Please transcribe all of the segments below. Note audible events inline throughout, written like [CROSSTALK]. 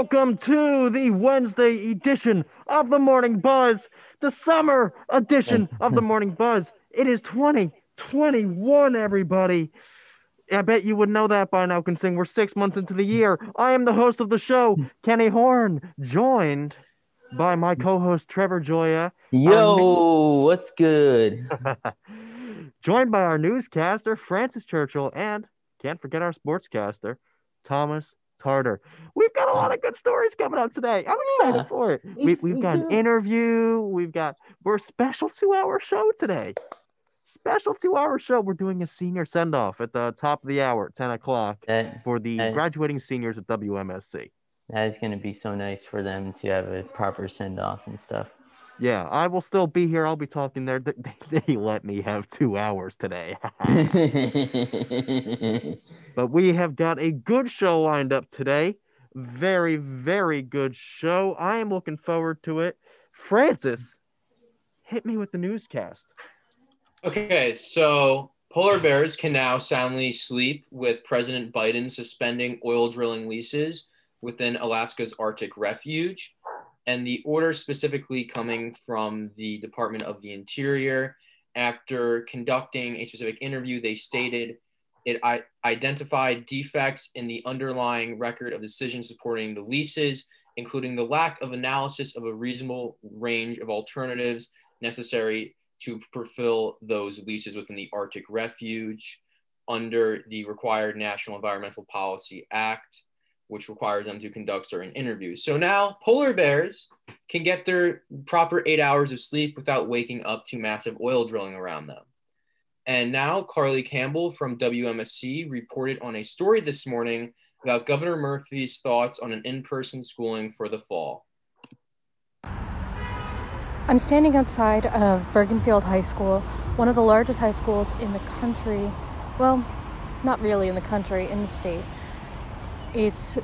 welcome to the Wednesday edition of the Morning Buzz, the summer edition [LAUGHS] of the Morning Buzz. It is 2021, everybody. I bet you would know that by now, considering we're six months into the year. I am the host of the show, [LAUGHS] Kenny Horn, joined by my co-host Trevor Gioia. Yo, what's good? [LAUGHS] joined by our newscaster Francis Churchill, and can't forget our sportscaster Thomas Tartar. We've got a lot of good stories coming up today. I'm excited Yeah, for it. We, we've me got an interview. We've got we're a special two-hour show today. Special two-hour show. We're doing a senior send-off at the top of the hour, at 10 o'clock, That for the Hey. graduating seniors at WMSC. that is gonna be so nice for them to have a proper send off and stuff. Yeah, I will still be here. I'll be talking there. They, they, [LAUGHS] they let me have two hours today. [LAUGHS] [LAUGHS] but we have got a good show lined up today. Very, very good show. I am looking forward to it. Francis, hit me with the newscast. Okay, so polar bears can now soundly sleep with President Biden suspending oil drilling leases within Alaska's Arctic refuge. And the order specifically coming from the Department of the Interior. After conducting a specific interview, they stated it I- identified defects in the underlying record of decisions supporting the leases, including the lack of analysis of a reasonable range of alternatives necessary to fulfill those leases within the Arctic Refuge under the required National Environmental Policy Act, which requires them to conduct certain interviews. So now polar bears can get their proper eight hours of sleep without waking up to massive oil drilling around them. And now Carly Campbell from WMSC reported on a story this morning about Governor Murphy's thoughts on an in person schooling for the fall. I'm standing outside of Bergenfield High School, one of the largest high schools in the country. Well, not really in the country, in the state. It's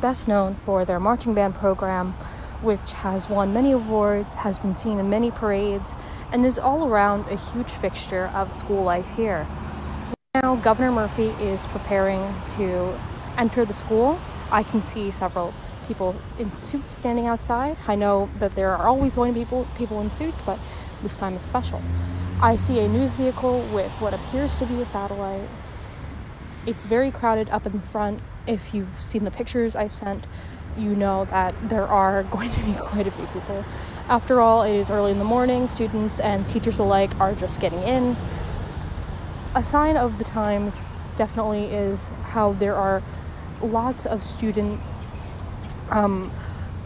best known for their marching band program, which has won many awards, has been seen in many parades, and is all around a huge fixture of school life here. Now, Governor Murphy is preparing to enter the school. I can see several people in suits standing outside. I know that there are always going to be people, people in suits, but this time is special. I see a news vehicle with what appears to be a satellite. It's very crowded up in the front. If you've seen the pictures I've sent, you know that there are [LAUGHS] going to be quite a few people. After all, it is early in the morning. Students and teachers alike are just getting in. A sign of the times definitely is how there are lots of student um,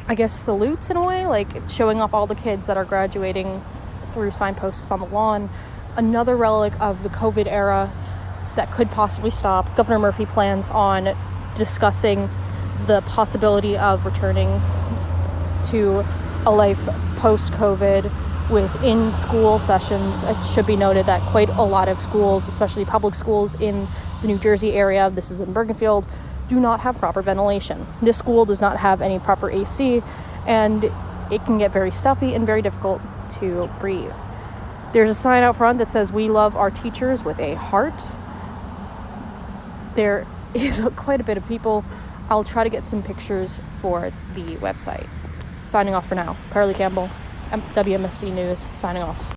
I guess salutes in a way, like showing off all the kids that are graduating through signposts on the lawn. Another relic of the COVID era that could possibly stop. Governor Murphy plans on discussing the possibility of returning to a life post COVID with in school sessions. It should be noted that quite a lot of schools, especially public schools in the New Jersey area, this is in Bergenfield, do not have proper ventilation. This school does not have any proper AC, and it can get very stuffy and very difficult to breathe. There's a sign out front that says, We love our teachers with a heart. There is [LAUGHS] quite a bit of people. I'll try to get some pictures for the website. Signing off for now. Carly Campbell, WMSC News, signing off.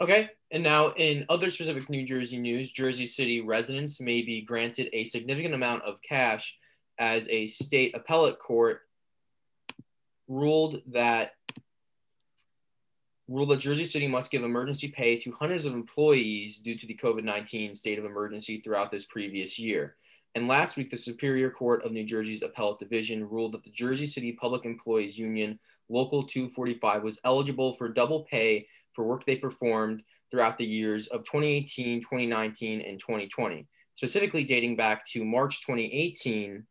Okay, and now in other specific New Jersey news, Jersey City residents may be granted a significant amount of cash as a state appellate court ruled that ruled that Jersey City must give emergency pay to hundreds of employees due to the COVID-19 state of emergency throughout this previous year. And last week, the Superior Court of New Jersey's Appellate Division ruled that the Jersey City Public Employees Union Local 245 was eligible for double pay for work they performed throughout the years of 2018, 2019, and 2020, specifically dating back to March 2018.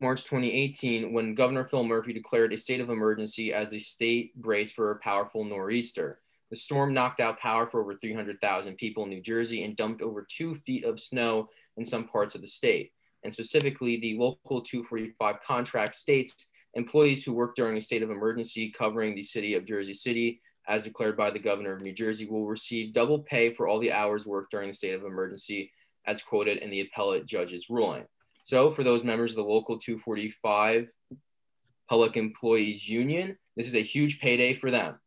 March 2018, when Governor Phil Murphy declared a state of emergency as a state brace for a powerful nor'easter. The storm knocked out power for over 300,000 people in New Jersey and dumped over two feet of snow in some parts of the state. And specifically, the Local 245 contract states employees who work during a state of emergency covering the city of Jersey City, as declared by the governor of New Jersey, will receive double pay for all the hours worked during the state of emergency, as quoted in the appellate judge's ruling. So, for those members of the local 245 Public Employees Union, this is a huge payday for them.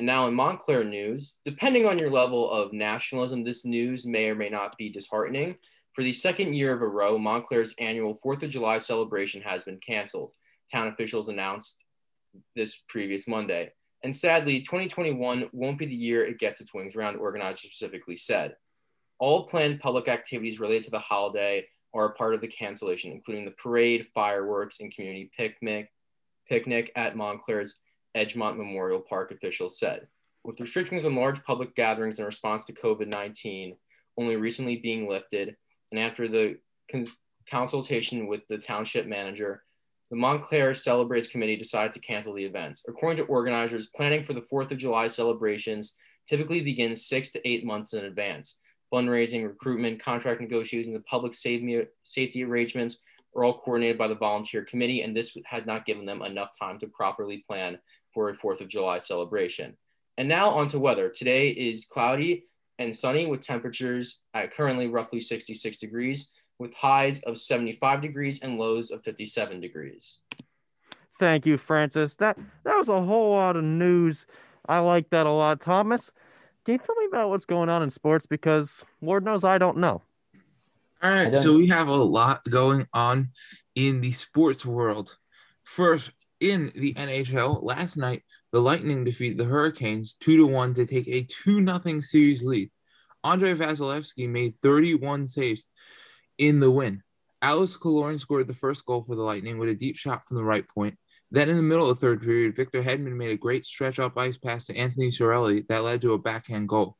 And now in Montclair news, depending on your level of nationalism, this news may or may not be disheartening. For the second year of a row, Montclair's annual 4th of July celebration has been canceled. Town officials announced this previous Monday. And sadly, 2021 won't be the year it gets its wings around, organizers specifically said. All planned public activities related to the holiday are a part of the cancellation, including the parade, fireworks, and community picnic, picnic at Montclair's Edgemont Memorial Park, officials said. With restrictions on large public gatherings in response to COVID 19 only recently being lifted, and after the con- consultation with the township manager, the Montclair Celebrates Committee decided to cancel the events. According to organizers, planning for the 4th of July celebrations typically begins six to eight months in advance. Fundraising, recruitment, contract negotiations, and public safety arrangements are all coordinated by the volunteer committee, and this had not given them enough time to properly plan for a 4th of July celebration. And now on to weather. Today is cloudy and sunny with temperatures at currently roughly 66 degrees with highs of 75 degrees and lows of 57 degrees. Thank you, Francis. That that was a whole lot of news. I like that a lot, Thomas. Can you tell me about what's going on in sports? Because Lord knows I don't know. All right, so we have a lot going on in the sports world. First, in the NHL, last night the Lightning defeated the Hurricanes two to one to take a 2 0 series lead. Andrei Vasilevskiy made 31 saves in the win. Alex Killorn scored the first goal for the Lightning with a deep shot from the right point. Then in the middle of the third period, Victor Hedman made a great stretch up ice pass to Anthony Cirelli that led to a backhand goal.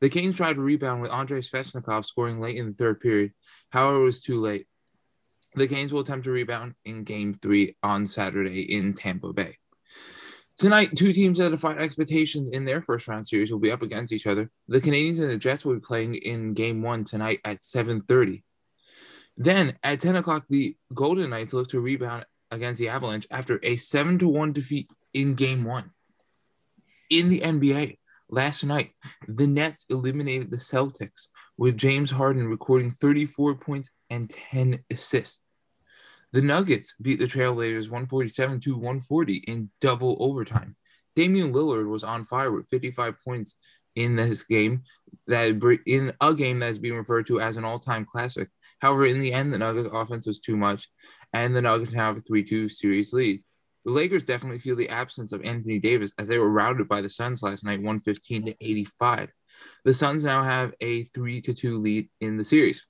The Kings tried to rebound with Andrei Svechnikov scoring late in the third period. However, it was too late. The Kings will attempt to rebound in game three on Saturday in Tampa Bay. Tonight, two teams that defied expectations in their first round series will be up against each other. The Canadiens and the Jets will be playing in game one tonight at 7:30. Then at 10 o'clock, the Golden Knights look to rebound against the Avalanche after a 7 to 1 defeat in game one. In the NBA, last night, the Nets eliminated the Celtics with James Harden recording 34 points and 10 assists. The Nuggets beat the Trailblazers 147 to 140 in double overtime. Damian Lillard was on fire with 55 points in this game that in a game that is being referred to as an all-time classic. However, in the end, the Nuggets offense was too much, and the Nuggets have a 3 2 series lead. The Lakers definitely feel the absence of Anthony Davis as they were routed by the Suns last night, 115 to 85. The Suns now have a 3 to 2 lead in the series.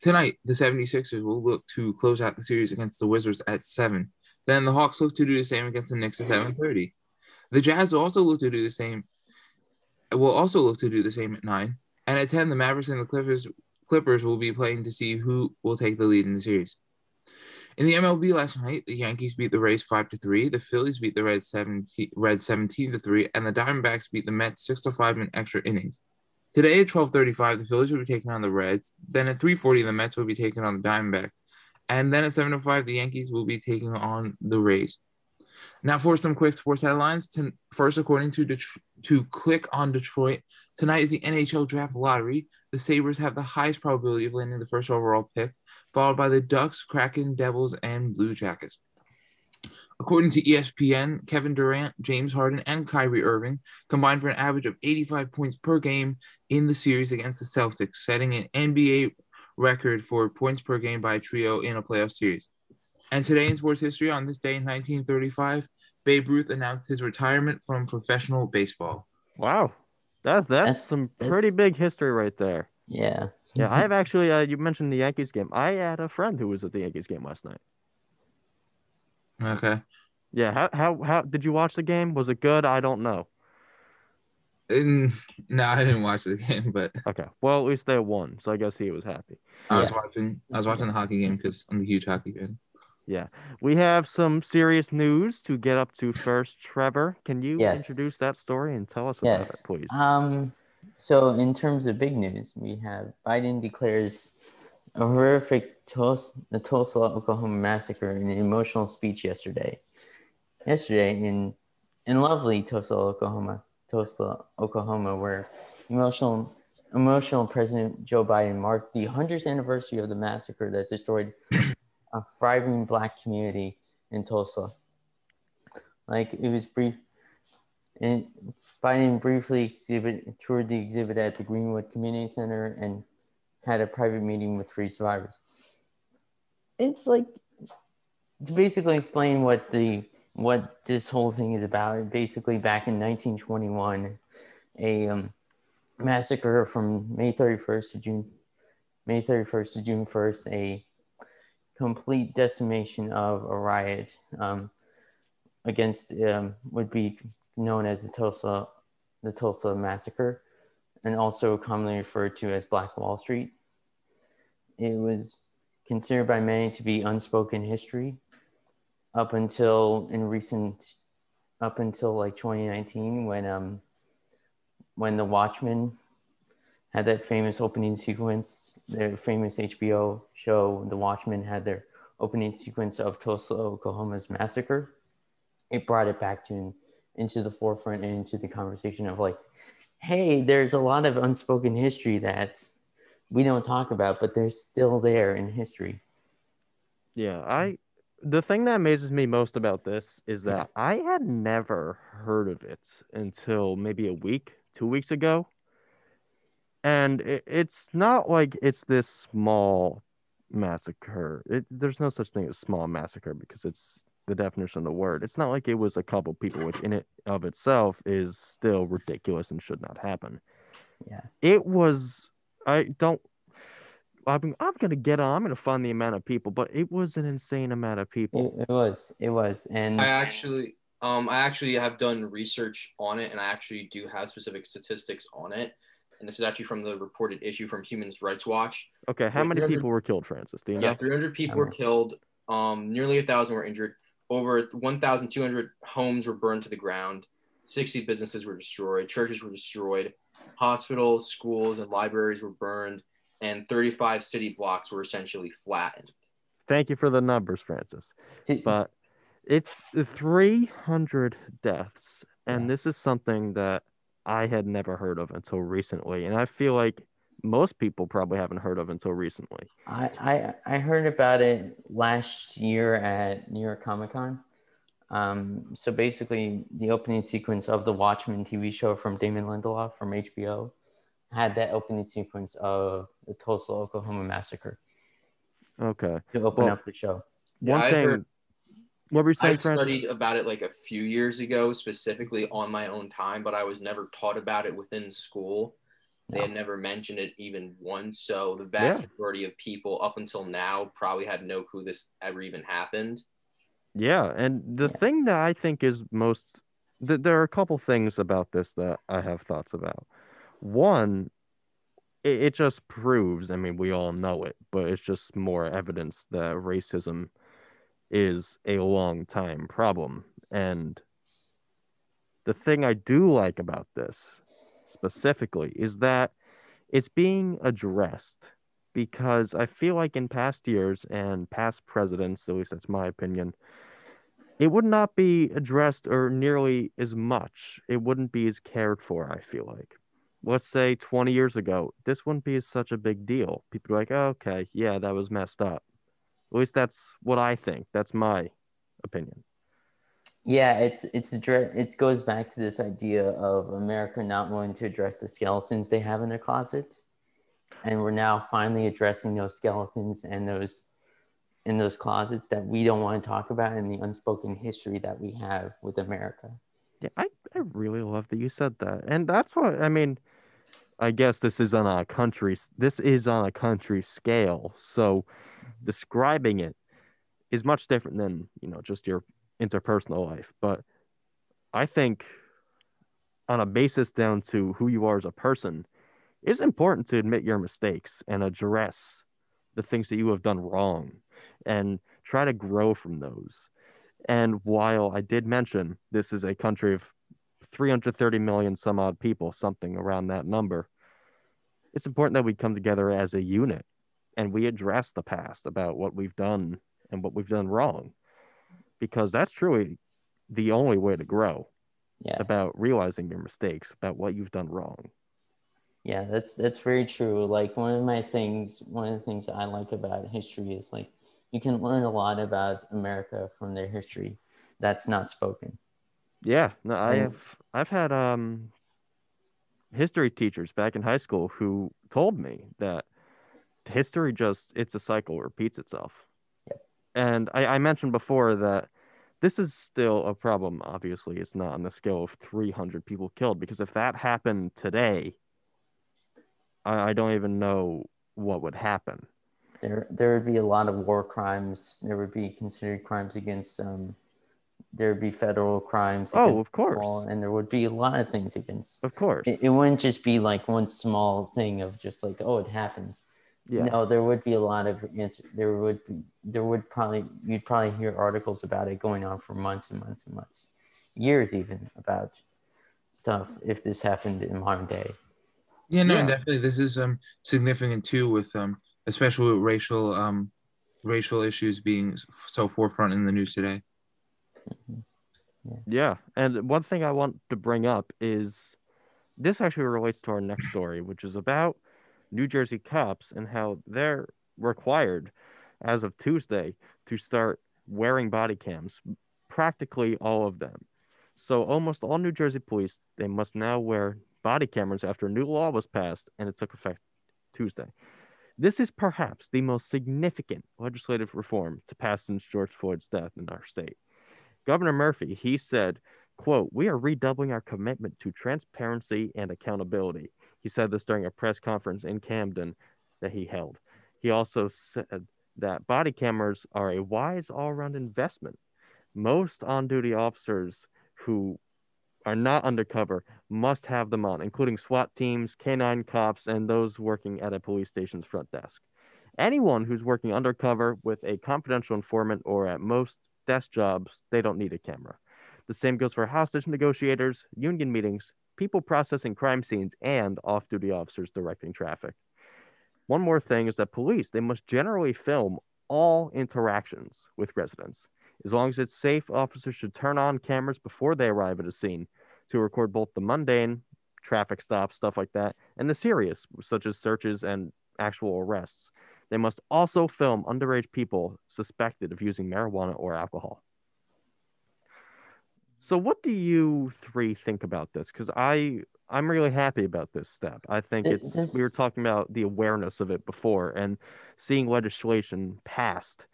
Tonight, the 76ers will look to close out the series against the Wizards at 7. Then the Hawks look to do the same against the Knicks at 7:30. The Jazz will also look to do the same will also look to do the same at 9. And at 10, the Mavericks and the Clippers Clippers will be playing to see who will take the lead in the series. In the MLB last night, the Yankees beat the Rays five to three, the Phillies beat the Reds 17, Reds 17 to three, and the Diamondbacks beat the Mets six to five in extra innings. Today at 12:35, the Phillies will be taking on the Reds. Then at 3:40, the Mets will be taking on the Diamondback, and then at 7:05, the Yankees will be taking on the Rays. Now for some quick sports headlines. To, first, according to to ClickOnDetroit, tonight is the NHL Draft Lottery. The Sabres have the highest probability of landing the first overall pick, followed by the Ducks, Kraken, Devils, and Blue Jackets. According to ESPN, Kevin Durant, James Harden, and Kyrie Irving combined for an average of 85 points per game in the series against the Celtics, setting an NBA record for points per game by a trio in a playoff series. And today in sports history, on this day in 1935, Babe Ruth announced his retirement from professional baseball. Wow, that's that's, That's- some that's- pretty big history right there. Yeah. Yeah, I have actually. Uh, you mentioned the Yankees game. I had a friend who was at the Yankees game last night. Okay. Yeah, how how how did you watch the game? Was it good? I don't know. And, no, I didn't watch the [LAUGHS] game, but Okay, well at least they won, so I guess he was happy. I was watching. I was watching the hockey game because I'm a huge hockey fan. Yeah, we have some serious news to get up to first. Trevor, can you Yes. introduce that story and tell us about it, please? Um. So in terms of big news, we have Biden declares a horrific Tulsa, the Tulsa, Oklahoma massacre in an emotional speech yesterday. Yesterday in in lovely Tulsa, Oklahoma, Tulsa, Oklahoma, where emotional emotional President Joe Biden marked the 100th anniversary of the massacre that destroyed a thriving black community in Tulsa. Like it was brief, and Biden briefly exhibit, toured the exhibit at the Greenwood Community Center and had a private meeting with three survivors. It's like to basically explain what the what this whole thing is about. Basically, back in 1921, a um, massacre from May 31st to June May 31st to June 1st, a complete decimation of a riot um, against um, would be known as the Tulsa the Tulsa massacre, and also commonly referred to as Black Wall Street. It was considered by many to be unspoken history up until in recent up until like 2019 when um when the Watchmen had that famous opening sequence, their famous HBO show, The Watchmen had their opening sequence of Tulsa, Oklahoma's massacre. It brought it back to into the forefront and into the conversation of like, hey, there's a lot of unspoken history that we don't talk about, but they're still there in history. Yeah, I the thing that amazes me most about this is that I had never heard of it until maybe a week, two weeks ago. And it, it's not like it's this small massacre. It, there's no such thing as small massacre because it's the definition of the word. It's not like it was a couple people, which in it of itself is still ridiculous and should not happen. Yeah. It was I don't I'm I'm gonna get on. I'm gonna find the amount of people, but it was an insane amount of people. It, it was. It was. And I actually um I actually have done research on it and I actually do have specific statistics on it. And this is actually from the reported issue from Human Rights Watch. Okay, how many people were killed, Francis? Do you yeah, know? 300 people were killed. Um, nearly a thousand were injured. Over 1,200 homes were burned to the ground. 60 businesses were destroyed. Churches were destroyed. Hospitals, schools, and libraries were burned and 35 city blocks were essentially flattened. Thank you for the numbers, Francis. But it's 300 deaths, and this is something that I had never heard of until recently, and I feel like most people probably haven't heard of until recently. I I, I heard about it last year at New York Comic Con. Um, so basically, the opening sequence of the Watchmen TV show from Damon Lindelof from HBO had that opening sequence of the Tulsa, Oklahoma massacre. Okay. To open well, up the show. One yeah, thing. Heard, what were you saying, I studied about it like a few years ago, specifically on my own time, but I was never taught about it within school. They had never mentioned it even once. So the vast yeah. majority of people up until now probably had no clue this ever even happened. Yeah, and the yeah. thing that I think is most th- there are a couple things about this that I have thoughts about. One, it, it just proves, I mean, we all know it, but it's just more evidence that racism is a long time problem. And the thing I do like about this specifically is that it's being addressed because I feel like in past years and past presidents, at least that's my opinion, it would not be addressed or nearly as much. It wouldn't be as cared for, I feel like let's say 20 years ago, this wouldn't be such a big deal. People are like, oh, okay, yeah, that was messed up. At least that's what I think. That's my opinion. Yeah, it's it's it goes back to this idea of America not wanting to address the skeletons they have in their closet, and we're now finally addressing those skeletons and those in those closets that we don't want to talk about in the unspoken history that we have with America. Yeah, I, I really love that you said that. And that's what I mean, I guess this is on a country this is on a country scale. So mm-hmm. describing it is much different than, you know, just your interpersonal life. But I think on a basis down to who you are as a person, it's important to admit your mistakes and address the things that you have done wrong and try to grow from those. And while I did mention this is a country of 330 million some odd people, something around that number, it's important that we come together as a unit and we address the past about what we've done and what we've done wrong. Because that's truly the only way to grow. Yeah. About realizing your mistakes, about what you've done wrong. Yeah, that's that's very true. Like one of my things, one of the things I like about history is like you can learn a lot about America from their history that's not spoken. Yeah, no, I have I've had um history teachers back in high school who told me that history just it's a cycle repeats itself. And I, I mentioned before that this is still a problem. Obviously, it's not on the scale of 300 people killed because if that happened today, I, I don't even know what would happen. There, there would be a lot of war crimes. There would be considered crimes against. Um, there would be federal crimes. Oh, of course. People, and there would be a lot of things against. Of course. It, it wouldn't just be like one small thing of just like, oh, it happened. Yeah. No, there would be a lot of there would be, there would probably you'd probably hear articles about it going on for months and months and months, years even about stuff if this happened in modern day. Yeah, no, yeah. definitely. This is um significant too, with um especially with racial um racial issues being so forefront in the news today. Mm-hmm. Yeah. yeah, and one thing I want to bring up is this actually relates to our next story, which is about New Jersey cops and how they're required as of Tuesday to start wearing body cams, practically all of them. So almost all New Jersey police they must now wear body cameras after a new law was passed and it took effect Tuesday. This is perhaps the most significant legislative reform to pass since George Floyd's death in our state. Governor Murphy, he said, quote, "We are redoubling our commitment to transparency and accountability." He said this during a press conference in Camden that he held. He also said that body cameras are a wise all-around investment. Most on-duty officers who are not undercover must have them on, including SWAT teams, canine cops, and those working at a police station's front desk. Anyone who's working undercover with a confidential informant or at most desk jobs, they don't need a camera. The same goes for hostage negotiators, union meetings, people processing crime scenes, and off duty officers directing traffic. One more thing is that police, they must generally film all interactions with residents. As long as it's safe, officers should turn on cameras before they arrive at a scene to record both the mundane, traffic stops, stuff like that, and the serious, such as searches and actual arrests. They must also film underage people suspected of using marijuana or alcohol. So, what do you three think about this? Because I I'm really happy about this step. I think it's this... we were talking about the awareness of it before and seeing legislation passed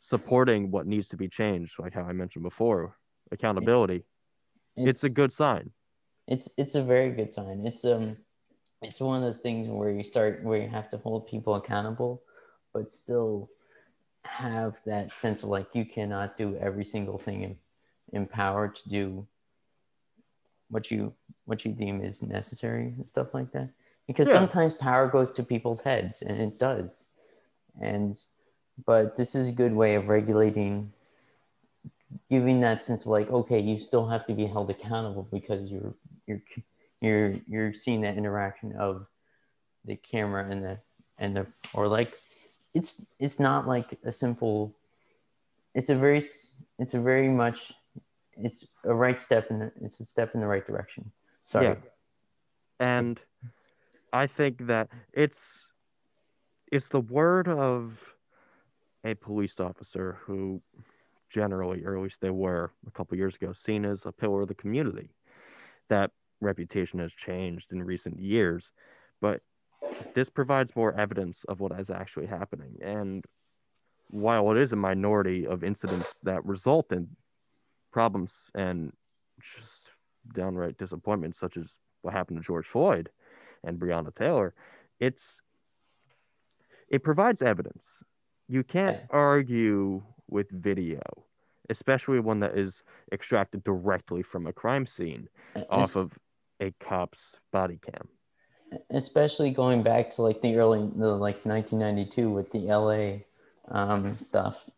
supporting what needs to be changed, like how I mentioned before, accountability. It's, it's a good sign. It's it's a very good sign. It's um it's one of those things where you start where you have to hold people accountable, but still have that sense of like you cannot do every single thing in to do what you what you deem is necessary and stuff like that. Because yeah. sometimes power goes to people's heads and it does. And but this is a good way of regulating giving that sense of like okay you still have to be held accountable because you're you're you're you're seeing that interaction of the camera and the and the or like it's it's not like a simple it's a very it's a very much it's a right step in the, it's a step in the right direction sorry yeah. and i think that it's it's the word of a police officer who generally or at least they were a couple years ago seen as a pillar of the community that reputation has changed in recent years, but this provides more evidence of what is actually happening. And while it is a minority of incidents that result in problems and just downright disappointment, such as what happened to George Floyd and Breonna Taylor, it's it provides evidence. You can't argue with video, especially one that is extracted directly from a crime scene off of a cop's body cam. Especially going back to like the early, the like 1992 with the LA um, stuff.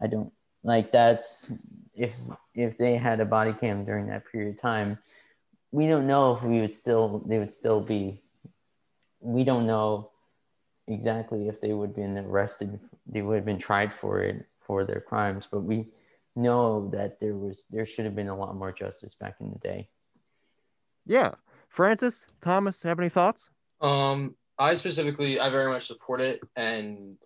I don't like that's if if they had a body cam during that period of time, we don't know if we would still they would still be. We don't know exactly if they would have been arrested. They would have been tried for it for their crimes, but we know that there was there should have been a lot more justice back in the day. Yeah, Francis, Thomas, have any thoughts? Um, I specifically, I very much support it, and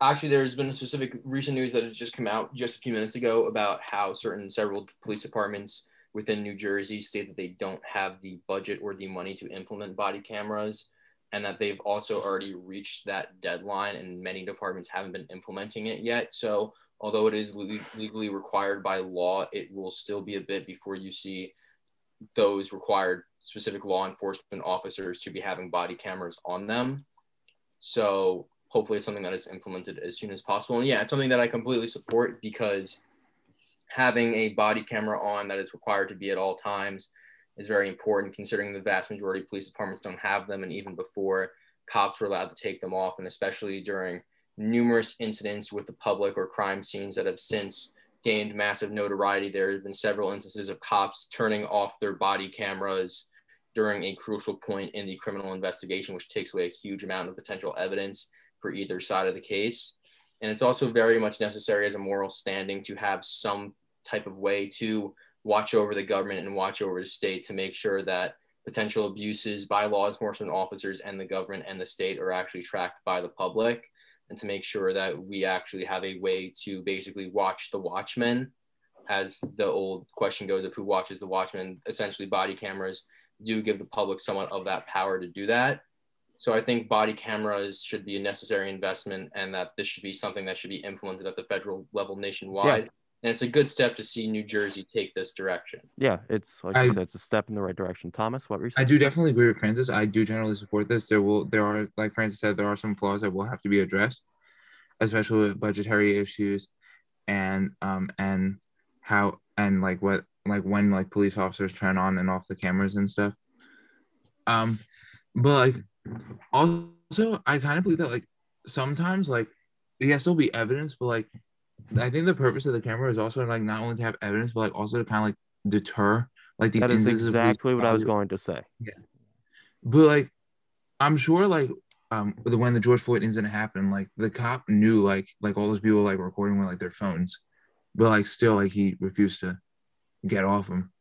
actually, there's been a specific recent news that has just come out just a few minutes ago about how certain several police departments within New Jersey state that they don't have the budget or the money to implement body cameras, and that they've also already reached that deadline, and many departments haven't been implementing it yet. So, although it is legally required by law, it will still be a bit before you see those required specific law enforcement officers to be having body cameras on them. So hopefully it's something that is implemented as soon as possible. And yeah, it's something that I completely support because having a body camera on that is required to be at all times is very important considering the vast majority of police departments don't have them and even before cops were allowed to take them off and especially during numerous incidents with the public or crime scenes that have since gained massive notoriety there have been several instances of cops turning off their body cameras during a crucial point in the criminal investigation which takes away a huge amount of potential evidence for either side of the case. And it's also very much necessary as a moral standing to have some type of way to watch over the government and watch over the state to make sure that potential abuses by law enforcement officers and the government and the state are actually tracked by the public and to make sure that we actually have a way to basically watch the watchmen as the old question goes of who watches the watchmen essentially body cameras do give the public somewhat of that power to do that so I think body cameras should be a necessary investment and that this should be something that should be implemented at the federal level nationwide. Yeah. And it's a good step to see New Jersey take this direction. Yeah, it's like I, I said, it's a step in the right direction. Thomas, what were you saying? I do definitely agree with Francis. I do generally support this. There will there are like Francis said, there are some flaws that will have to be addressed, especially with budgetary issues and um and how and like what like when like police officers turn on and off the cameras and stuff. Um but like also, I kind of believe that like sometimes like yes, there'll be evidence, but like I think the purpose of the camera is also like not only to have evidence, but like also to kind of like deter like these. Things. That is exactly what I was going to say. Yeah, but like I'm sure like um the when the George Floyd incident happened, like the cop knew like like all those people like recording with like their phones, but like still like he refused to get off them.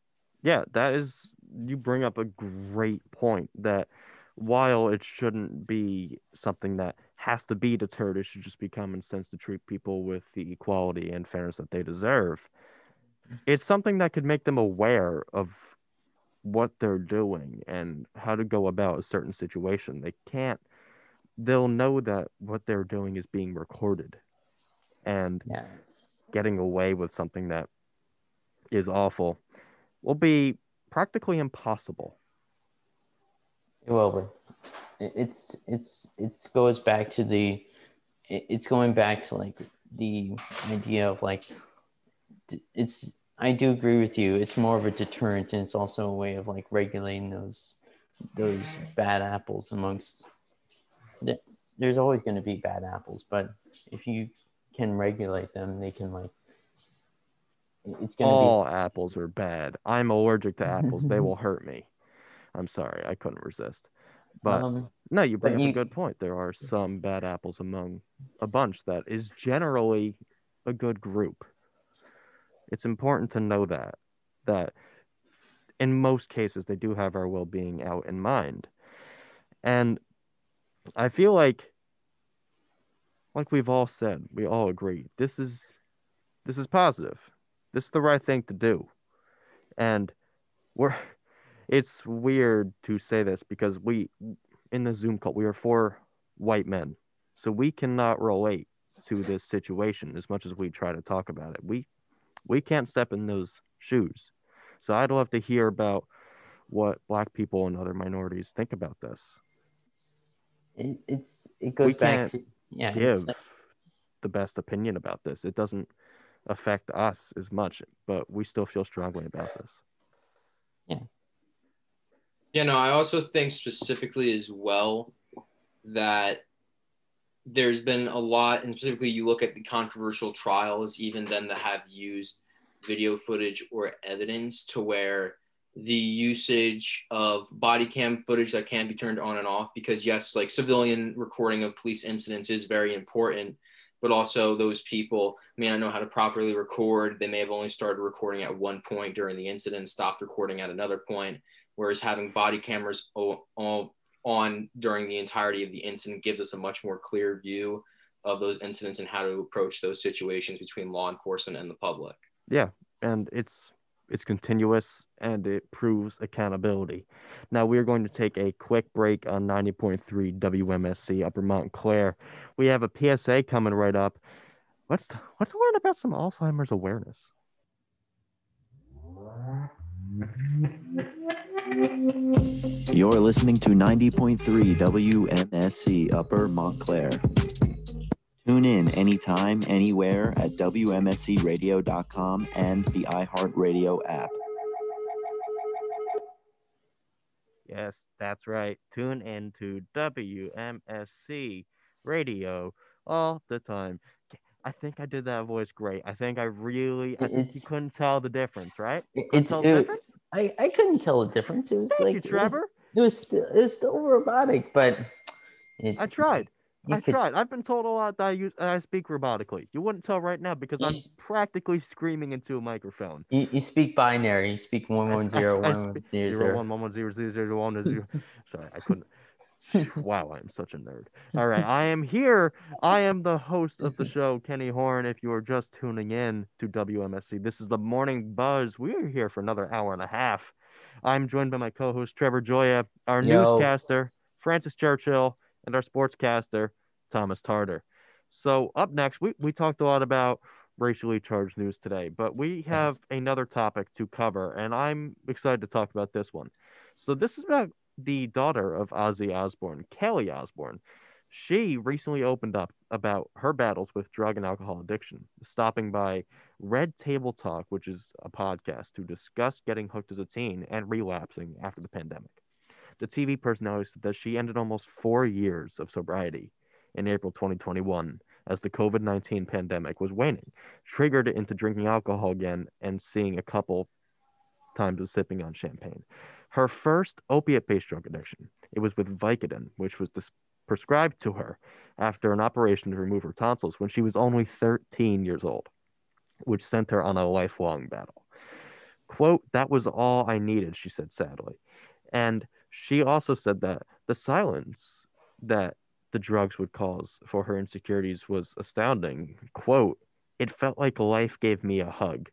Yeah, that is you bring up a great point that while it shouldn't be something that has to be deterred, it should just be common sense to treat people with the equality and fairness that they deserve. It's something that could make them aware of what they're doing and how to go about a certain situation. They can't, they'll know that what they're doing is being recorded and yeah. getting away with something that is awful will be practically impossible. Well, it's it's it's goes back to the it's going back to like the idea of like it's I do agree with you. It's more of a deterrent, and it's also a way of like regulating those those bad apples amongst. The, there's always going to be bad apples, but if you can regulate them, they can like. It's gonna all be... apples are bad. I'm allergic to apples. they [LAUGHS] will hurt me. I'm sorry, I couldn't resist. But um, no, you bring up you... a good point. There are some bad apples among a bunch that is generally a good group. It's important to know that that in most cases they do have our well-being out in mind. And I feel like like we've all said, we all agree, this is this is positive. This is the right thing to do. And we're it's weird to say this because we in the Zoom call we are four white men, so we cannot relate to this situation as much as we try to talk about it. We we can't step in those shoes. So I'd love to hear about what black people and other minorities think about this. It, it's it goes we back to yeah give the best opinion about this. It doesn't affect us as much, but we still feel strongly about this. Yeah. know, I also think specifically as well that there's been a lot, and specifically you look at the controversial trials, even then that have used video footage or evidence to where the usage of body cam footage that can be turned on and off because yes like civilian recording of police incidents is very important but also those people may not know how to properly record. They may have only started recording at one point during the incident, stopped recording at another point. Whereas having body cameras on during the entirety of the incident gives us a much more clear view of those incidents and how to approach those situations between law enforcement and the public. Yeah, and it's it's continuous and it proves accountability. Now we are going to take a quick break on 90.3 WMSC Upper Montclair. We have a PSA coming right up. Let's let's learn about some Alzheimer's awareness. You're listening to 90.3 WMSC Upper Montclair. Tune in anytime, anywhere at WMSCRadio.com and the iHeartRadio app. Yes, that's right. Tune in to WMSC Radio all the time. I think I did that voice great. I think I really, I think you couldn't tell the difference, right? It's, it, difference? I, I couldn't tell the difference. It was Thank like, you, Trevor. It was, it was still, it was still robotic, but I tried. I could... tried. I've been told a lot that I use I speak robotically. You wouldn't tell right now because I'm practically screaming into a microphone. You, you speak binary. You speak [LAUGHS] one one zero one one zero zero one one one zero zero zero one zero. [LAUGHS] Sorry, I couldn't. [LAUGHS] wow, I'm such a nerd. All right, I am here. I am the host of the [LAUGHS] show, Kenny Horn. If you are just tuning in to WMSC, this is the Morning Buzz. We are here for another hour and a half. I'm joined by my co-host Trevor Gioia, our Yo. newscaster Francis Churchill, and our sportscaster, Thomas Tarter. So, up next, we, we talked a lot about racially charged news today, but we have yes. another topic to cover, and I'm excited to talk about this one. So, this is about the daughter of Ozzy Osbourne, Kelly Osbourne. She recently opened up about her battles with drug and alcohol addiction, stopping by Red Table Talk, which is a podcast to discuss getting hooked as a teen and relapsing after the pandemic. The TV personality said that she ended almost four years of sobriety in April 2021 as the COVID 19 pandemic was waning, triggered into drinking alcohol again and seeing a couple times of sipping on champagne. Her first opiate based drug addiction, it was with Vicodin, which was dis- prescribed to her after an operation to remove her tonsils when she was only 13 years old, which sent her on a lifelong battle. Quote, that was all I needed, she said sadly. And she also said that the silence that the drugs would cause for her insecurities was astounding. Quote, it felt like life gave me a hug.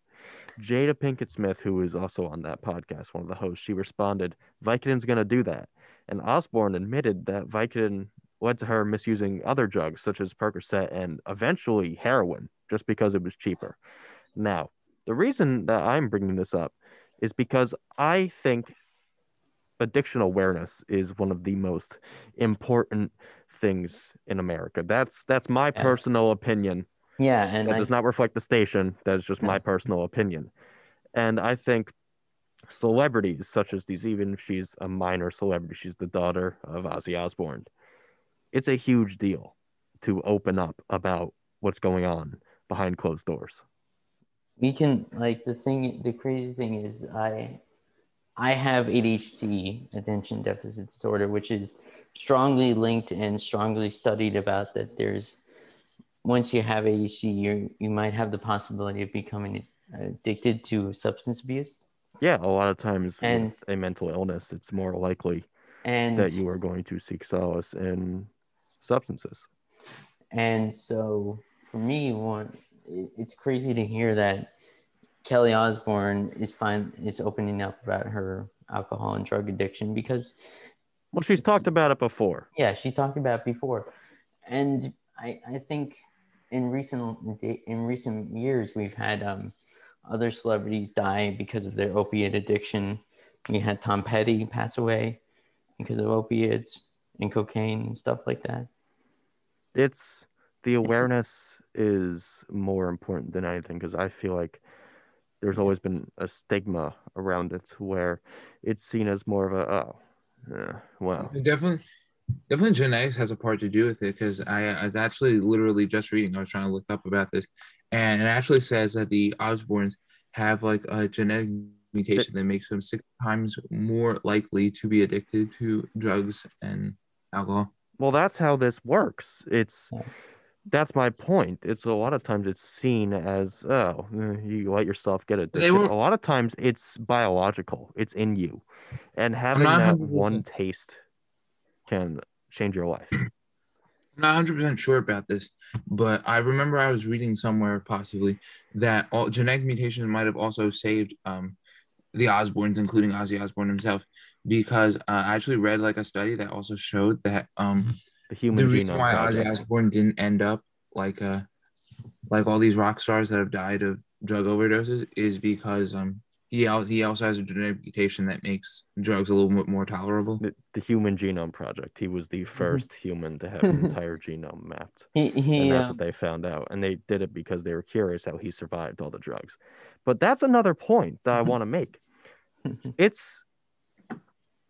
Jada Pinkett Smith, who is also on that podcast, one of the hosts, she responded, Vicodin's going to do that. And Osbourne admitted that Vicodin led to her misusing other drugs such as Percocet and eventually heroin just because it was cheaper. Now, the reason that I'm bringing this up is because I think addiction awareness is one of the most important things in America. That's that's my yeah. personal opinion. Yeah, and that I... does not reflect the station. That is just my personal opinion. And I think celebrities such as these, even if she's a minor celebrity, she's the daughter of Ozzy Osbourne. It's a huge deal to open up about what's going on behind closed doors. We can like the thing. The crazy thing is, I I have ADHD, attention deficit disorder, which is strongly linked and strongly studied about that there's once you have ADHD, you you might have the possibility of becoming uh, addicted to substance abuse. Yeah, a lot of times and, with a mental illness, it's more likely and, that you are going to seek solace in substances. And so, for me, one, it's crazy to hear that Kelly Osbourne is fine is opening up about her alcohol and drug addiction because well she's talked about it before. Yeah, she talked about it before. And I I think in recent in recent years we've had um, other celebrities die because of their opiate addiction. We had Tom Petty pass away because of opiates and cocaine and stuff like that. It's the awareness it's, is more important than anything because I feel like there's always been a stigma around it where it's seen as more of a oh yeah, well definitely definitely genetics has a part to do with it because I, I, was actually literally just reading i was trying to look up about this and it actually says that the osbournes have like a genetic mutation that makes them six times more likely to be addicted to drugs and alcohol well that's how this works it's that's my point. It's a lot of times it's seen as oh, you let yourself get addicted. Were, a lot of times it's biological. It's in you, and having that one taste can change your life. I'm not 100 percent sure about this, but I remember I was reading somewhere possibly that all genetic mutations might have also saved um, the Osbournes, including Ozzy Osbourne himself, because uh, I actually read like a study that also showed that um, the human the reason why Ozzy Osbourne didn't end up like uh like all these rock stars that have died of drug overdoses is because um he he also has a genetic mutation that makes drugs a little bit more tolerable. The, the Human Genome Project. He was the 1st mm-hmm. human to have an entire genome mapped, he, he, and that's uh, what they found out. And they did it because they were curious how he survived all the drugs. But that's another point that I mm-hmm. want to make. it's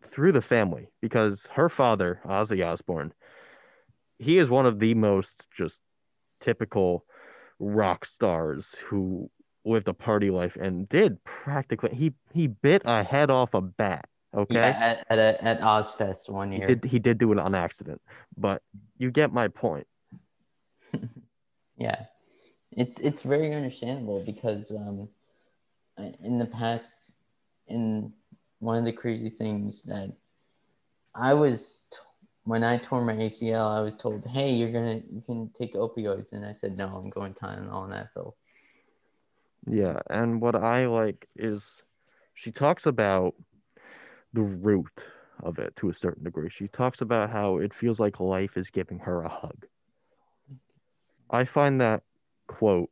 through the family because her father, Ozzy Osbourne, he is one of the most just typical rock stars who lived the party life and did practically he he bit a head off a bat okay? yeah, at, at, a, at Ozzfest one year. he did, he did do it on accident but you get my point. [LAUGHS] Yeah. It's it's very understandable because um in the past in one of the crazy things that i was t- when I tore my ACL, I was told, "Hey, you're gonna you can take opioids," and I said, "No, I'm going Tylenol and Advil." Yeah, and what I like is she talks about the root of it to a certain degree. She talks about how it feels like life is giving her a hug. I find that quote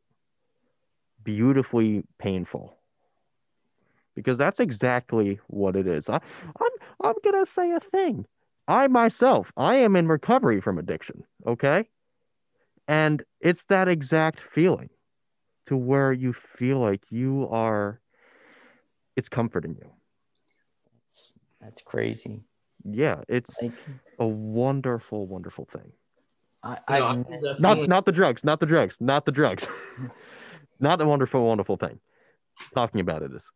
beautifully painful because that's exactly what it is. I, I'm I'm gonna say a thing. I myself, I am in recovery from addiction, okay? And it's that exact feeling to where you feel like you are it's comforting you. That's crazy. Yeah, it's like, a wonderful, wonderful thing. I, I not not the drugs, not the drugs, not the drugs. [LAUGHS] not the wonderful, wonderful thing. Talking about it is.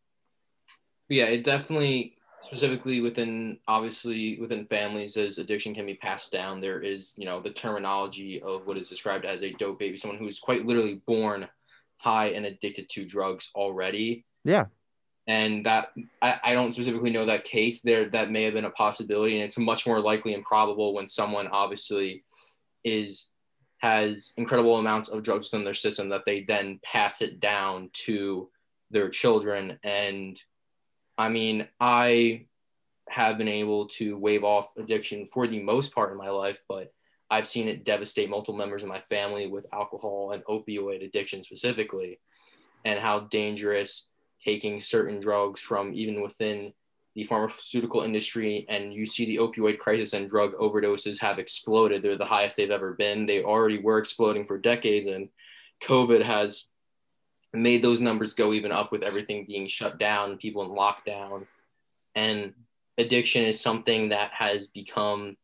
Yeah, it definitely specifically within obviously within families as addiction can be passed down there is you know the terminology of what is described as a dope baby someone who's quite literally born high and addicted to drugs already. Yeah. And that I, I don't specifically know that case. There that may have been a possibility and it's much more likely and probable when someone obviously is has incredible amounts of drugs in their system that they then pass it down to their children. And I mean, I have been able to wave off addiction for the most part in my life, but I've seen it devastate multiple members of my family with alcohol and opioid addiction specifically, and how dangerous taking certain drugs from even within the pharmaceutical industry. And you see the opioid crisis and drug overdoses have exploded. They're the highest they've ever been. They already were exploding for decades, and COVID has made those numbers go even up with everything being shut down, people in lockdown. And addiction is something that has become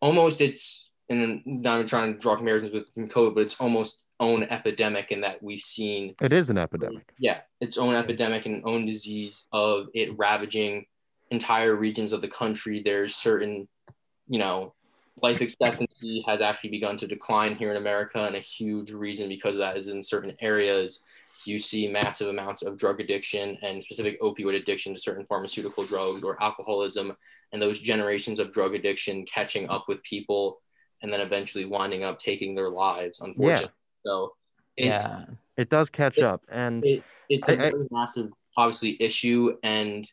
almost it's and not even trying to draw comparisons with COVID, but it's almost own epidemic in that we've seen it is an epidemic. Yeah, its own epidemic and own disease of it ravaging entire regions of the country. There's certain, you know, life expectancy has actually begun to decline here in America, and a huge reason because of that is in certain areas you see massive amounts of drug addiction and specific opioid addiction to certain pharmaceutical drugs or alcoholism, and those generations of drug addiction catching up with people and then eventually winding up taking their lives, unfortunately. Yeah. So yeah, it does catch it, up. And it, it's a I, massive, obviously, issue. And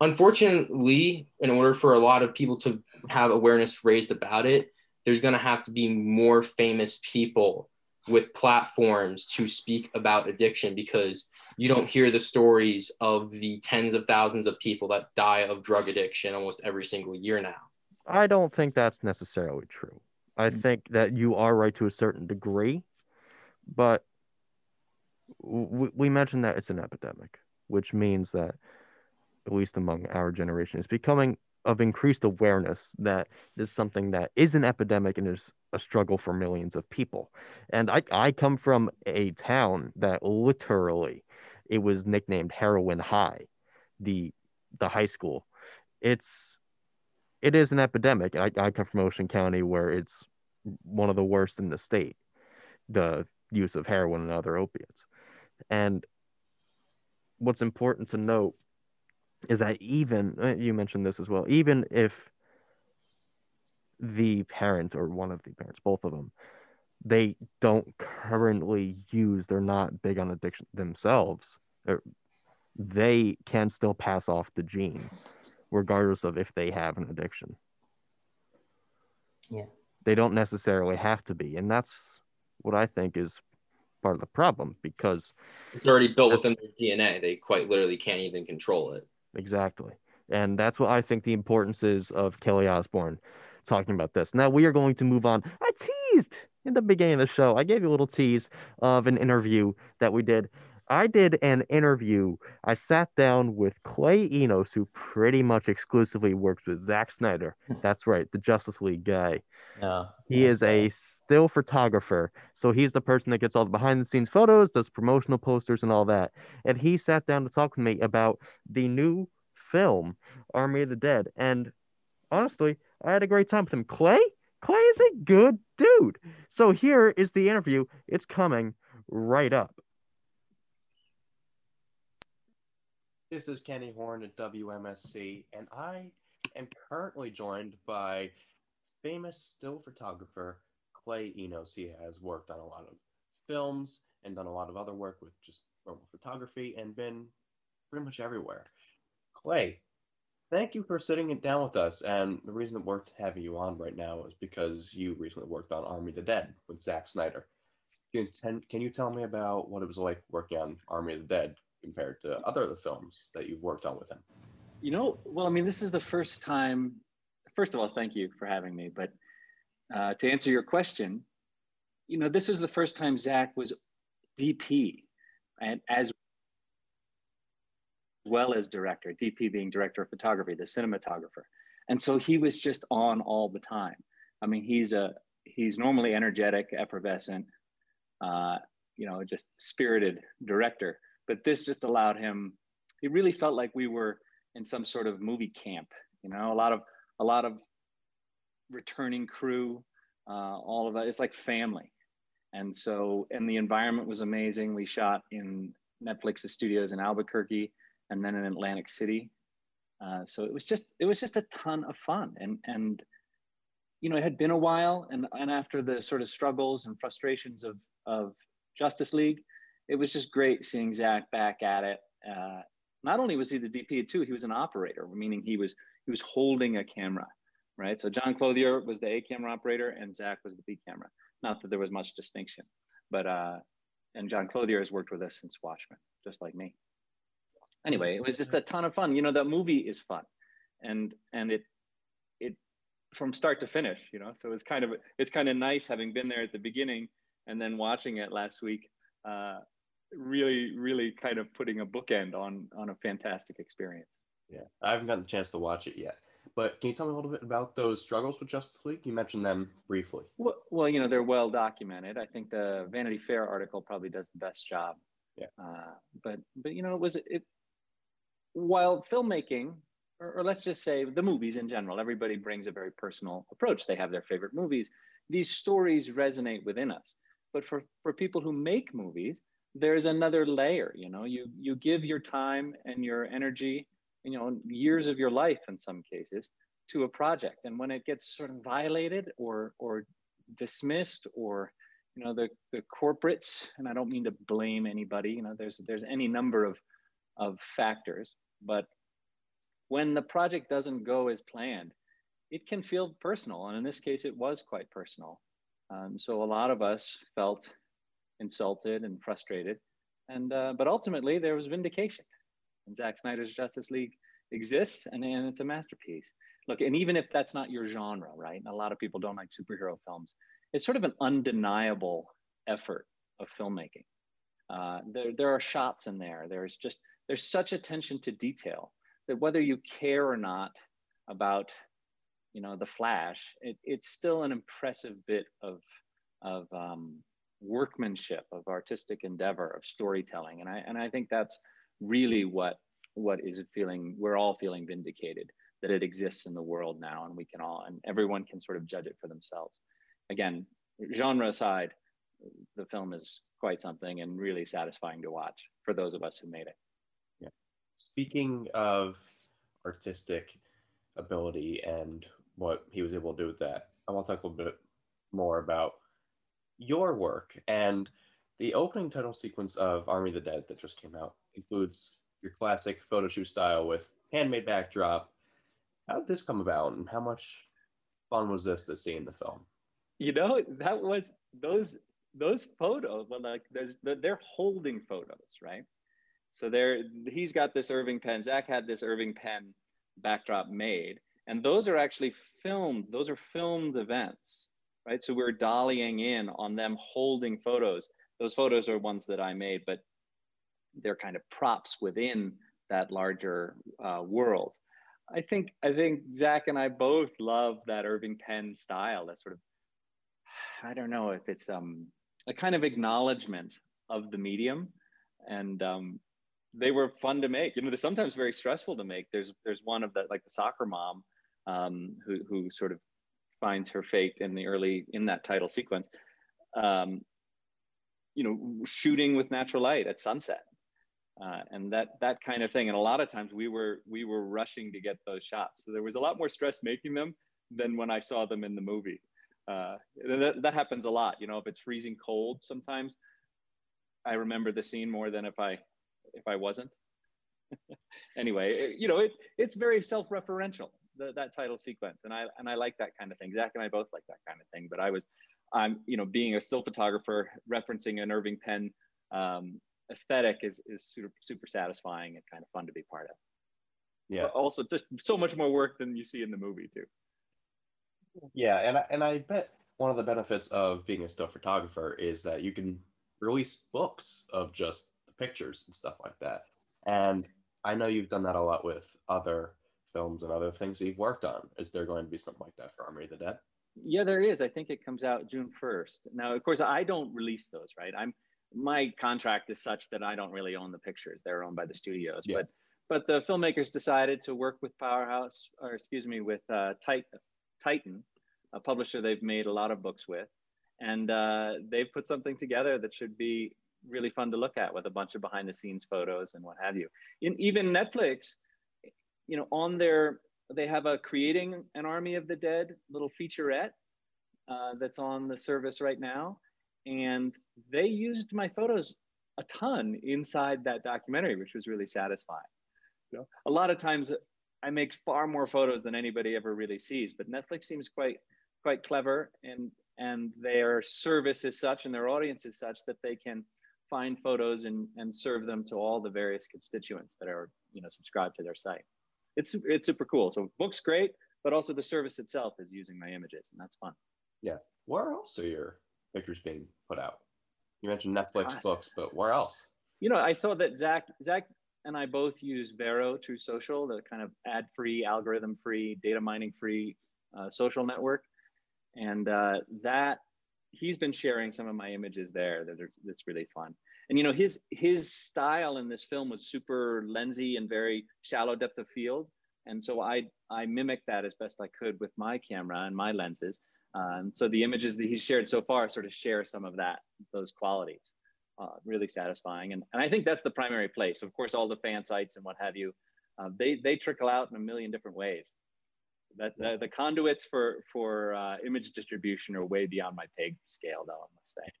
unfortunately, in order for a lot of people to have awareness raised about it, there's going to have to be more famous people with platforms to speak about addiction because you don't hear the stories of the tens of thousands of people that die of drug addiction almost every single year now. I don't think that's necessarily true. I mm. think that you are right to a certain degree, but we mentioned that it's an epidemic, which means that, at least among our generation, it's becoming of increased awareness that this is something that is an epidemic and is a struggle for millions of people. And I, I come from a town that literally it was nicknamed Heroin High, the the high school. It's it is an epidemic. I, I come from Ocean County where it's one of the worst in the state. the use of heroin and other opiates. And what's important to note is that even uh, you mentioned this as well, even if the parent or one of the parents, both of them, they don't currently use, they're not big on addiction themselves, they can still pass off the gene, regardless of if they have an addiction. Yeah. They don't necessarily have to be. And that's what I think is part of the problem because it's already built within their DNA. They quite literally can't even control it. Exactly. And that's what I think the importance is of Kelly Osbourne talking about this. Now we are going to move on. I teased in the beginning of the show. I gave you a little tease of an interview that we did. I did an interview. I sat down with Clay Enos, who pretty much exclusively works with Zack Snyder. [LAUGHS] That's right, the Justice League guy. Yeah. He is a still photographer. So he's the person that gets all the behind the scenes photos, does promotional posters and all that. And he sat down to talk with me about the new film, Army of the Dead. And honestly, I had a great time with him. Clay? Clay is a good dude. So here is the interview. It's coming right up. This is Kenny Horn at WMSC, and I am currently joined by famous still photographer Clay Enos. He has worked on a lot of films and done a lot of other work with just photography and been pretty much everywhere. Clay, thank you for sitting it down with us. And the reason that we're having you on right now is because you recently worked on Army of the Dead with Zack Snyder. Can you tell me about what it was like working on Army of the Dead compared to other films that you've worked on with him? You know, well, I mean, this is the first time. First of all, thank you for having me. But uh, to answer your question, you know, this was the first time Zach was DP, and as well as director, DP being director of photography, the cinematographer. And so he was just on all the time. I mean, he's a he's normally energetic, effervescent, uh, you know, just spirited director. But this just allowed him. He really felt like we were in some sort of movie camp. You know, a lot of a lot of returning crew, uh, all of that It's like family. And so, and the environment was amazing. We shot in Netflix's studios in Albuquerque and then in Atlantic City. Uh, so it was just it was just a ton of fun and and you know it had been a while and and after the sort of struggles and frustrations of of Justice League, it was just great seeing Zach back at it. Uh, not only was he the DP too, he was an operator, meaning he was he was holding a camera, right? So John Clothier was the A camera operator and Zach was the B camera. Not that there was much distinction, but uh, and John Clothier has worked with us since Watchmen, just like me anyway, it was just a ton of fun. You know, the movie is fun, and and it it from start to finish. You know, so it's kind of it's kind of nice having been there at the beginning and then watching it last week. Uh, really, really kind of putting a bookend on on a fantastic experience. Yeah, I haven't gotten the chance to watch it yet. But can you tell me a little bit about those struggles with Justice League? You mentioned them briefly. Well, well, you know, they're well documented. I think the Vanity Fair article probably does the best job. Yeah. Uh, but but you know, it was it while filmmaking, or, or, let's just say the movies in general, everybody brings a very personal approach. They have their favorite movies. These stories resonate within us. But for, for people who make movies, there's another layer. You know, you you give your time and your energy, you know, years of your life in some cases to a project. And when it gets sort of violated or or dismissed or you know the the corporates and i don't mean to blame anybody you know there's there's any number of of factors but when the project doesn't go as planned, it can feel personal. And in this case, it was quite personal. Um, so a lot of us felt insulted and frustrated. And, uh, but ultimately, there was vindication. And Zack Snyder's Justice League exists and, and it's a masterpiece. Look, and even if that's not your genre, right? And a lot of people don't like superhero films, it's sort of an undeniable effort of filmmaking. Uh, there, there are shots in there. There's just there's such attention to detail that whether you care or not about you know the flash it, it's still an impressive bit of of um, workmanship of artistic endeavor of storytelling and i and i think that's really what what is feeling we're all feeling vindicated that it exists in the world now and we can all and everyone can sort of judge it for themselves again genre aside the film is quite something and really satisfying to watch for those of us who made it. Yeah. Speaking of artistic ability and what he was able to do with that, I want to talk a little bit more about your work and the opening title sequence of Army of the Dead that just came out includes your classic photo shoot style with handmade backdrop. How did this come about and how much fun was this to see in the film? You know, that was those those photos, well, like there's they're holding photos, right? So there he's got this Irving Penn, Zach had this Irving Penn backdrop made. And those are actually filmed, those are filmed events, right? So we're dollying in on them holding photos. Those photos are ones that I made, but they're kind of props within that larger uh, world. I think I think Zach and I both love that Irving Penn style. That sort of I don't know if it's um, a kind of acknowledgement of the medium, and um, they were fun to make. You know, they're sometimes very stressful to make. There's there's one of the like the soccer mom um, who who sort of finds her fate in the early in that title sequence. Um, you know, shooting with natural light at sunset, uh, and that that kind of thing. And a lot of times we were we were rushing to get those shots, so there was a lot more stress making them than when I saw them in the movie. Uh, that, that happens a lot. You know, if it's freezing cold, sometimes I remember the scene more than if I if I wasn't. [LAUGHS] anyway, you know, it's it's very self-referential the, that title sequence, and I and I like that kind of thing. Zach and I both like that kind of thing. But I was, I'm you know, being a still photographer, referencing an Irving Penn um, aesthetic is is super super satisfying and kind of fun to be part of. Yeah. But also, just so much more work than you see in the movie too. Yeah, and I, and I bet one of the benefits of being a still photographer is that you can release books of just the pictures and stuff like that. And I know you've done that a lot with other films and other things that you've worked on. Is there going to be something like that for Army of the Dead? Yeah, there is. I think it comes out June 1st. Now, of course, I don't release those, right? I'm my contract is such that I don't really own the pictures. They're owned by the studios. Yeah. But but the filmmakers decided to work with Powerhouse, or excuse me, with uh, Titan, a publisher they've made a lot of books with, and uh, they've put something together that should be really fun to look at with a bunch of behind the scenes photos and what have you. In even Netflix you know, on their, they have a creating an army of the dead little featurette uh, that's on the service right now. And they used my photos a ton inside that documentary, which was really satisfying. You know, a lot of times I make far more photos than anybody ever really sees, but Netflix seems quite quite clever and and their service is such and their audience is such that they can find photos and, and serve them to all the various constituents that are you know subscribed to their site it's it's super cool. So book's great, but also the service itself is using my images, and that's fun. Yeah. Where else are your pictures being put out? You mentioned Netflix Gosh. books, but where else? You know, I saw that Zach Zach and I both use Vero True Social, the kind of ad-free, algorithm-free, data mining-free uh, social network, and uh, that he's been sharing some of my images there. That are, that's really fun. And you know, his his style in this film was super lensy and very shallow depth of field. And so I I mimicked that as best I could with my camera and my lenses. Um, so the images that he's shared so far sort of share some of that those qualities. Uh, really satisfying, and and I think that's the primary place. Of course, all the fan sites and what have you, uh, they they trickle out in a million different ways. That the, the conduits for for uh, image distribution are way beyond my pay scale, though I must say.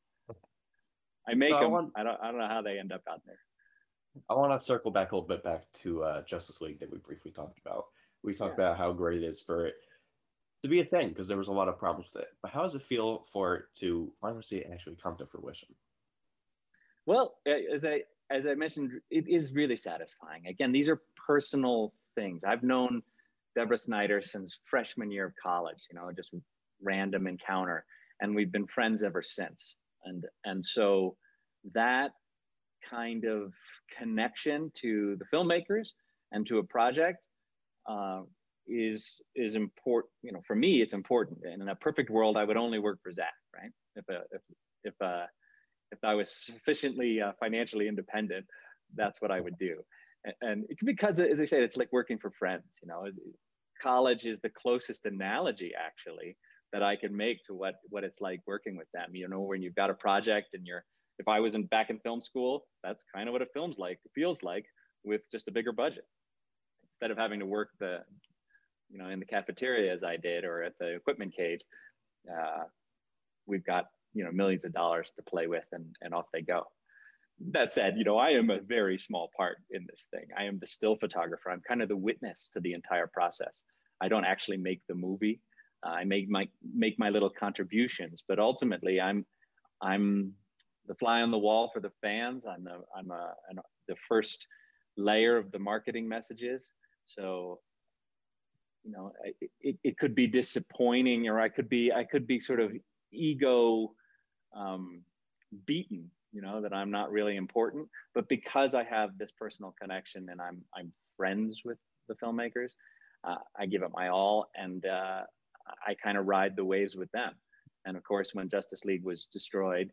I make so them. I, want, I, don't. I don't know how they end up out there. I want to circle back a little bit back to uh, Justice League that we briefly talked about. We talked yeah. about how great it is for it to be a thing because there was a lot of problems with it. But how does it feel for it to finally see it actually come to fruition? Well, as I as I mentioned, it is really satisfying. Again, these are personal things. I've known Deborah Snyder since freshman year of college. You know, just random encounter, and we've been friends ever since and and so that kind of connection to the filmmakers and to a project uh, is is important. You know, for me, it's important. And in a perfect world, I would only work for Zach, right? If a, if if uh, if I was sufficiently uh, financially independent, that's what I would do. And, and because, as I said, it's like working for friends. You know, college is the closest analogy actually that I can make to what what it's like working with them. You know, when you've got a project and you're if I was in back in film school, that's kind of what a film's like, feels like with just a bigger budget. Instead of having to work the, you know, in the cafeteria as I did or at the equipment cage, uh, we've got you know millions of dollars to play with and, and off they go that said you know i am a very small part in this thing i am the still photographer i'm kind of the witness to the entire process i don't actually make the movie i make my make my little contributions but ultimately i'm i'm the fly on the wall for the fans. I'm the i'm a, an, the first layer of the marketing messages. So you know it, it, it could be disappointing or i could be i could be sort of ego um, beaten you know that i'm not really important. But because i have this personal connection and i'm i'm friends with the filmmakers uh, i give it my all. And uh, i kind of ride the waves with them and of course when justice league was destroyed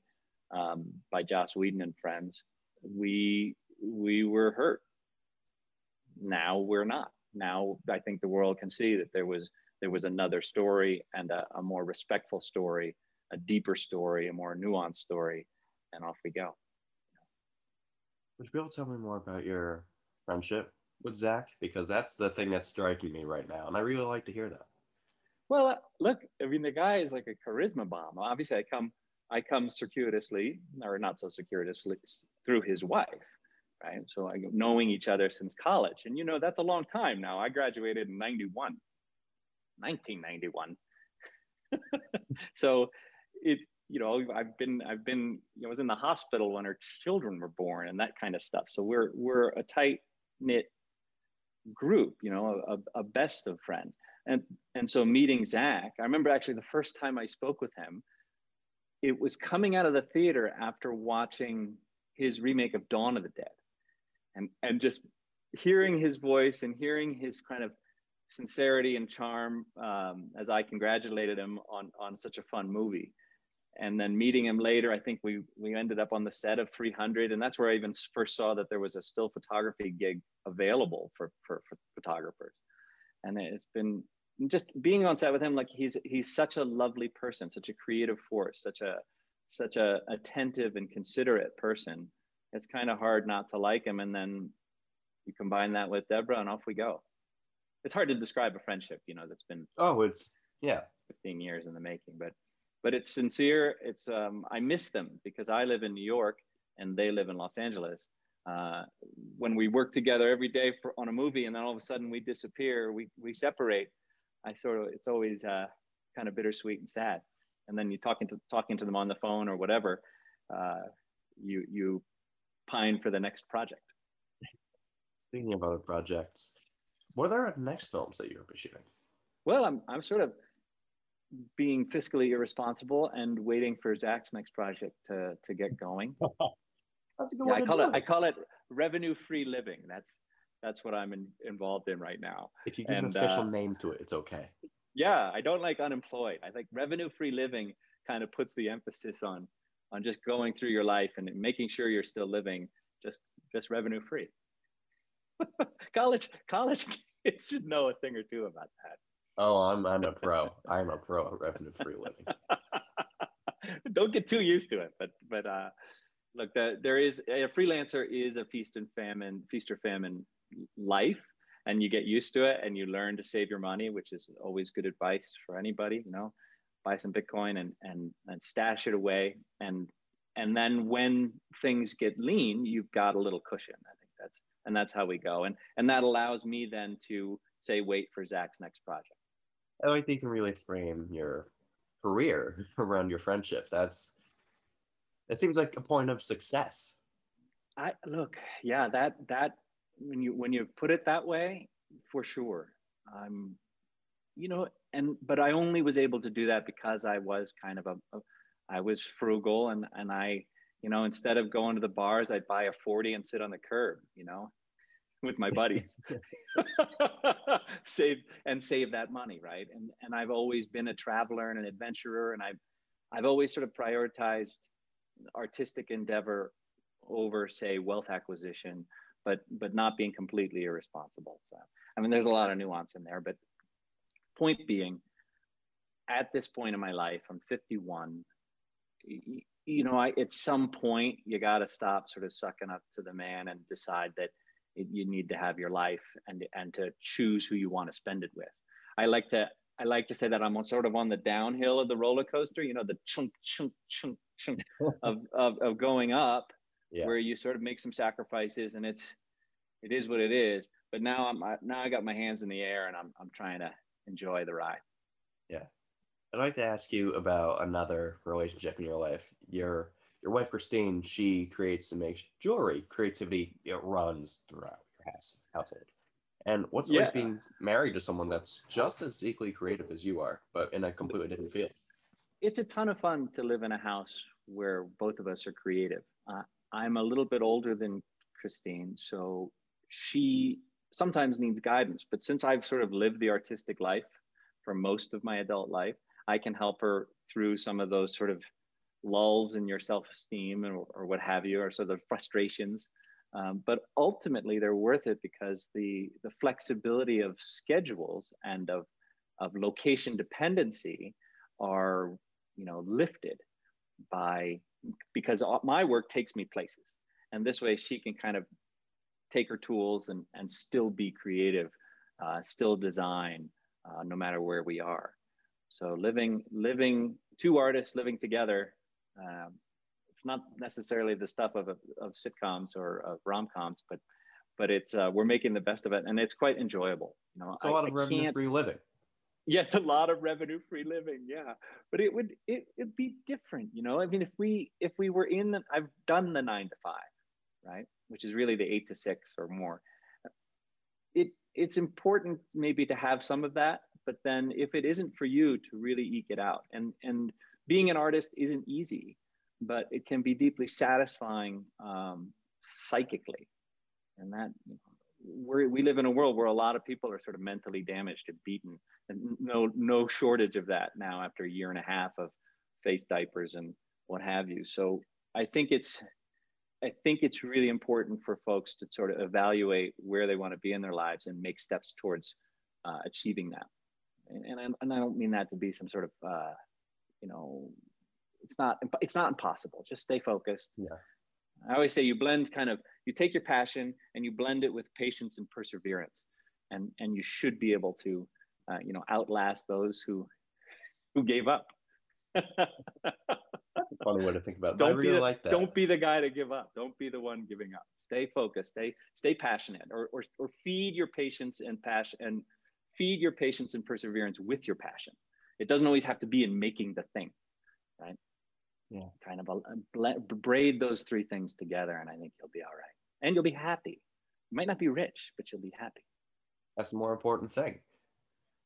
um, by joss whedon and friends we we were hurt now we're not now i think the world can see that there was there was another story and a, a more respectful story a deeper story, a more nuanced story, and off we go. Would you be able to tell me more about your friendship with Zach? Because that's the thing that's striking me right now, and I really like to hear that. Well, uh, look, I mean, the guy is like a charisma bomb. Obviously, I come, I come circuitously, or not so circuitously, through his wife, right? So, I, knowing each other since college, and you know, that's a long time now. I graduated in '91, 1991. [LAUGHS] so it you know i've been i've been i was in the hospital when her children were born and that kind of stuff so we're we're a tight knit group you know a, a best of friends and and so meeting zach i remember actually the first time i spoke with him it was coming out of the theater after watching his remake of dawn of the dead and and just hearing his voice and hearing his kind of sincerity and charm um, as I congratulated him on on such a fun movie. And then meeting him later, I think we we ended up on the set of 300, and that's where I even first saw that there was a still photography gig available for for, for photographers. And it's been just being on set with him. Like he's he's such a lovely person, such a creative force, such a such a attentive and considerate person. It's kind of hard not to like him. And then you combine that with Deborah, and off we go it's hard to describe a friendship, you know, that's been oh, it's yeah, 15 years in the making, but but it's sincere. It's um, I miss them because I live in New York and they live in Los Angeles. Uh, when we work together every day for, on a movie and then all of a sudden we disappear, we we separate. I sort of it's always uh, kind of bittersweet and sad. And then you talking to talking to them on the phone or whatever, uh, you you pine for the next project. Speaking of other projects, what are the next films that you're shooting? Well, I'm I'm sort of being fiscally irresponsible and waiting for Zach's next project to to get going. [LAUGHS] that's a good yeah, I call it, it I call it revenue free living. That's that's what I'm in, involved in right now. If you give and, an official uh, name to it, it's okay. Yeah, I don't like unemployed. I think revenue free living kind of puts the emphasis on on just going through your life and making sure you're still living just just revenue free. [LAUGHS] college college kids should know a thing or two about that. Oh, I'm I'm a pro. I'm a pro at revenue free living. [LAUGHS] Don't get too used to it, but but uh, look, the, there is a freelancer is a feast and famine, feast or famine life, and you get used to it, and you learn to save your money, which is always good advice for anybody. You know, buy some Bitcoin and and and stash it away, and and then when things get lean, you've got a little cushion. I think that's and that's how we go and and that allows me then to say wait for zach's next project oh, i like that you can really frame your career [LAUGHS] around your friendship that's that seems like a point of success i look yeah that that when you when you put it that way for sure i'm you know and but i only was able to do that because i was kind of a, a I was frugal and and i you know, instead of going to the bars, I'd buy a 40 and sit on the curb, you know, with my buddies. [LAUGHS] [LAUGHS] save and save that money, right? And and I've always been a traveler and an adventurer, and I've I've always sort of prioritized artistic endeavor over, say, wealth acquisition, but but not being completely irresponsible. So I mean, there's a lot of nuance in there, but point being, at this point in my life, I'm 51. You know, I, at some point, you got to stop sort of sucking up to the man and decide that it, you need to have your life and and to choose who you want to spend it with. I like to I like to say that I'm sort of on the downhill of the roller coaster. You know, the chunk chunk chunk chunk [LAUGHS] of, of of going up, yeah. where you sort of make some sacrifices, and it's it is what it is. But now I'm now I got my hands in the air, and I'm I'm trying to enjoy the ride. Yeah, I'd like to ask you about another relationship in your life. Your your wife Christine, she creates and makes jewelry. Creativity it runs throughout your house household. And what's it yeah. like being married to someone that's just as equally creative as you are, but in a completely different field? It's a ton of fun to live in a house where both of us are creative. Uh, I'm a little bit older than Christine, so she sometimes needs guidance. But since I've sort of lived the artistic life for most of my adult life, I can help her through some of those sort of lulls in your self-esteem or, or what have you, or sort of frustrations. Um, but ultimately, they're worth it because the the flexibility of schedules and of of location dependency are you know lifted by because my work takes me places, and this way she can kind of take her tools and and still be creative, uh, still design, uh, no matter where we are. So living living two artists living together um, it's not necessarily the stuff of, of sitcoms or of rom-coms, but but it's uh, we're making the best of it, and it's quite enjoyable. You know, it's a lot I, of revenue-free living. Yeah, it's a lot of revenue-free living. Yeah, but it would it it'd be different. You know, I mean, if we if we were in, I've done the nine to five, right, which is really the eight to six or more. It it's important maybe to have some of that, but then if it isn't for you, to really eke it out. And and being an artist isn't easy but it can be deeply satisfying um, psychically. And that you know, we live in a world where a lot of people are sort of mentally damaged and beaten, and no no shortage of that now after a year and a half of face diapers and what have you. So I think it's I think it's really important for folks to sort of evaluate where they want to be in their lives and make steps towards uh, achieving that. And, and, I, and I don't mean that to be some sort of uh, you know it's not it's not impossible. Just stay focused. Yeah. I always say you blend kind of you take your passion and you blend it with patience and perseverance, and and you should be able to, uh, you know, outlast those who who gave up. funny way to think about. It. Don't really be the, like that. Don't be the guy to give up. Don't be the one giving up. Stay focused. Stay stay passionate, or or, or feed your patience and passion and feed your patience and perseverance with your passion. It doesn't always have to be in making the thing, right? yeah. kind of a, a, braid those three things together and i think you'll be all right and you'll be happy. You might not be rich but you'll be happy. That's the more important thing.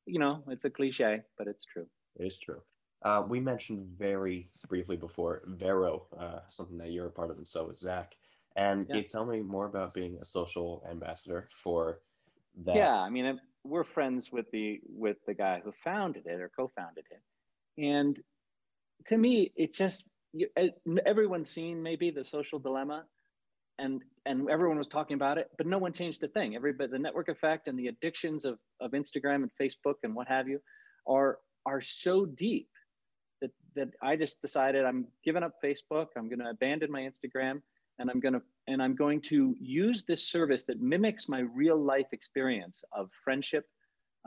You know it's a cliche but it's true. It is true. Uh, we mentioned very briefly before vero uh, something that you're a part of and so is zach. And yeah. can you tell me more about being a social ambassador for that? Yeah i mean we're friends with the with the guy who founded it or co-founded it. And to me, it just everyone's seen maybe the social dilemma, and and everyone was talking about it, but no one changed a thing. Everybody, the network effect and the addictions of of Instagram and Facebook and what have you, are are so deep that that I just decided I'm giving up Facebook. I'm going to abandon my Instagram, and I'm going to and I'm going to use this service that mimics my real life experience of friendship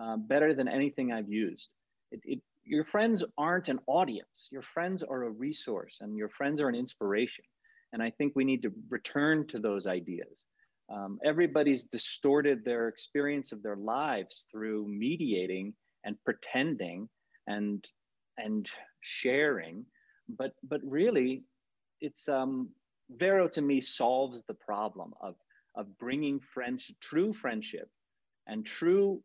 uh, better than anything I've used. It, it, your friends aren't an audience. Your friends are a resource and your friends are an inspiration. And I think we need to return to those ideas. Um, everybody's distorted their experience of their lives through mediating and pretending and and sharing but but really it's um vero to me solves the problem of of bringing friendship true friendship and true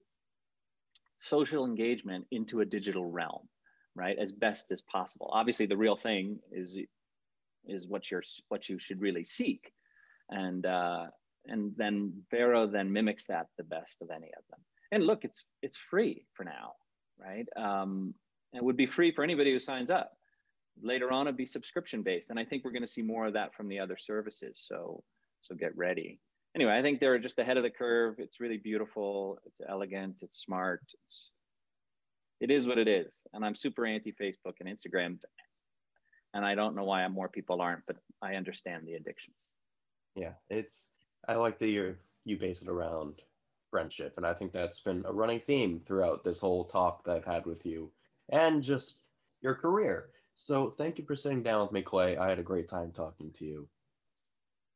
social engagement into a digital realm, right? As best as possible. Obviously, the real thing is is what you're what you should really seek, and uh, and then Vero then mimics that the best of any of them. And look, it's it's free for now, right? Um, it would be free for anybody who signs up. Later on, it'd be subscription based, and I think we're going to see more of that from the other services. So so get ready anyway, I think they're just ahead of the curve. It's really beautiful. It's elegant. It's smart. It's it is what it is. And I'm super anti Facebook and Instagram. And I don't know why more people aren't, but I understand the addictions. Yeah, it's, I like that you you base it around friendship. And I think that's been a running theme throughout this whole talk that I've had with you and just your career. So thank you for sitting down with me, Clay. I had a great time talking to you.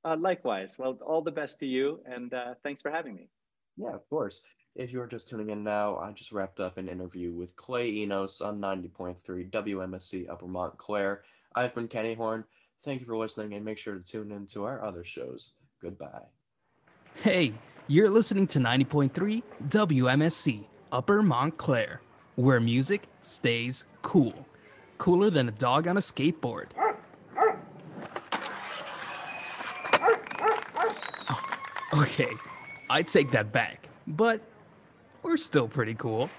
Uh, likewise. Well, all the best to you, and uh, thanks for having me. Yeah, of course. If you're just tuning in now, I just wrapped up an interview with Clay Enos on 90.3 WMSC Upper Montclair. I've been Kenny Horn. Thank you for listening, and make sure to tune in to our other shows. Goodbye. Hey, you're listening to 90.3 WMSC Upper Montclair, where music stays cool. Cooler than a dog on a skateboard. Oh, okay, I take that back, but we're still pretty cool.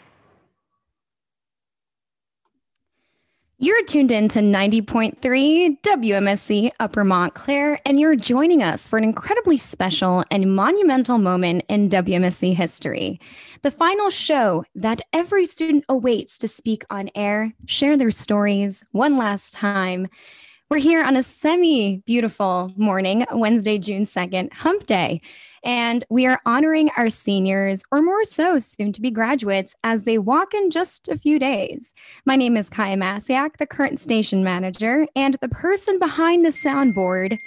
You're tuned in to 90.3 WMSC Upper Montclair, and you're joining us for an incredibly special and monumental moment in WMSC history. The final show that every student awaits to speak on air, share their stories one last time. We're here on a semi beautiful morning, Wednesday, June 2nd, Hump Day. And we are honoring our seniors, or more so, soon to be graduates, as they walk in just a few days. My name is Kaya Masiak, the current station manager, and the person behind the soundboard.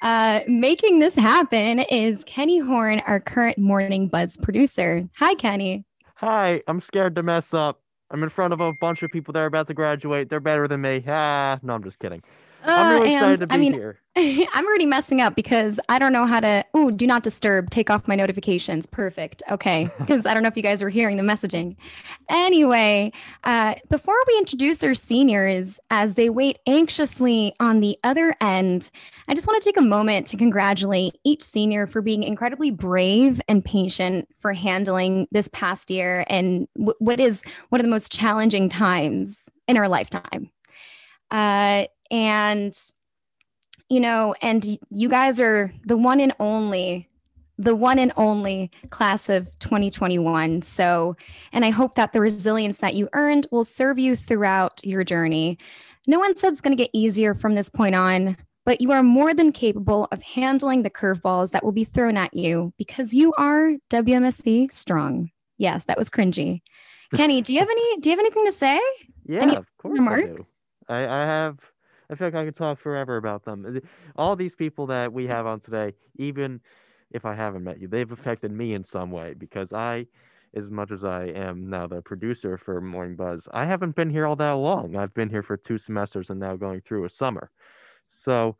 Uh, making this happen is Kenny Horn, our current morning buzz producer. Hi, Kenny. Hi, I'm scared to mess up. I'm in front of a bunch of people that are about to graduate. They're better than me. Ah, no, I'm just kidding. I'm really uh, excited to be I mean, here. [LAUGHS] I'm already messing up because I don't know how to. Ooh, do not disturb. Take off my notifications. Perfect. Okay. [LAUGHS] Because I don't know if you guys were hearing the messaging. Anyway, uh, before we introduce our seniors as they wait anxiously on the other end, I just want to take a moment to congratulate each senior for being incredibly brave and patient for handling this past year and w- what is one of the most challenging times in our lifetime. Uh, and you know and you guys are the one and only the one and only class of 2021 so and i hope that the resilience that you earned will serve you throughout your journey. No one said it's going to get easier from this point on but you are more than capable of handling the curveballs that will be thrown at you because you are wmsc strong. Yes that was cringy. [LAUGHS] Kenny do you have any do you have anything to say? Yeah, any of course remarks? I I have. I feel like I could talk forever about them. All these people that we have on today, even if I haven't met you, they've affected me in some way because I, as much as I am now the producer for Morning Buzz, I haven't been here all that long. I've been here for two semesters and now going through a summer. So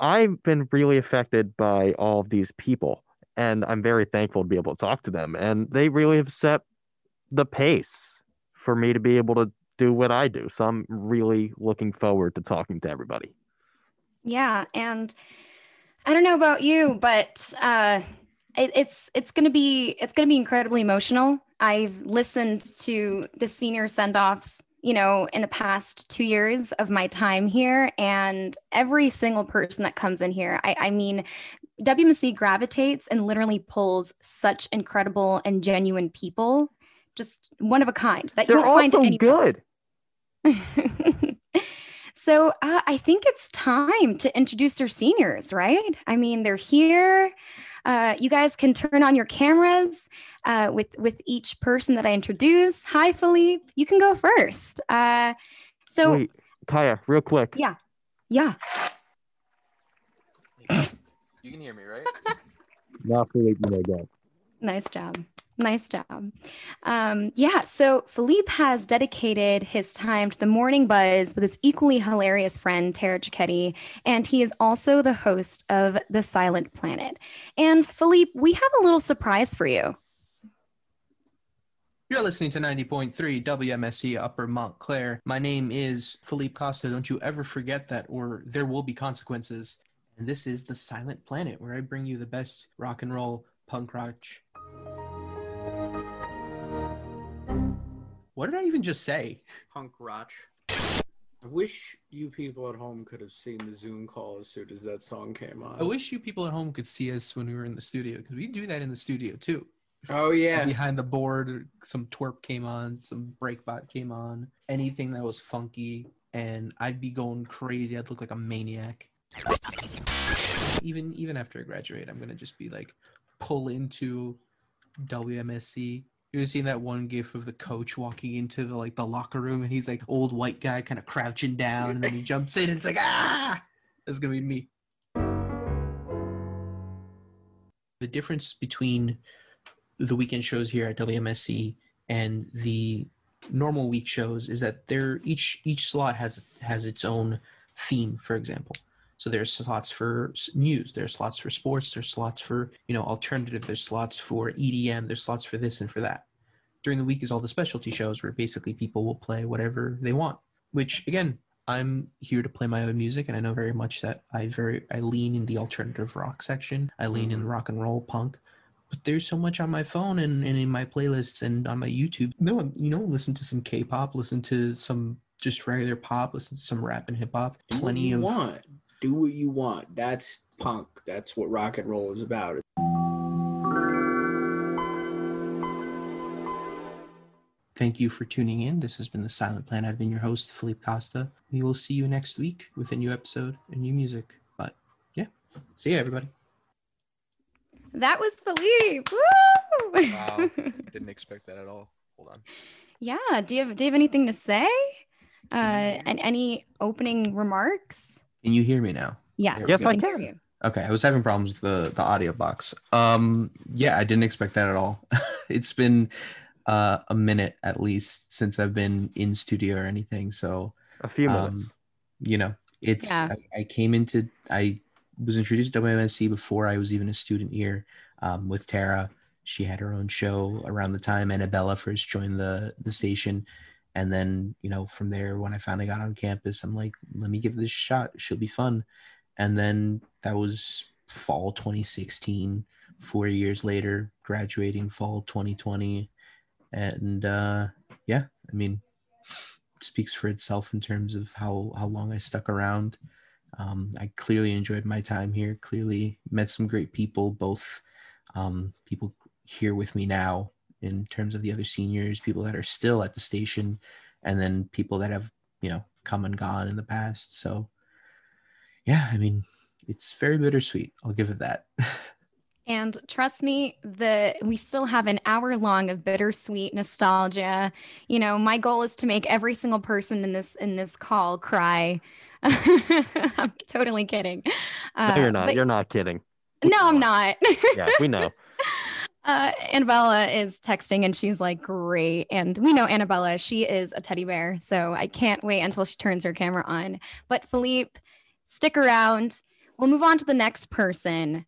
I've been really affected by all of these people, and I'm very thankful to be able to talk to them. And they really have set the pace for me to be able to do what I do. So I'm really looking forward to talking to everybody. Yeah, and I don't know about you, but uh, it, it's it's gonna be it's gonna be incredibly emotional. I've listened to the senior send-offs, you know, in the past two years of my time here, and every single person that comes in here, I, I mean, WMC gravitates and literally pulls such incredible and genuine people, just one of a kind that They're you won't find also anywhere else. good. [LAUGHS] So uh, I think it's time to introduce our seniors, right? I mean, they're here. Uh, you guys can turn on your cameras uh, with with each person that I introduce. Hi, Philippe. You can go first. Uh, so Wait, Kaya, real quick. yeah, yeah. You can hear me, right? [LAUGHS] Not Philippe, you may. Nice job. Nice job. Um, yeah, so Philippe has dedicated his time to the morning buzz with his equally hilarious friend, Tara Cicchetti, and he is also the host of The Silent Planet. And Philippe, we have a little surprise for you. You're listening to 90.3 WMSC Upper Montclair. My name is Philippe Costa. Don't you ever forget that, or there will be consequences. And this is The Silent Planet, where I bring you the best rock and roll, punk rock. What did I even just say? Punk rock. I wish you people at home could have seen the Zoom call as soon as that song came on. I wish you people at home could see us when we were in the studio because we do that in the studio too. Oh yeah. Behind the board, some twerp came on, some breakbot came on, anything that was funky, and I'd be going crazy. I'd look like a maniac. Even even after I graduate, I'm gonna just be like pull into WMSC. You ever seen that one gif of the coach walking into the like the locker room and he's like old white guy kind of crouching down and then he jumps in and it's like ah that's gonna be me. The difference between the weekend shows here at WMSC and the normal week shows is that they're each each slot has has its own theme, for example. So there's slots for news, there's slots for sports, there's slots for you know alternative, there's slots for EDM, there's slots for this and for that. During the week is all the specialty shows where basically people will play whatever they want. Which again, I'm here to play my own music, and I know very much that I very I lean in the alternative rock section. I lean in mm-hmm. rock and roll punk, but there's so much on my phone and, and in my playlists and on my YouTube. No, you know, listen to some K-pop, listen to some just regular pop, listen to some rap and hip hop. Plenty of want. Do what you want. That's punk. That's what rock and roll is about. Thank you for tuning in. This has been The Silent Plan. I've been your host, Philippe Costa. We will see you next week with a new episode and new music. But yeah, see you, everybody. That was Philippe. Woo! Wow. [LAUGHS] Didn't expect that at all. Hold on. yeah. Do you have do you have anything to say? Uh, and any opening remarks? Can you hear me now? Yes. There Yes. I hear can. you. Okay, I was having problems with the the audio box. Um, yeah, I didn't expect that at all. [LAUGHS] it's been uh, a minute at least since I've been in studio or anything. So A few minutes. um, you know, it's Yeah. I, I came into I was introduced to WMSC before I was even a student here um, with Tara. She had her own show around the time Annabella first joined the the station, and then you know from there when I finally got on campus, I'm like, let me give this shot. She'll be fun. And then that was fall 2016. Four years later, graduating fall 2020, and uh, yeah, I mean, speaks for itself in terms of how how long I stuck around. Um, I clearly enjoyed my time here. Clearly met some great people, both um, people here with me now in terms of the other seniors, people that are still at the station, and then people that have you know come and gone in the past. So yeah, I mean, it's very bittersweet. I'll give it that. [LAUGHS] And trust me, the we still have an hour long of bittersweet nostalgia. You know, my goal is to make every single person in this in this call cry. [LAUGHS] I'm totally kidding. no, Uh, you're not. but- You're not kidding. no, I'm not. Yeah, we know. [LAUGHS] Uh, Annabella is texting and she's like, great. And we know Annabella, she is a teddy bear. So I can't wait until she turns her camera on. But Philippe, stick around. We'll move on to the next person.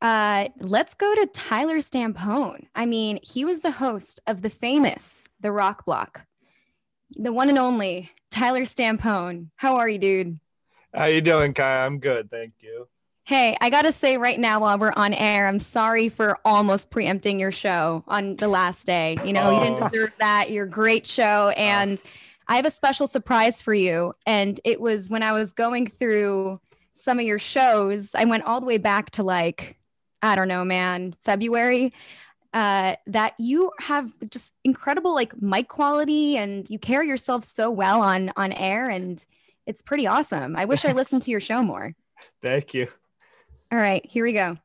Uh, let's go to Tyler Stampone. I mean, he was the host of the famous The Rock Block, the one and only Tyler Stampone. How are you, dude? How you doing, Kai? I'm good, thank you. Hey, I gotta say right now while we're on air, I'm sorry for almost preempting your show on the last day. You know, you didn't Oh. deserve that. Your great show. And I have a special surprise for you. And it was when I was going through some of your shows, I went all the way back to like, I don't know, man, February. Uh, that you have just incredible like mic quality and you carry yourself so well on on air and it's pretty awesome. I wish I listened to your show more. [LAUGHS] Thank you. All right, here we go.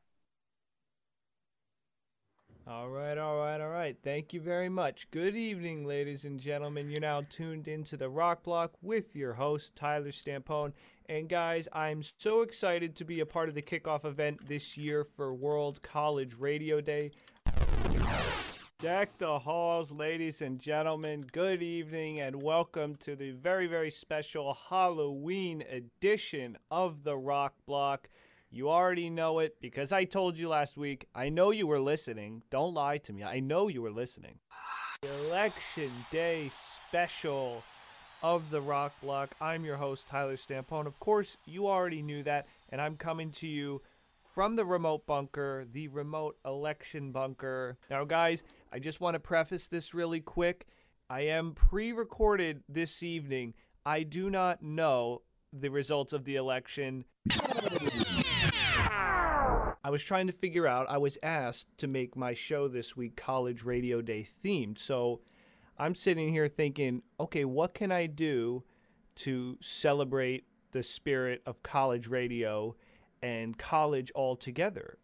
All right, all right, all right. Thank you very much. Good evening, ladies and gentlemen. You're now tuned into the Rock Block with your host, Tyler Stampone. And guys, I'm so excited to be a part of the kickoff event this year for World College Radio Day. Deck the halls, ladies and gentlemen. Good evening and welcome to the very, very special Halloween edition of the Rock Block. You already know it because I told you last week. I know you were listening. Don't lie to me. I know you were listening. Election Day special of the Rock Block. I'm your host, Tyler Stampone. Of course, you already knew that, and I'm coming to you from the remote bunker, the remote election bunker. Now, guys, I just want to preface this really quick. I am pre recorded this evening. I do not know the results of the election. I was trying to figure out, I was asked to make my show this week College Radio Day themed. So I'm sitting here thinking, okay, what can I do to celebrate the spirit of college radio and college altogether?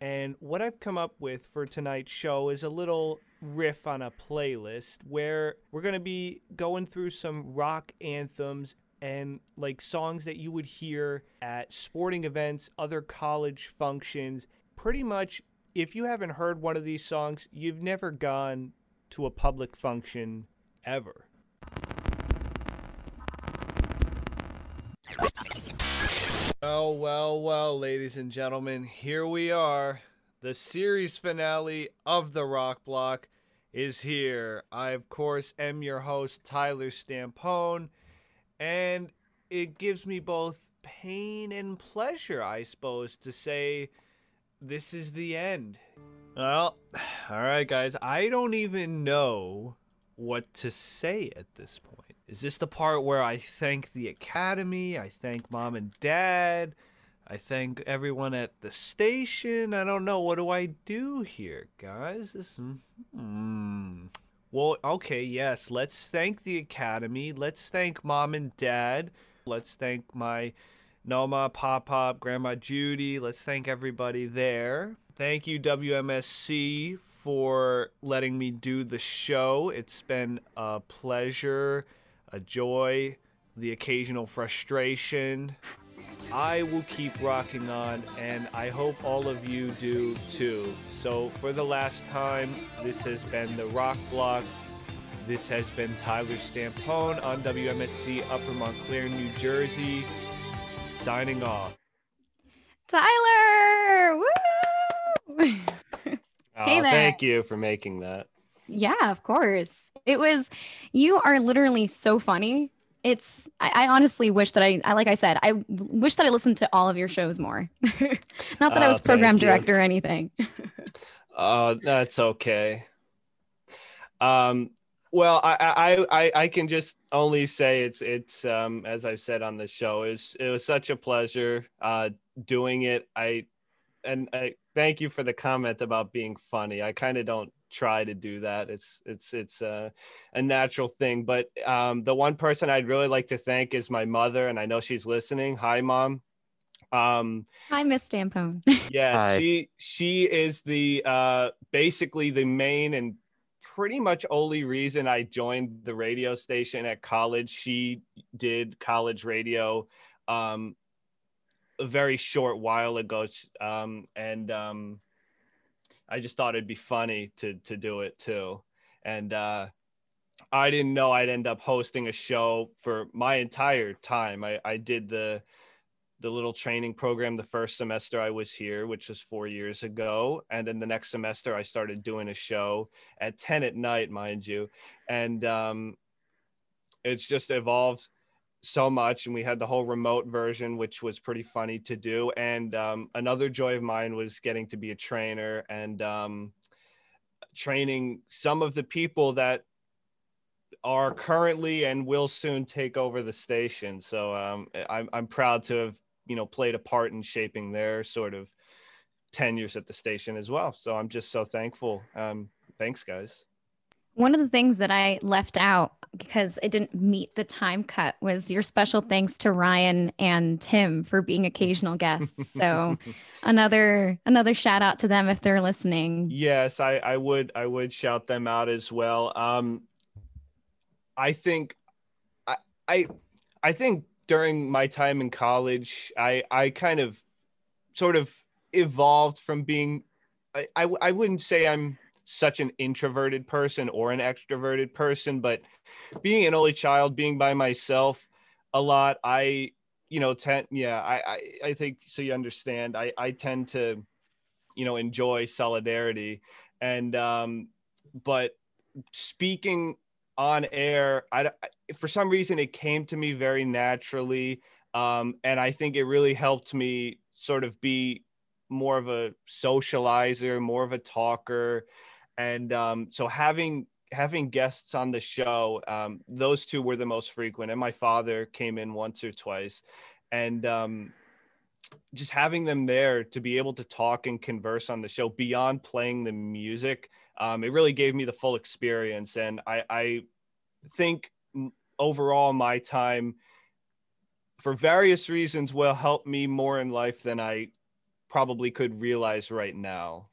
And what I've come up with for tonight's show is a little riff on a playlist where we're going to be going through some rock anthems and like songs that you would hear at sporting events, other college functions. Pretty much, if you haven't heard one of these songs, you've never gone to a public function ever. Well, well, well, ladies and gentlemen, here we are. The series finale of the Rock Block is here. I, of course, am your host, Tyler Stampone, and it gives me both pain and pleasure, I suppose, to say this is the end. Well, [SIGHS] all right, guys, I don't even know what to say at this point. Is this the part where I thank the Academy? I thank mom and dad? I thank everyone at the station? I don't know. What do I do here, guys? This, hmm. Well, okay, yes. Let's thank the Academy. Let's thank mom and dad. Let's thank my Noma, Pop Pop, Grandma Judy. Let's thank everybody there. Thank you, WMSC, for letting me do the show. It's been a pleasure a joy, the occasional frustration. I will keep rocking on, and I hope all of you do too. So, for the last time, this has been the Rock Block. This has been Tyler Stampone on WMSC Upper Montclair, New Jersey, signing off. Tyler! Woo! oh, hey there. Thank you for making that. Yeah, of course. It was, you are literally so funny. It's, I, I honestly wish that I, I, like I said, I wish that I listened to all of your shows more. [LAUGHS] Not that I was program director or anything. Oh, [LAUGHS] uh, that's okay. Um, well, I, I, I, I can just only say it's, it's, um, as I've said on the show, is it was such a pleasure, uh, doing it. I, and I thank you for the comment about being funny. I kind of don't try to do that. It's it's it's a, a natural thing. But um, the one person I'd really like to thank is my mother, and I know she's listening. Hi, mom. Um, Hi, Miss Stampone. [LAUGHS] yeah, Hi. she she is the uh, basically the main and pretty much only reason I joined the radio station at college. She did college radio um, a very short while ago, um, and um, I just thought it'd be funny to to do it too. And uh, I didn't know I'd end up hosting a show for my entire time. I, I did the the little training program the first semester I was here, which was four years ago. And then the next semester, I started doing a show at 10 at night, mind you. And um, it's just evolved so much and we had the whole remote version which was pretty funny to do and um, another joy of mine was getting to be a trainer and um, training some of the people that are currently and will soon take over the station so um, I'm, I'm proud to have you know played a part in shaping their sort of tenures at the station as well so i'm just so thankful. Um, thanks guys one of the things that I left out because it didn't meet the time cut was your special thanks to Ryan and Tim for being occasional guests. So [LAUGHS] another another shout out to them if they're listening. Yes, I, I would I would shout them out as well. Um I think I I I think during my time in college, I I kind of sort of evolved from being I, I, I wouldn't say I'm such an introverted person or an extroverted person, but being an only child, being by myself a lot, I, you know, tend, yeah, I, I, I think so. You understand. I, I tend to, you know, enjoy solidarity, and um, but speaking on air, I, for some reason it came to me very naturally, um, and I think it really helped me sort of be more of a socializer, more of a talker, and um, so having having guests on the show um, those two were the most frequent and my father came in once or twice and um, just having them there to be able to talk and converse on the show beyond playing the music, um, it really gave me the full experience. And I, I think overall my time for various reasons will help me more in life than I probably could realize right now.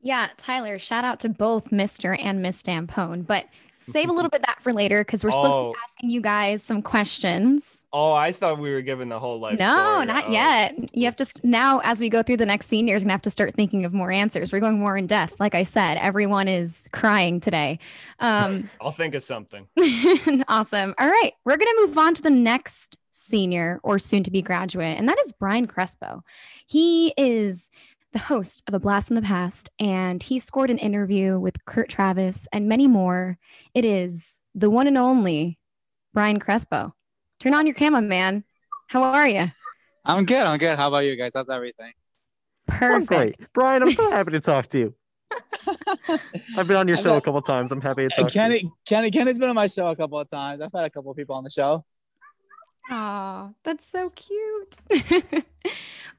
Yeah, Tyler, shout out to both Mr. and Miss Stampone. But save a little bit that for later because we're still Oh. asking you guys some questions. Oh, I thought we were given the whole life. no, story. not Oh. yet. You have to st- now, as we go through the next scene, you're gonna have to start thinking of more answers. We're going more in depth. Like I said, everyone is crying today. Um, [LAUGHS] I'll think of something. [LAUGHS] awesome. All right, we're gonna move on to the next senior or soon to be graduate, and that is Brian Crespo. He is the host of A Blast from the Past, and he scored an interview with Kurt Travis and many more. It is the one and only Brian Crespo. Turn on your camera, man. How are you? I'm good. I'm good. How about you guys? How's everything? I'm Perfect. great. Brian, I'm so happy to talk to you. I've been on your [LAUGHS] show a bet- couple times. I'm happy to talk to you. Kenny, Kenny, Kenny's been on my show a couple of times. I've had a couple of people on the show. Oh, that's so cute. [LAUGHS]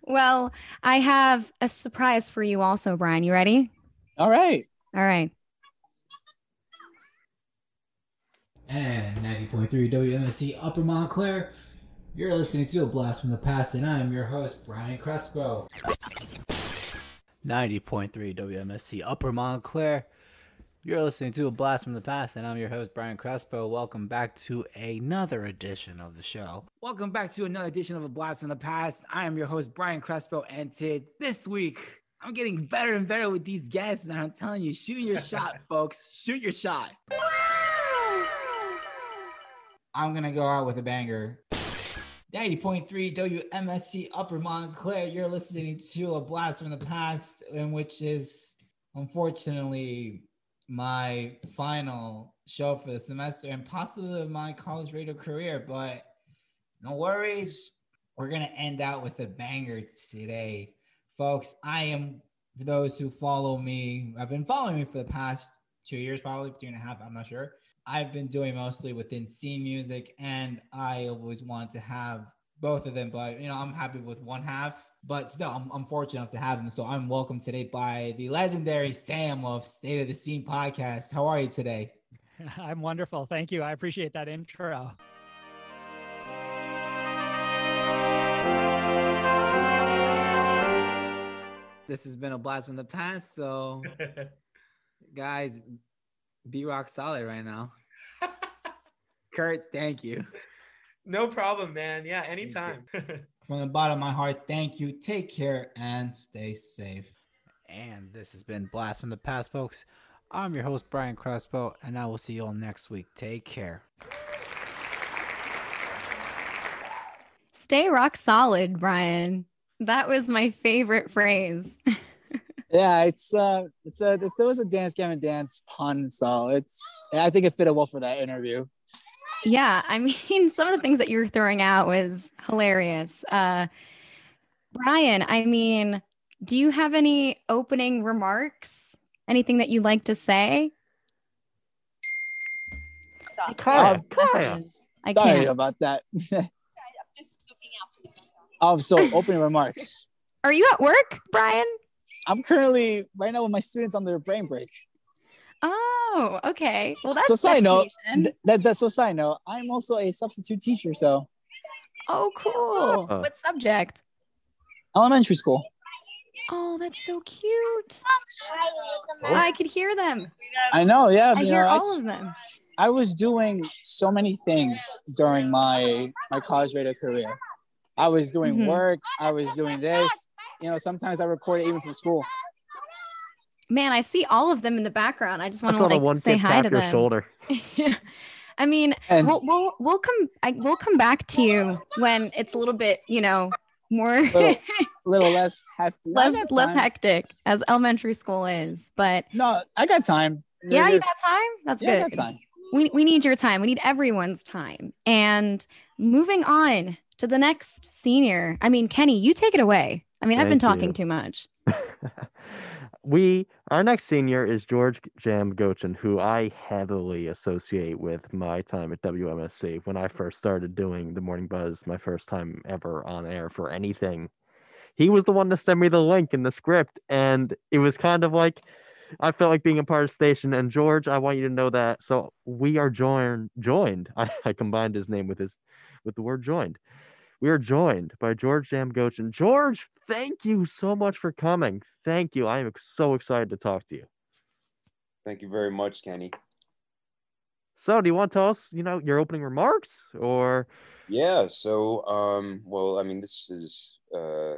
well, I have a surprise for you also, Brian. You ready? All right. All right. And 90.3 WMSC Upper Montclair. You're listening to A Blast from the Past, and I'm your host, Brian Crespo. 90.3 WMSC Upper Montclair. You're listening to A Blast from the Past, and I'm your host, Brian Crespo. Welcome back to another edition of the show. Welcome back to another edition of A Blast from the Past. I am your host, Brian Crespo, and to this week, I'm getting better and better with these guests, man. I'm telling you, shooting your shot, [LAUGHS] folks. Shoot your shot. I'm gonna go out with a banger. 90.3 WMSC Upper Montclair. You're listening to a blast from the past, in which is unfortunately my final show for the semester and possibly my college radio career. But no worries, we're gonna end out with a banger today, folks. I am for those who follow me. I've been following me for the past two years, probably two and a half. I'm not sure. I've been doing mostly within scene music, and I always wanted to have both of them, but you know, I'm happy with one half. But still, I'm, I'm fortunate enough to have them. So I'm welcomed today by the legendary Sam of State of the Scene podcast. How are you today? [LAUGHS] I'm wonderful. Thank you. I appreciate that intro. This has been a blast from the past. So, [LAUGHS] guys, be rock solid right now. [LAUGHS] Kurt, thank you. No problem, man. Yeah, anytime. From the bottom of my heart, thank you. Take care and stay safe. And this has been Blast from the Past, folks. I'm your host, Brian Crespo, and I will see you all next week. Take care. Stay rock solid, Brian. That was my favorite phrase. [LAUGHS] Yeah, it's uh, it's a it's, it was a dance game and dance pun, so it's I think it fitted well for that interview. Yeah, I mean, [LAUGHS] some of the things that you were throwing out was hilarious. Uh, Brian, I mean, do you have any opening remarks? Anything that you'd like to say? Kaya, Messages. I Sorry can't. about that. [LAUGHS] um, so [LAUGHS] opening remarks. Are you at work, Brian? I'm currently right now with my students on their brain break. Oh, okay. Well, that's so side note, th- that, that's so side note. I'm also a substitute teacher, so Oh, cool. Oh. What subject? elementary school. Oh, that's so cute. I could hear them. I know, yeah. I hear know, all s- of them. I was doing so many things during my my college radio career. I was doing Mhm. work. I was doing this. You know, sometimes I recorded even from school. Man, I see all of them in the background. I just want to saw the like one say kid hi tap to your them. shoulder. [LAUGHS] I mean, And- we'll we'll we'll come I, we'll come back to you when it's a little bit, you know, more Little, little [LAUGHS] less hefty. Less less hectic as elementary school is. But No, I got time. yeah, you got time. That's Yeah, I good. got time. We we need your time. We need everyone's time. And moving on to the next senior. I mean, Kenny, you take it away. I mean, I've been talking you. too much. [LAUGHS] we our next senior is George Jam Gochin, who I heavily associate with my time at WMSC when I first started doing the Morning Buzz, my first time ever on air for anything he was the one to send me the link in the script, and it was kind of like I felt like being a part of the station. And George, I want you to know that. So we are joined. Joined. [LAUGHS] I, I combined his name with his with the word joined. We are joined by George Jamgochin. George, thank you so much for coming. Thank you. I am so excited to talk to you. Thank you very much, Kenny. So, do you want to tell us, you know, your opening remarks or? Yeah. So, um, well, I mean, this is uh,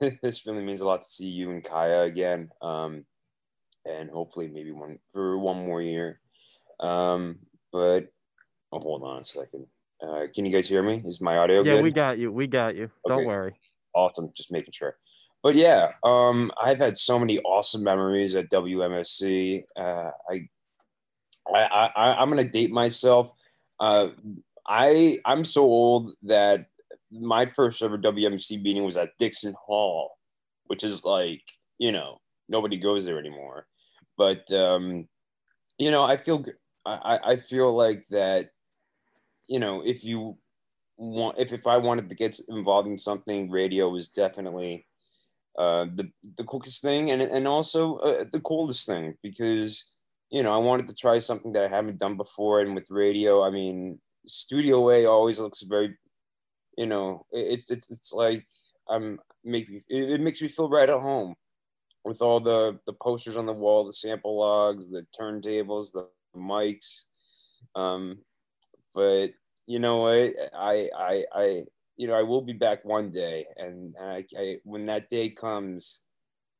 [LAUGHS] this really means a lot to see you and Kaya again, um, and hopefully maybe one for one more year. Um, but oh, hold on a second. Uh, can you guys hear me? Is my audio yeah, good? we got you. We got you. Don't worry. Awesome. Just making sure. But yeah, um, I've had so many awesome memories at WMSC. Uh, I, I, I, I'm gonna date myself. Uh, I, I'm so old that my first ever WMC meeting was at Dickson Hall, which is like, you know, nobody goes there anymore. But um, you know, I feel I, I feel like that you know, if you want, if, if I wanted to get involved in something, radio was definitely uh, the the quickest thing, and and also uh, the coolest thing because you know I wanted to try something that I haven't done before, and with radio, I mean, Studio A always looks very, you know, it's it's it's like I'm making it, it makes me feel right at home with all the the posters on the wall, the sample logs, the turntables, the mics. Um, but you know what I I I you know I will be back one day and I, I when that day comes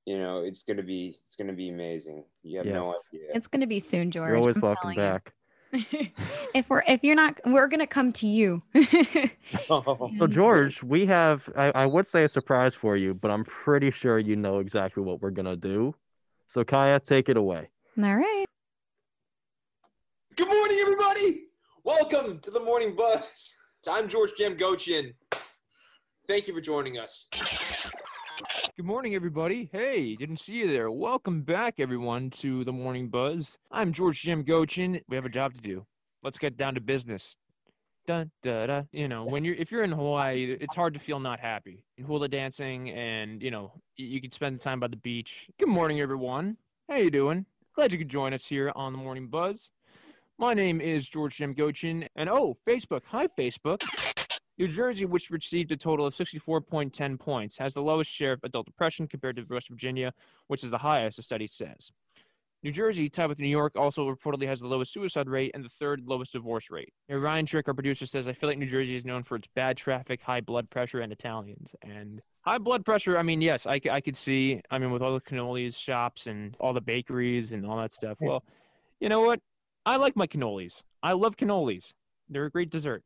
you know it's gonna be it's gonna be amazing you have no idea It's gonna be soon, George. You're always I'm welcome back. [LAUGHS] If we're if you're not, we're gonna come to you. [LAUGHS] [LAUGHS] Oh. So George, we have I, I would say a surprise for you, but I'm pretty sure you know exactly what we're gonna do. So Kaya, take it away. All right. Good morning, everybody. Welcome to the Morning Buzz. [LAUGHS] I'm George Jamgochin. Thank you for joining us. Good morning, everybody. Hey, didn't see you there. Welcome back, everyone, to the Morning Buzz. I'm George Jim Gochin. We have a job to do. Let's get down to business. Dun, da, da. You know, when you're if you're in Hawaii, it's hard to feel not happy. Hula dancing, and you know, you can spend the time by the beach. Good morning, everyone. How you doing? Glad you could join us here on the Morning Buzz. My name is George Jim Gochin, and oh, Facebook. Hi, Facebook. New Jersey, which received a total of 64.10 points, has the lowest share of adult depression compared to West Virginia, which is the highest, the study says. New Jersey, tied with New York, also reportedly has the lowest suicide rate and the third lowest divorce rate. Ryan Trick, our producer, says, I feel like New Jersey is known for its bad traffic, high blood pressure, and Italians. And high blood pressure, I mean, yes, I, I could see, I mean, with all the cannolis shops and all the bakeries and all that stuff. Well, you know what? I like my cannolis. I love cannolis. They're a great dessert.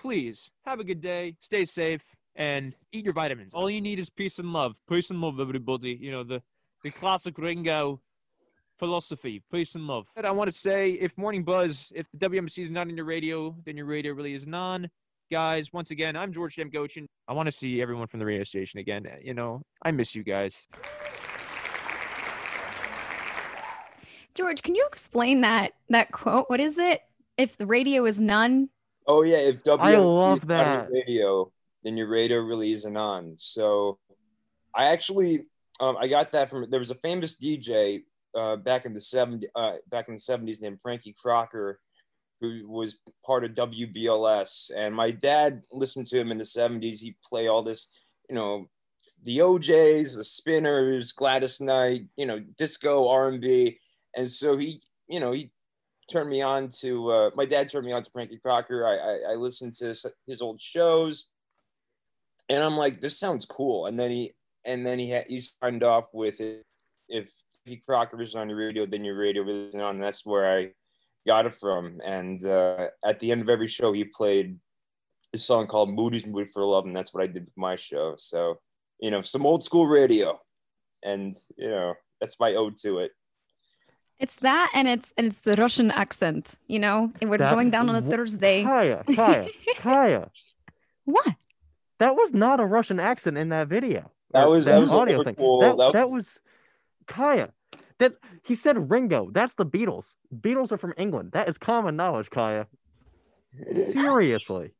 Please have a good day, stay safe, and eat your vitamins. All you need is peace and love. Peace and love, everybody. You know, the, the classic Ringo philosophy peace and love. And I want to say if Morning Buzz, if the WMC is not in your radio, then your radio really is none. Guys, once again, I'm George M. Gochin. I want to see everyone from the radio station again. You know, I miss you guys. George, can you explain that that quote? What is it? If the radio is none, Oh yeah, if W I love is not on that. radio, then your radio really isn't on. So I actually um, I got that from there was a famous DJ uh, back in the 70 uh, back in the 70s named Frankie Crocker who was part of WBLS and my dad listened to him in the 70s he'd play all this you know the OJs the Spinners Gladys Knight you know disco R&B and so he you know he turned me on to uh, my dad turned me on to Frankie Crocker. I, I I listened to his, old shows, and I'm like, this sounds cool. And then he and then he had, he signed off with it. If Frankie Crocker is on your radio, then your radio isn't on. That's where I got it from. And uh, at the end of every show, he played a song called "Moody's Mood for Love," and that's what I did with my show. So you know, some old school radio, and you know, that's my ode to it. It's that, and it's and it's the Russian accent. You know, and we're That- going down on a Thursday. Kaya, Kaya, [LAUGHS] Kaya. What? That was not a Russian accent in that video. That was- that was audio thing. Liverpool- That, that that was- was Kaya. That he said Ringo. That's the Beatles. Beatles are from England. That is common knowledge, Kaya. Seriously.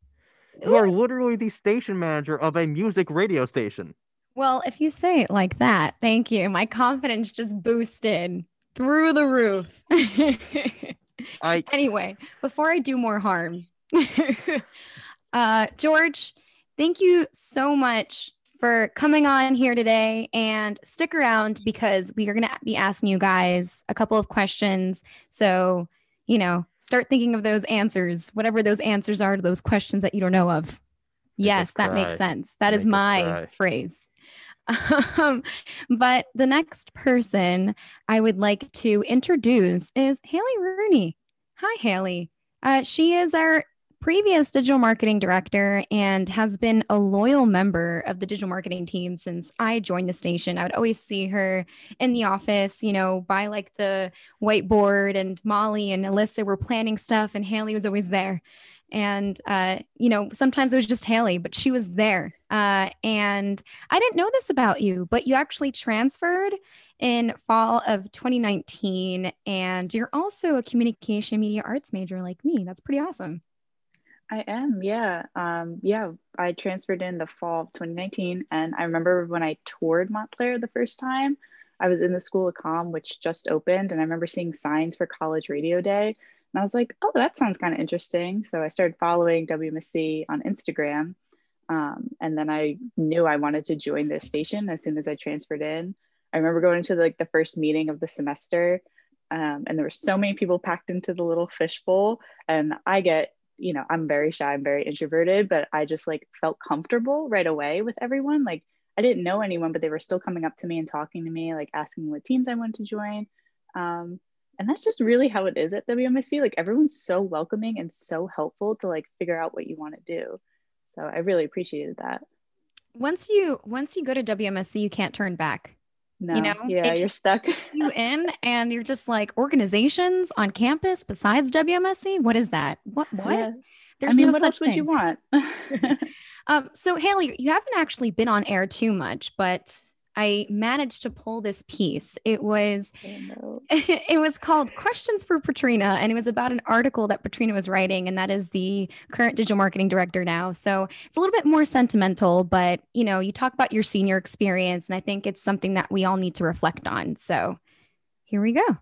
You are literally the station manager of a music radio station. Well, if you say it like that, thank you. My confidence just boosted through the roof. [LAUGHS] I anyway, before I do more harm, [LAUGHS] uh, George, thank you so much for coming on here today and stick around because we are going to be asking you guys a couple of questions. So, you know, start thinking of those answers, whatever those answers are to those questions that you don't know of. yes, that makes sense. That is Make us my phrase. [LAUGHS] Um, but the next person I would like to introduce is Haley Rooney. Hi, Haley. Uh, she is our previous digital marketing director and has been a loyal member of the digital marketing team since I joined the station. I would always see her in the office, you know, by like the whiteboard, and Molly and Alyssa were planning stuff, and Haley was always there. And, uh, you know, sometimes it was just Haley, but she was there. Uh, and I didn't know this about you, but you actually transferred in fall of 2019. And you're also a communication media arts major like me. That's pretty awesome. I am, yeah. Um, yeah, I transferred in the fall of 2019. And I remember when I toured Montclair the first time, I was in the School of Com, which just opened. And I remember seeing signs for College Radio Day. And I was like, oh, that sounds kind of interesting. So I started following WMSC on Instagram. Um, and then I knew I wanted to join this station as soon as I transferred in. I remember going to like the first meeting of the semester. Um, and there were so many people packed into the little fishbowl. And I get you know, I'm very shy, I'm very introverted, but I just like felt comfortable right away with everyone. Like I didn't know anyone, but they were still coming up to me and talking to me, like asking what teams I wanted to join. Um, and that's just really how it is at WMSC. Like everyone's so welcoming and so helpful to like figure out what you want to do. So I really appreciated that. Once you once you go to WMSC, you can't turn back. No, you know, yeah, you're stuck. you in, and you're just like organizations on campus besides WMSC. What is that? What? What? Yeah. There's I mean, no what such else would you want? [LAUGHS] Um, so Haley, you haven't actually been on air too much, but I managed to pull this piece. It was [LAUGHS] it was called Questions for Patrina, and it was about an article that Patrina was writing, and that is the current digital marketing director now. So it's a little bit more sentimental, but you know, you talk about your senior experience, and I think it's something that we all need to reflect on. So here we go.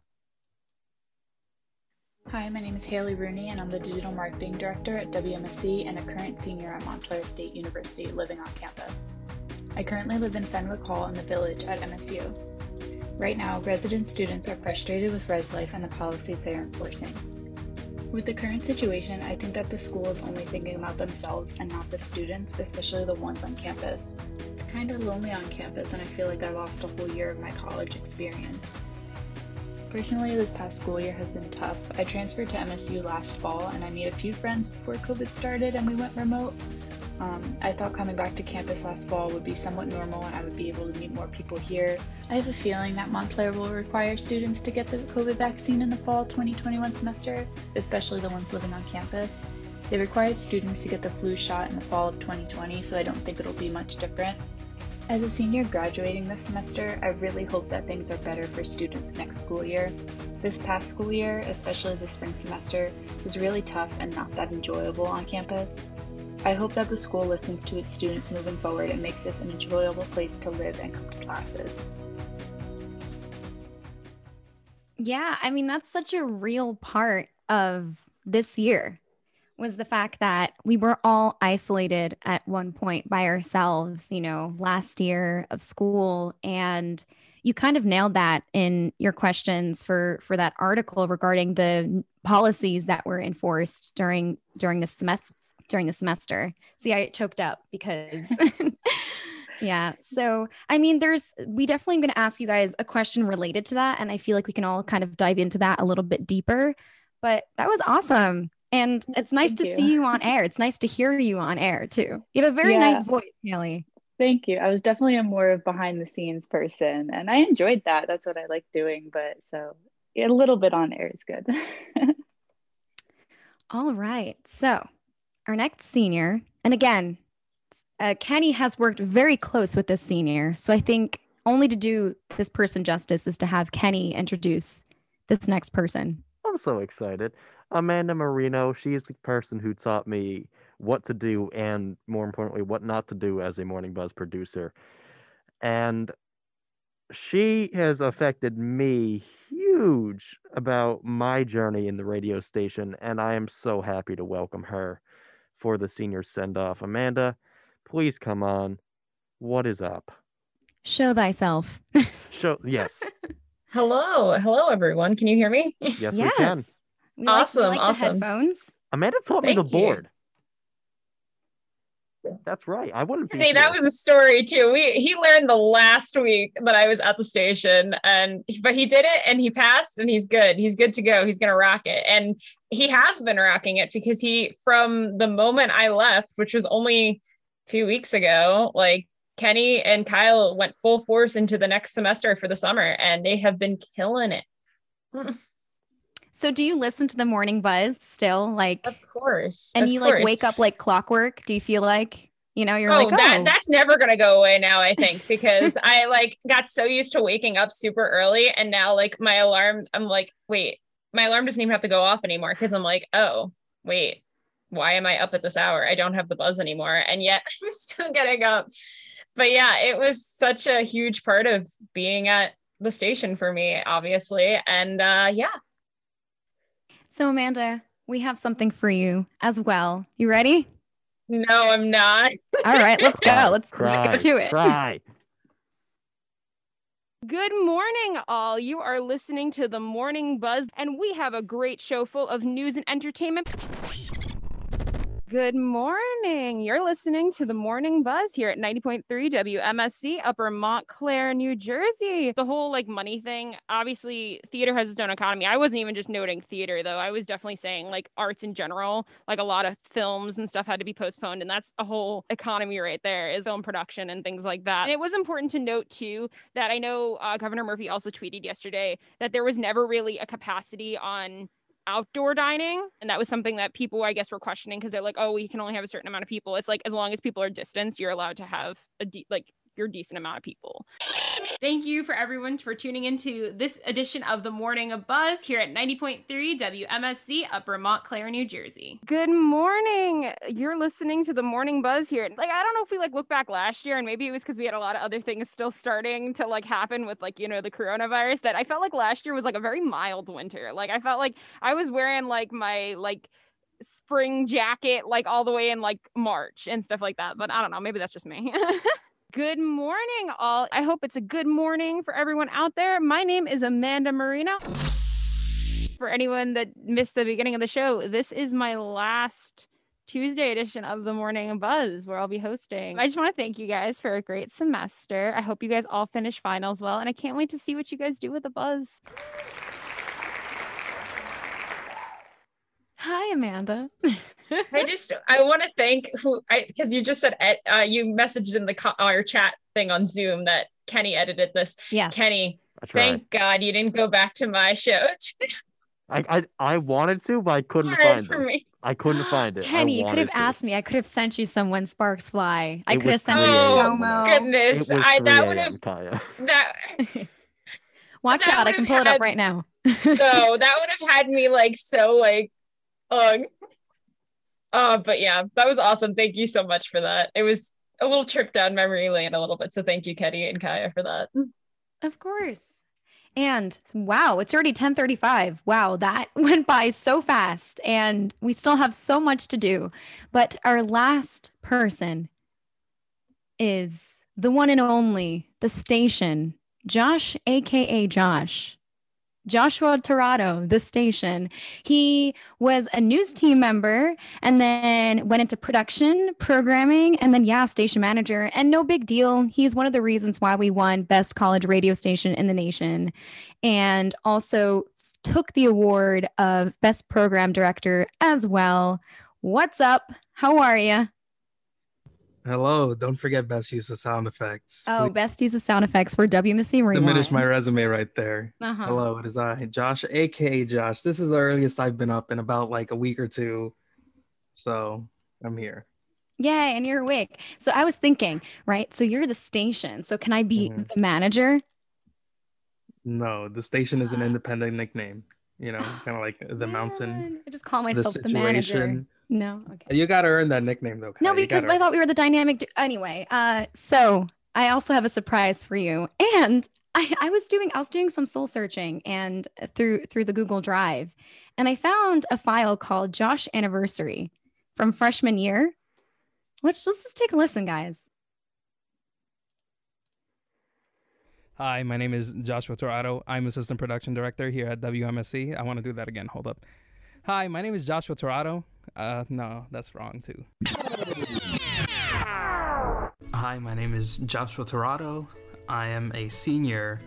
Hi, my name is Haley Rooney, and I'm the Digital Marketing Director at WMSC and a current senior at Montclair State University living on campus. I currently live in Fenwick Hall in the village at MSU. Right now, resident students are frustrated with Res Life and the policies they are enforcing. With the current situation, I think that the school is only thinking about themselves and not the students, especially the ones on campus. It's kind of lonely on campus, and I feel like I lost a whole year of my college experience. Personally, this past school year has been tough. I transferred to MSU last fall and I made a few friends before COVID started and we went remote. Um, I thought coming back to campus last fall would be somewhat normal and I would be able to meet more people here. I have a feeling that Montclair will require students to get the COVID vaccine in the fall 2021 semester, especially the ones living on campus. They required students to get the flu shot in the fall of 2020, so I don't think it'll be much different. As a senior graduating this semester, I really hope that things are better for students next school year. This past school year, especially the spring semester, was really tough and not that enjoyable on campus. I hope that the school listens to its students moving forward and makes this an enjoyable place to live and come to classes. Yeah, I mean that's such a real part of this year was the fact that we were all isolated at one point by ourselves, you know, last year of school and you kind of nailed that in your questions for for that article regarding the policies that were enforced during during the semester during the semester. See, I choked up because [LAUGHS] [LAUGHS] yeah. So, I mean, there's, we definitely going to ask you guys a question related to that. And I feel like we can all kind of dive into that a little bit deeper. But that was awesome. And it's nice Thank to you. see you on [LAUGHS] air. It's nice to hear you on air too. You have a very Yeah. nice voice, Haley. Thank you. I was definitely a more of behind the scenes person and I enjoyed that. That's what I like doing. But so a little bit on air is good. All right. So, our next senior, and again, uh, Kenny has worked very close with this senior. So, I think only to do this person justice is to have Kenny introduce this next person. I'm so excited. Amanda Marino, she's the person who taught me what to do and more importantly what not to do as a morning buzz producer and she has affected me huge about my journey in the radio station and i am so happy to welcome her for the senior send off amanda please come on what is up Show thyself. [LAUGHS] show yes [LAUGHS] Hello, hello everyone. Can you hear me? yes, we can We like- we awesome, like the awesome. headphones. amanda taught me the you. board that's right i wouldn't be Hey, that was a story too. We he learned the last week that I was at the station, and but he did it and he passed, and he's good. He's good to go. He's gonna rock it, and he has been rocking it because he from the moment I left, which was only a few weeks ago, like Kenny and Kyle went full force into the next semester for the summer, and they have been killing it. Hmm. So do you listen to the morning buzz still? Like Of course. and of you like wake up like clockwork? Do you feel like, you know, you're oh, like, that oh, that's never gonna go away now, I think, because I like got so used to waking up super early and now like my alarm, I'm like, wait, my alarm doesn't even have to go off anymore because I'm like, oh, wait, why am I up at this hour? I don't have the buzz anymore. And yet [LAUGHS] I'm still getting up. But yeah, it was such a huge part of being at the station for me, obviously. And uh yeah. So Amanda, we have something for you as well. You ready? No, I'm not. All right, let's go. Let's let's go to it. cry. Good morning, all. You are listening to the Morning Buzz, and we have a great show full of news and entertainment. Good morning. You're listening to the Morning Buzz here at 90.3 WMSC, Upper Montclair, New Jersey. The whole like money thing, obviously, theater has its own economy. I wasn't even just noting theater, though. I was definitely saying like arts in general. Like a lot of films and stuff had to be postponed, and that's a whole economy right there is film production and things like that. And it was important to note, too, that I know uh, Governor Murphy also tweeted yesterday that there was never really a capacity on outdoor dining and that was something that people i guess were questioning because they're like oh we can only have a certain amount of people. It's like as long as people are distanced you're allowed to have a de- like your decent amount of people thank you for everyone for tuning into this edition of the morning of buzz here at 90.3 wmsc upper montclair new jersey. Good morning. You're listening to the morning buzz here. Like i don't know if we like look back last year and maybe it was because we had a lot of other things still starting to like happen with like you know the coronavirus that i felt like last year was like a very mild winter. Like i felt like i was wearing like my like spring jacket like all the way in like march and stuff like that but i don't know. Maybe that's just me [LAUGHS] Good morning, all. I hope it's a good morning for everyone out there. My name is Amanda Marino. For anyone that missed the beginning of the show, this is my last Tuesday edition of the Morning Buzz where I'll be hosting. I just want to thank you guys for a great semester. I hope you guys all finish finals well, and I can't wait to see what you guys do with the buzz. Hi, Amanda. [LAUGHS] I just I want to thank who I because you just said ed, uh, you messaged in the co- our chat thing on Zoom that Kenny edited this. Yeah, Kenny, thank God you didn't go back to my show. I, I I wanted to, but I couldn't Hard find for it. me. I couldn't find it. Kenny, you could have to. asked me. I could have sent you some when sparks fly. I could have sent you 3 a promo. Goodness, I that would a.m., have Kaya. that [LAUGHS] Watch that out, I can have pull it up right now. so that would have had me like so like ugh. Uh, but yeah, that was awesome. Thank you so much for that. It was a little trip down memory lane a little bit. So thank you, Kenny and Kaya, for that. Of course. And wow, it's already 1035. Wow, that [LAUGHS] went by so fast. And we still have so much to do. But our last person is the one and only, the station, Josh, aka Josh. Joshua Torado, the station. He was a news team member and then went into production, programming, and then, yeah, station manager. And no big deal. He's one of the reasons why we won Best College Radio Station in the Nation and also took the award of Best Program Director as well. What's up? How are you? Hello. Don't forget best use of sound effects. Oh, best use of sound effects for WMC Rewind. Diminish my resume right there. Uh-huh. Hello, it is I, Josh, aka Josh. This is the earliest I've been up in about like a week or two. So I'm here. Yay, and you're awake. So I was thinking, right? So you're the station. So can I be Mm-hmm. the manager? No, the station is an [GASPS] independent nickname. You know, kind of like the mountain. I just call myself the, manager. No. Okay. You got to earn that nickname though. No, Kai. You because I thought we were the dynamic. du- anyway, uh, so I also have a surprise for you, and I, I was doing I was doing some soul searching and through through the Google Drive, and I found a file called Josh Anniversary from freshman year. Let's let's just take a listen, guys. Hi, my name is Joshua Torado. I'm assistant production director here at WMSC. I want to do that again. Hold up. Hi, my name is Joshua Torado. Uh, no, that's wrong too. Hi, my name is Joshua Torado. I am a senior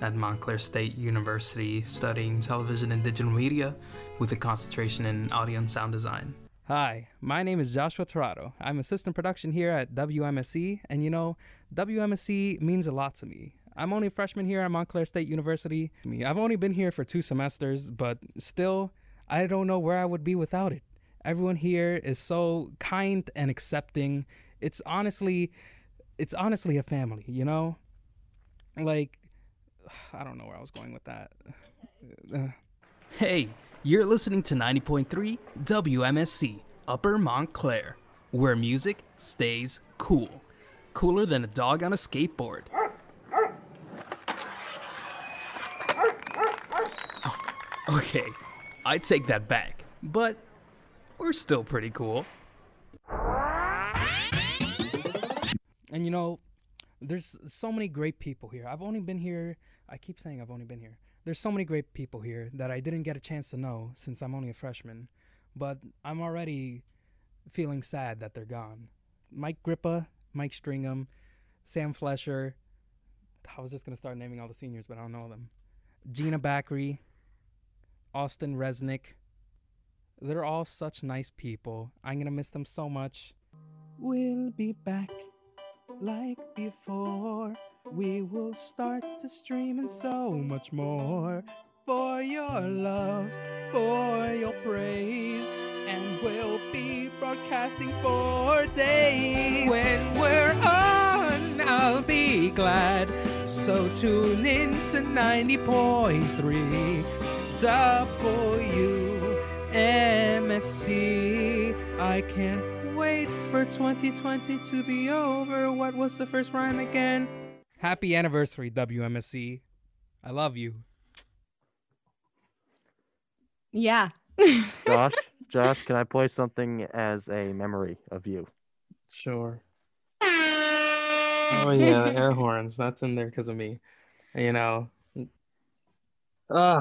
at Montclair State University studying television and digital media with a concentration in audio and sound design. Hi, my name is Joshua Torado. I'm assistant production here at WMSC, and you know, WMSC means a lot to me. I'm only a freshman here at Montclair State University. I've only been here for two semesters, but still, I don't know where I would be without it. Everyone here is so kind and accepting. It's honestly, it's honestly a family, you know? Like, [SIGHS] I don't know where I was going with that. [SIGHS] Hey, you're listening to 90.3 WMSC Upper Montclair, where music stays cool. Cooler than a dog on a skateboard. Oh, Okay, I take that back, but we're still pretty cool. And you know, there's so many great people here. I've only been here, I keep saying I've only been here. There's so many great people here that I didn't get a chance to know since I'm only a freshman. But I'm already feeling sad that they're gone. Mike Grippa, Mike Stringham, Sam Flesher. I was just going to start naming all the seniors, but I don't know them. Gina Backery, Austin Resnick. They're all such nice people. I'm to miss them so much. We'll be back like before. We will start to stream and so much more. For your love, for your praise, and we'll be broadcasting for days. When we're on, I'll be glad. So tune in to 90.3 WMSC. I can't wait for 2020 to be over. What was the first rhyme again? Happy anniversary, WMSC. I love you. Yeah. [LAUGHS] Josh, Josh, can I play something as a memory of you? Sure. [LAUGHS] Oh yeah, air horns. That's in there because of me. You know. Ah.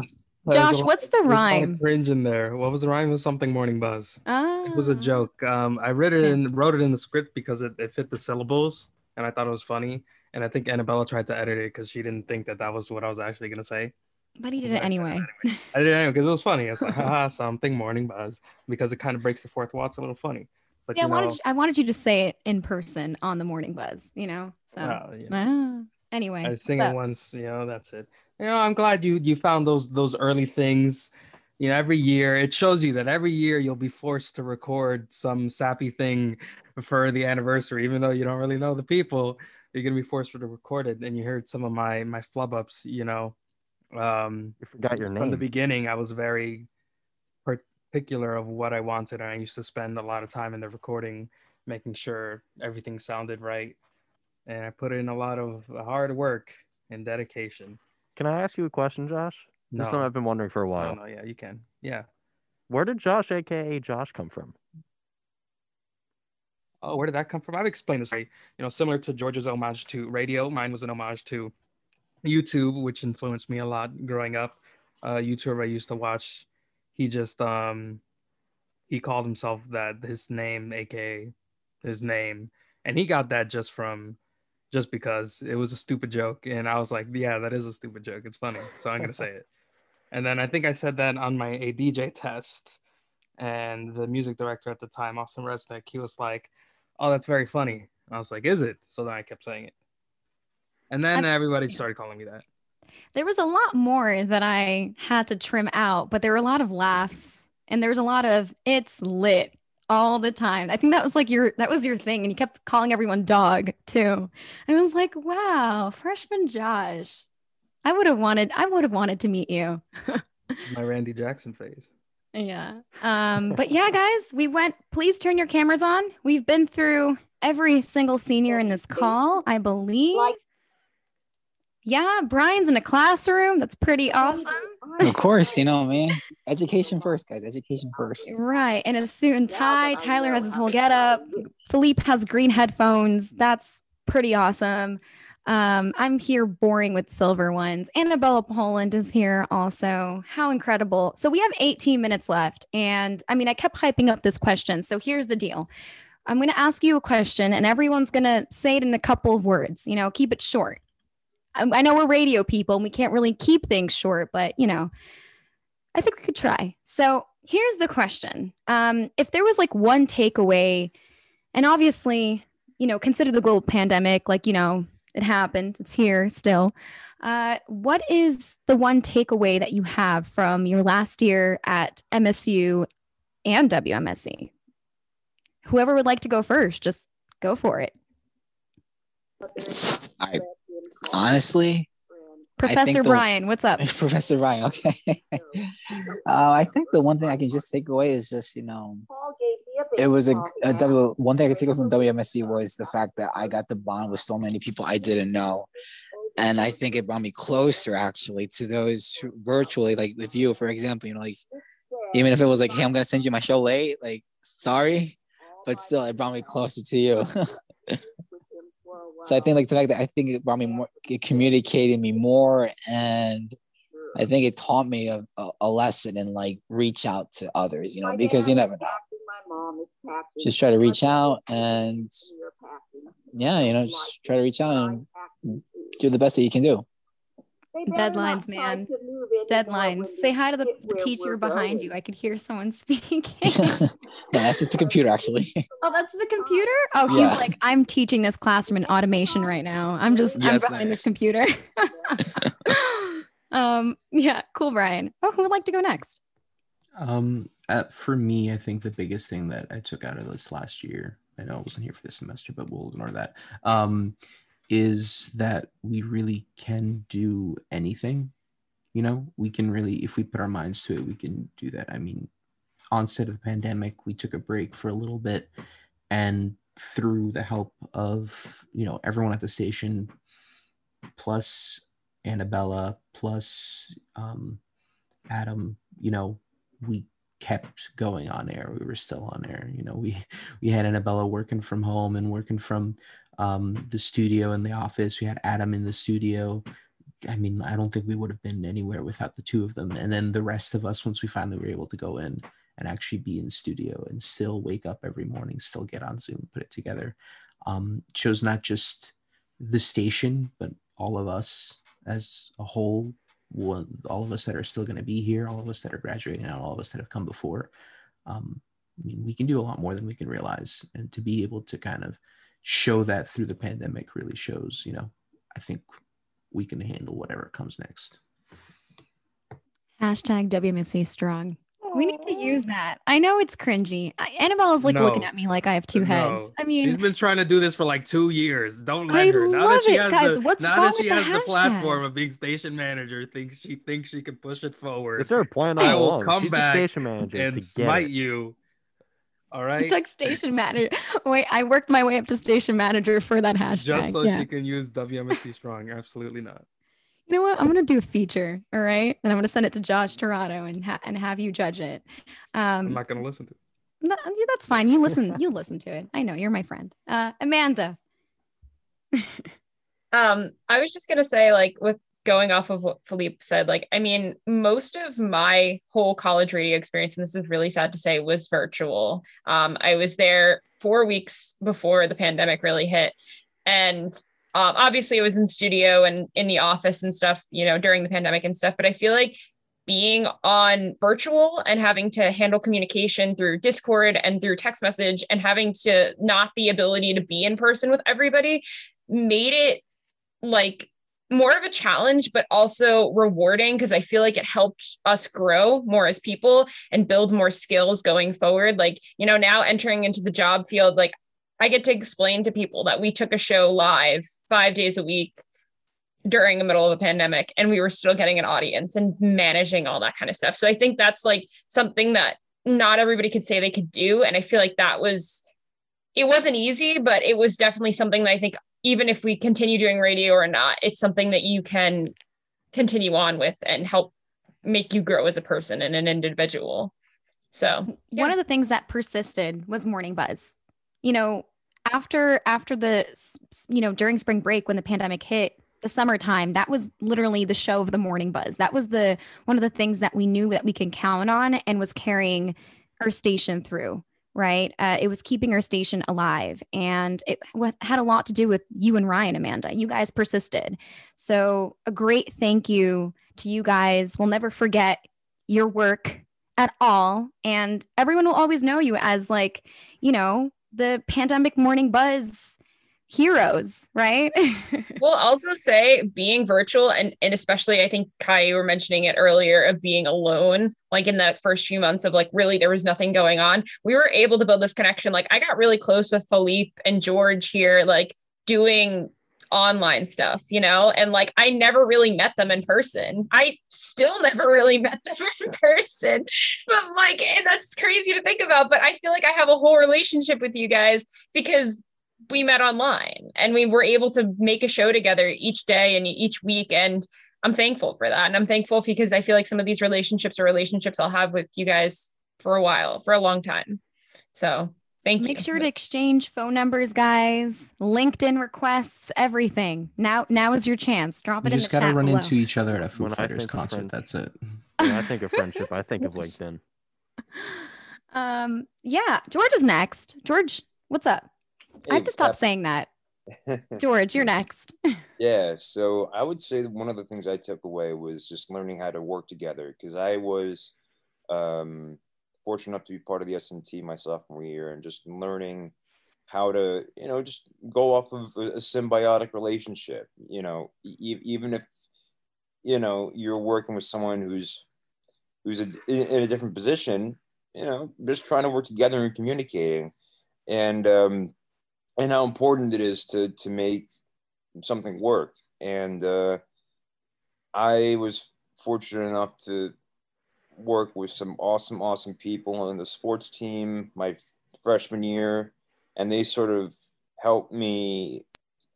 Josh, lot- what's the there's a lot of rhyme? Cringe in there. What was the rhyme? It was something morning buzz. It was a Ah. joke. Um, I read it in wrote it in the script because it, it fit the syllables, and I thought it was funny. And I think Annabella tried to edit it because she didn't think that that was what I was actually gonna say. But he did it anyway. [LAUGHS] I did it anyway because it was funny. It's like, haha, [LAUGHS] something morning buzz because it kind of breaks the fourth wall. It's a little funny. But yeah, I wanted know, I wanted you to say it in person on the morning buzz, you know. So yeah. Ah. anyway, I sing so- it once, you know, that's it. You know, I'm glad you you found those those early things. You know, every year it shows you that every year you'll be forced to record some sappy thing for the anniversary, even though you don't really know the people. You're gonna be forced to record it. And you heard some of my my flub ups. You know, um, you forgot your from the beginning. I was very particular of what I wanted, and I used to spend a lot of time in the recording, making sure everything sounded right. And I put in a lot of hard work and dedication. Can I ask you a question, Josh? This No. is something I've been wondering for a while. No, no, yeah, you can. Yeah. Where did Josh, aka Josh, come from? Oh, where did that come from? I've explained this. You know, similar to George's homage to radio, mine was an homage to YouTube, which influenced me a lot growing up. Uh, YouTuber I used to watch, he just um, he called himself that his name, aka his name, and he got that just from just because it was a stupid joke, and I was like, yeah, that is a stupid joke. It's funny, so I'm gonna [LAUGHS] say it. And then I think I said that on my ADJ test, and the music director at the time, Austin Resnick, he was like, "Oh, that's very funny." I was like, "Is it?" So then I kept saying it, and then everybody started calling me that. There was a lot more that I had to trim out, but there were a lot of laughs and there was a lot of it's lit all the time. I think that was like your that was your thing, and you kept calling everyone dog too. I was like, wow, freshman Josh. I would have wanted I would have wanted to meet you. [LAUGHS] My Randy Jackson phase. Yeah. Um, but yeah, guys, we went. Please turn your cameras on. We've been through every single senior in this call, I believe. Yeah, Brian's in a classroom. That's pretty awesome. [LAUGHS] Of course, you know, man. Education first, guys. Education first. Right. And a suit and tie. Tyler has his whole getup. Philippe has green headphones. That's pretty awesome. Um, I'm here boring with silver ones. Annabella Poland is here also. How incredible. So we have 18 minutes left. And I mean, I kept hyping up this question. So here's the deal. I'm going to ask you a question and everyone's going to say it in a couple of words, you know, keep it short. I, I know we're radio people and we can't really keep things short, but you know, I think we could try. So here's the question. Um, if there was like one takeaway, and obviously, you know, consider the global pandemic, like, you know, it happened, it's here still. Uh, what is the one takeaway that you have from your last year at MSU and WMSC? Whoever would like to go first, just go for it. I honestly, I think Professor the- Brian, what's up? [LAUGHS] Professor Brian, Okay. [LAUGHS] uh, I think the one thing I can just take away is just you know, it was a, a W. One thing I could take away from WMSC was the fact that I got to bond with so many people I didn't know, and I think it brought me closer actually to those who- virtually, like with you, for example. You know, like even if it was like, hey, I'm gonna send you my show late, like sorry, but still, it brought me closer to you. [LAUGHS] So I think like the fact that I think it brought me more, it communicated me more, and I think it taught me a, a, lesson and like reach out to others, you know, because you never know. Just try to reach out and yeah, you know, just try to reach out and do the best that you can do. Deadlines, man. Deadlines. Say hi to the, the teacher behind you. I could hear someone [LAUGHS] [LAUGHS] speaking. No, that's just the computer actually. [LAUGHS] oh, that's the computer? Oh, he's Yeah. like, I'm teaching this classroom in automation right now. I'm just I'm Yes, behind this computer. um, yeah, cool, Brian. Oh, who would like to go next? Um, uh, for me, I think the biggest thing that I took out of this last year, I know I wasn't here for this semester, but we'll ignore that. Um, is that we really can do anything. You know, we can really, if we put our minds to it, we can do that. I mean, onset of the pandemic, we took a break for a little bit, and through the help of you know everyone at the station, plus Annabella, plus um, Adam, you know, we kept going on air. We were still on air. You know, we we had Annabella working from home and working from um, the studio and the office. We had Adam in the studio. I mean, I don't think we would have been anywhere without the two of them. And then the rest of us, once we finally were able to go in and actually be in studio and still wake up every morning, still get on Zoom, put it together, um, shows not just the station, but all of us as a whole all of us that are still going to be here, all of us that are graduating out, all of us that have come before. Um, I mean, we can do a lot more than we can realize, and to be able to kind of show that through the pandemic really shows, you know, I think we can handle whatever comes next. Hashtag WMSC strong. We need to use that. I know it's cringy. I- Annabella's like looking at me like I have two heads. No. I mean, she's been trying to do this for like two years. Don't let I her. Now love that she it, has guys. the What's now wrong that she with has the the platform of being station manager, thinks she thinks she can push it forward. Is there a plan I will come She's back station manager and get smite it. you. All I right. took station manager. Wait, I worked my way up to station manager for that hashtag. Just so yeah. she can use WMSC strong. Absolutely not. You know what? I'm gonna do a feature, all right, and I'm gonna send it to Josh Torado and ha- and have you judge it. I'm Um, not gonna listen to. it. no, yeah, that's fine. You listen. you listen to it. I know you're my friend. Uh, Amanda. [LAUGHS] Um, I was just gonna say, like, with going off of what Philippe said, like, I mean, most of my whole college radio experience, and this is really sad to say, was virtual. Um, I was there four weeks before the pandemic really hit, and um, obviously it was in studio and in the office and stuff, you know, during the pandemic and stuff. But I feel like being on virtual and having to handle communication through Discord and through text message and having to not the ability to be in person with everybody made it like more of a challenge, but also rewarding because I feel like it helped us grow more as people and build more skills going forward. Like, you know, now entering into the job field, like I get to explain to people that we took a show live five days a week during the middle of a pandemic and we were still getting an audience and managing all that kind of stuff. So I think that's like something that not everybody could say they could do. And I feel like that was, it wasn't easy, but it was definitely something that I think even if we continue doing radio or not, it's something that you can continue on with and help make you grow as a person and an individual. So one of the things that persisted was morning buzz. You know, after after the you know during spring break when the pandemic hit, the summertime, that was literally the show of the morning buzz. That was the one of the things that we knew that we can count on and was carrying our station through. Right, uh, it was keeping our station alive, and it wa- had a lot to do with you and Ryan, Amanda. You guys persisted, so a great thank you to you guys. We'll never forget your work at all. And everyone will always know you as like, you know, the pandemic morning buzz heroes, right? [LAUGHS] we'll also say being virtual and, and especially I think Kai you were mentioning it earlier of being alone, like in that first few months of like really there was nothing going on. We were able to build this connection. Like I got really close with Philippe and George here, like doing online stuff, you know, and like I never really met them in person. I still never really met them [LAUGHS] in person. But like, and that's crazy to think about. But I feel like I have a whole relationship with you guys because we met online and we were able to make a show together each day and each week. And I'm thankful for that. And I'm thankful because I feel like some of these relationships are relationships I'll have with you guys for a while, for a long time. So thank you. Make sure to exchange phone numbers, guys, LinkedIn requests, everything. Now now is your chance. Drop You it in just the gotta chat run below. into each other at a Foo When Fighters concert. friend- That's it. When I think of friendship, I think of [LAUGHS] LinkedIn. Um, yeah, George is next. George, what's up? I have to stop saying that. [LAUGHS] George, you're next. [LAUGHS] Yeah, so I would say that one of the things I took away was just learning how to work together because I was um, fortunate enough to be part of the SMT my sophomore year and just learning how to, you know, just go off of a, a symbiotic relationship. You know, e- even if you know you're working with someone who's who's a, in, in a different position, you know, just trying to work together and communicating, and um, and how important it is to to make something work. And uh, I was fortunate enough to work with some awesome, awesome people in the sports team my freshman year, and they sort of helped me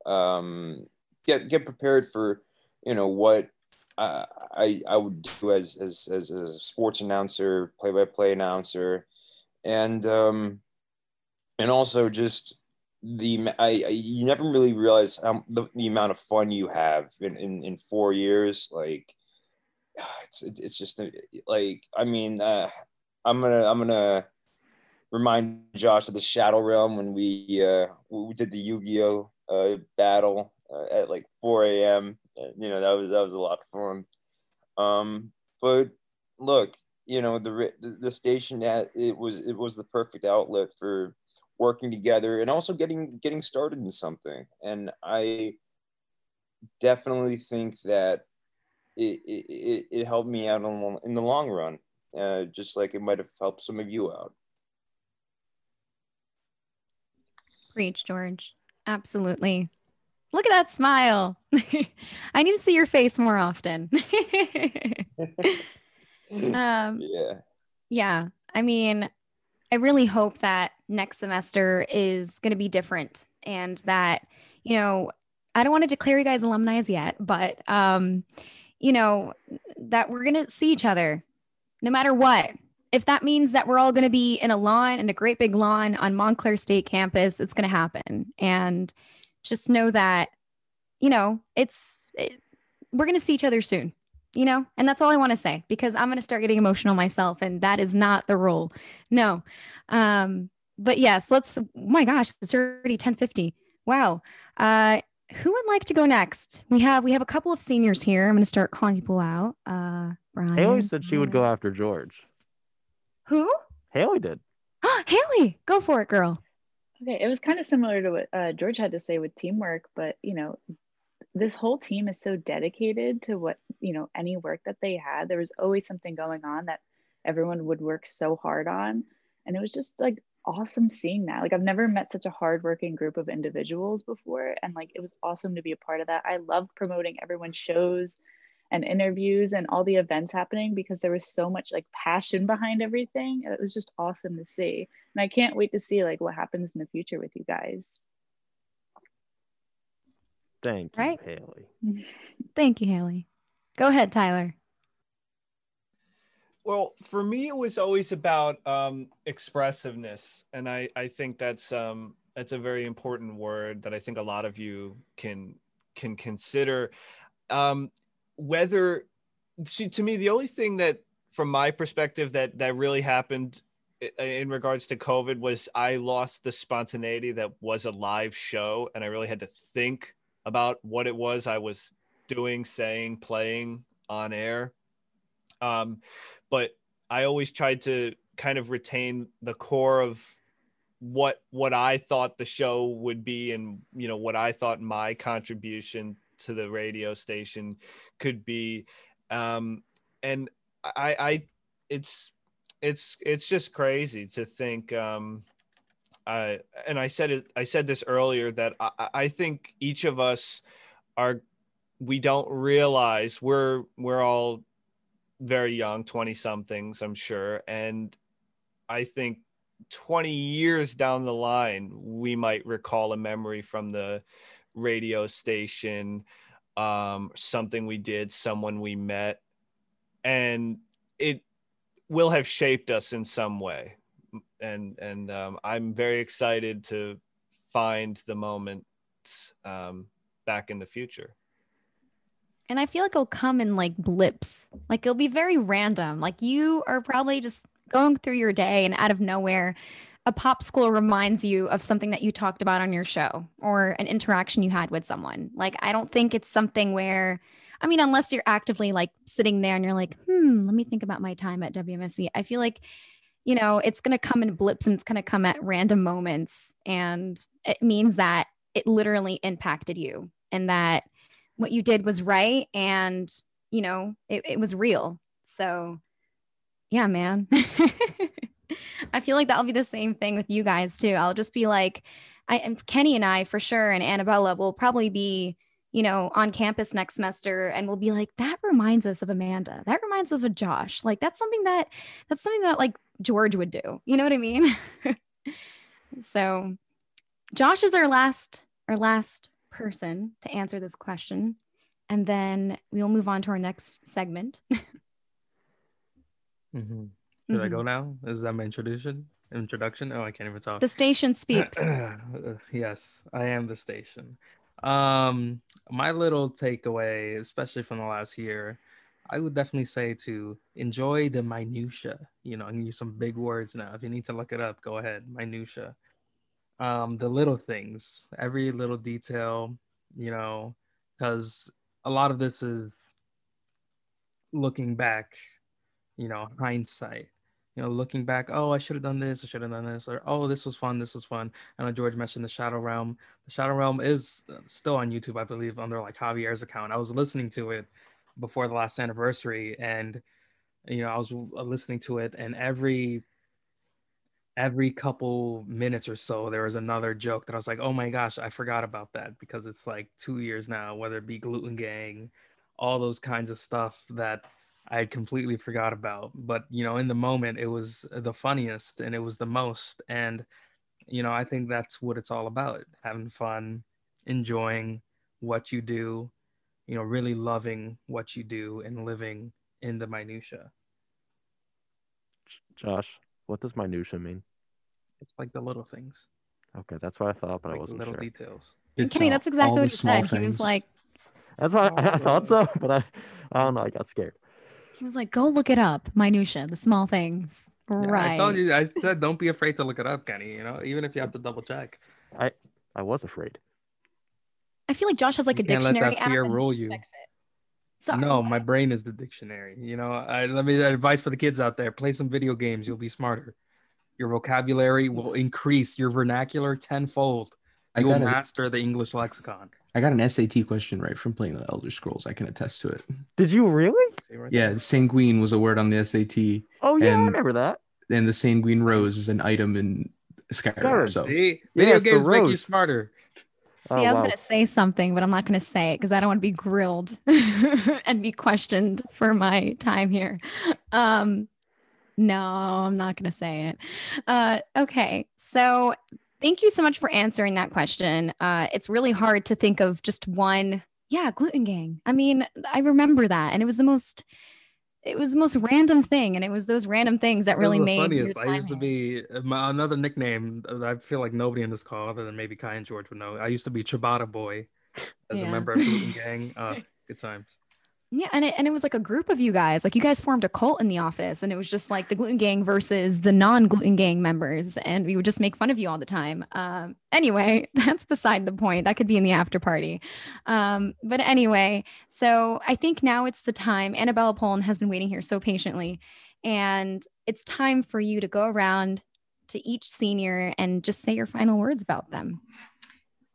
um, get get prepared for you know what I I, I would do as, as as a sports announcer, play by play announcer, and um, and also just the I, I you never really realize how the, the amount of fun you have in, in, in four years like [SIGHS] it's it's just uh, like I mean uh, I'm gonna I'm gonna remind Josh of the Shadow Realm when we uh we did the Yu-Gi-Oh uh, battle uh, at like 4 a.m. You know that was that was a lot of fun. Um, but look, you know the, the station that it was it was the perfect outlet for working together and also getting getting started in something. And I definitely think that it it, it, helped me out in, the- in the long run, uh, just like it might have helped some of you out. Preach, George. Absolutely. Look at that smile. [LAUGHS] I need to see your face more often. [LAUGHS] [LAUGHS] um, Yeah. yeah. I mean, I really hope that next semester is going to be different and that, you know, I don't want to declare you guys alumni as yet, but, um, you know, that we're going to see each other no matter what. If that means that we're all going to be in a lawn, in a great big lawn on Montclair State campus, it's going to happen. And just know that, you know, it's, it, we're going to see each other soon, you know? And that's all I want to say because I'm going to start getting emotional myself. And that is not the role. No. Um, but yes, let's, oh my gosh, it's already 1050. Wow. Uh, who would like to go next? We have, we have a couple of seniors here. I'm going to start calling people out. Uh, Brian. Haley said she would go after George. Who? Haley did. Oh, [GASPS] Haley, go for it, girl. Okay, it was kind of similar to what uh, George had to say with teamwork, but you know, this whole team is so dedicated to what you know any work that they had. There was always something going on that everyone would work so hard on, and it was just like awesome seeing that. Like I've never met such a hardworking group of individuals before, and like it was awesome to be a part of that. I love promoting everyone's shows and interviews and all the events happening because there was so much like passion behind everything. And it was just awesome to see, and I can't wait to see like what happens in the future with you guys. Thank you, Right. Haley. [LAUGHS] Thank you, Haley. Go ahead, Tyler. Well, for me, it was always about um, expressiveness, and I I think that's um that's a very important word that I think a lot of you can can consider. Um, whether see, to me, the only thing that, from my perspective, that that really happened in regards to COVID was I lost the spontaneity that was a live show, and I really had to think about what it was I was doing, saying, playing on air. Um, but I always tried to kind of retain the core of what what I thought the show would be and you know what I thought my contribution to the radio station could be um and I I it's it's it's just crazy to think um I and I said it I said this earlier that I, I- I think each of us are we don't realize we're we're all very young 20 somethings i'm sure. And i think 20 years down the line we might recall a memory from the radio station um something we did someone we met. And it will have shaped us in some way and and um, i'm very excited to find the moment um, back in the future And I feel like it'll come in like blips. Like it'll be very random. Like you are probably just going through your day and out of nowhere, a popsicle reminds you of something that you talked about on your show or an interaction you had with someone. Like I don't think it's something where I mean, unless you're actively like sitting there and you're like, hmm, let me think about my time at WMSC. I feel like, you know, it's going to come in blips and it's going to come at random moments. And it means that it literally impacted you and that what you did was right and you know it, it was real. So yeah man. [LAUGHS] I feel like that'll be the same thing with you guys too. I'll just be like i and kenny and i for sure and annabella will probably be you know on campus next semester and we'll be like that reminds us of amanda. That reminds us of josh. Like that's something that that's something that like george would do you know what i mean [LAUGHS] so josh is our last our last person to answer this question and then we'll move on to our next segment [LAUGHS] hmm Should I Mhm. go now? Is that my introduction? Introduction? Oh, I can't even talk. the station [CLEARS THROAT] speaks yes, I am the station. Um, my little takeaway, especially from the last year, I would definitely say to enjoy the minutia. You know, I'm gonna use some big words now. If you need to look it up, go ahead. Minutia. Um, the little things, every little detail. You know, because a lot of this is looking back. You know, hindsight you know, looking back, oh, I should have done this, I should have done this, or oh, this was fun, this was fun. I know George mentioned the Shadow Realm. The Shadow Realm is uh, still on YouTube, I believe, under like Javier's account. I was listening to it before the last anniversary, and you know, I was uh, listening to it, and every every couple minutes or so, there was another joke that I was like, oh my gosh, I forgot about that because it's like two years now, whether it be Gluten Gang, all those kinds of stuff that I completely forgot about. But you know, in the moment, it was the funniest and it was the most. And you know, I think that's what it's all about: having fun, enjoying what you do, you know, really loving what you do, and living in the minutia. Josh, what does minutia mean? It's like the little things, Okay, that's what I thought, but I like the wasn't little sure. details. And Kenny, that's exactly what he said. He was like, That's why I, I thought so, but I, I don't know. I got scared. he was like, go look it up. Minutia, the small things. Yeah, right. I told you. I said, don't be afraid to look it up, Kenny. You know, even if you have to double check. I, I was afraid. I feel like Josh has like a You can't let dictionary that app. fear rule you. checks it. So no, my brain is the dictionary. You know, I, let me advice for the kids out there: play some video games. You'll be smarter. Your vocabulary will increase. Your vernacular tenfold. I You will got it. master the English lexicon. I got an SAT question right from playing the Elder Scrolls. I can attest to it. Did you really? Yeah, sanguine was a word on the SAT. Oh yeah, I remember that. And the sanguine rose is an item in Skyrim. So See, video it's the games make you smarter. See, I was going to say something, but I'm not going to say it because I don't want to be grilled [LAUGHS] and be questioned for my time here. Um, no, I'm not going to say it. Uh, okay. So thank you so much for answering that question. Uh, it's really hard to think of just one. Yeah, gluten gang. I mean, I remember that. And it was the most. It was the most random thing, and it was those random things that really the made funniest. I used to be uh, my, another nickname I feel like nobody in this call, other than maybe Kai and George, would know. I used to be Ciabatta Boy as a member of Gluten Gang. Uh, [LAUGHS] good times. Yeah, and it, and it was like a group of you guys. Like you guys formed a cult in the office, and it was just like the gluten gang versus the non-gluten gang members, and we would just make fun of you all the time. Um, anyway, [LAUGHS] that's beside the point. That could be in the after party. Um, but anyway, so I think now it's the time. Annabella Poland has been waiting here so patiently, and it's time for you to go around to each senior and just say your final words about them.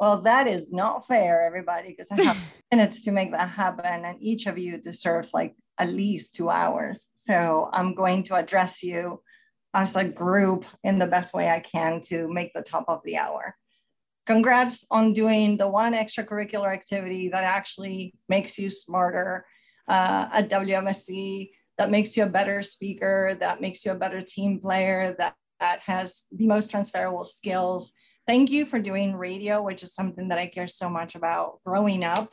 Well, that is not fair, everybody, because I have [LAUGHS] minutes to make that happen, and each of you deserves like at least two hours. So I'm going to address you as a group in the best way I can to make the top of the hour. Congrats on doing the one extracurricular activity that actually makes you smarter uh, at WMSC, that makes you a better speaker, that makes you a better team player, that, that has the most transferable skills thank you for doing radio, which is something that I care so much about growing up.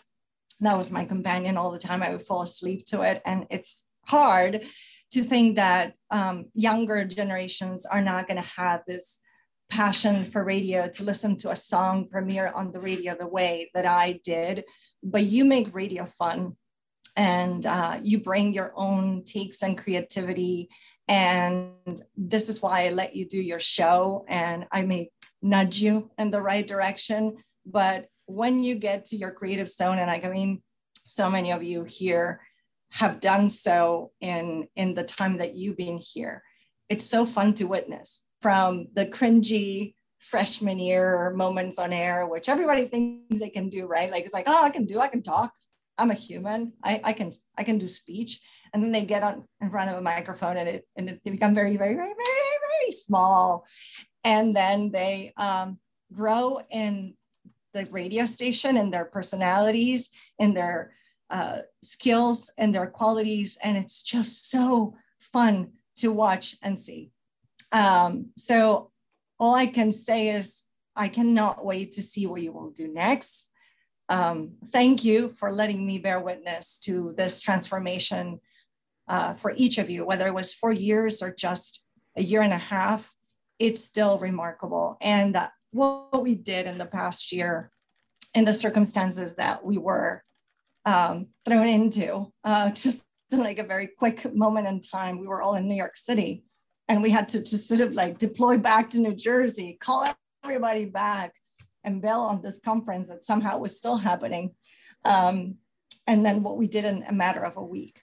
That was my companion all the time. I would fall asleep to it. And it's hard to think that um, younger generations are not going to have this passion for radio to listen to a song premiere on the radio the way that I did. But you make radio fun and uh, you bring your own takes and creativity. And this is why I let you do your show. And I may nudge you in the right direction. But when you get to your creative zone, and I mean, so many of you here have done so in, in the time that you've been here, it's so fun to witness from the cringy freshman year moments on air, which everybody thinks they can do, right? Like it's like, oh, I can do, I can talk. I'm a human. I, I can I can do speech. And then they get on in front of a microphone and it and it, become very, very, very, very, very small and then they um, grow in the radio station and their personalities and their uh, skills and their qualities. And it's just so fun to watch and see. Um, so all i can say is i cannot wait to see what you will do next. Um, thank you for letting me bear witness to this transformation uh, for each of you whether it was four years or just a year and a half it's still remarkable. And what we did in the past year, in the circumstances that we were um, thrown into, uh, [LAUGHS] just like a very quick moment in time, we were all in New York City and we had to just sort of like deploy back to New Jersey, call everybody back and bail on this conference that somehow was still happening. Um, and then what we did in a matter of a week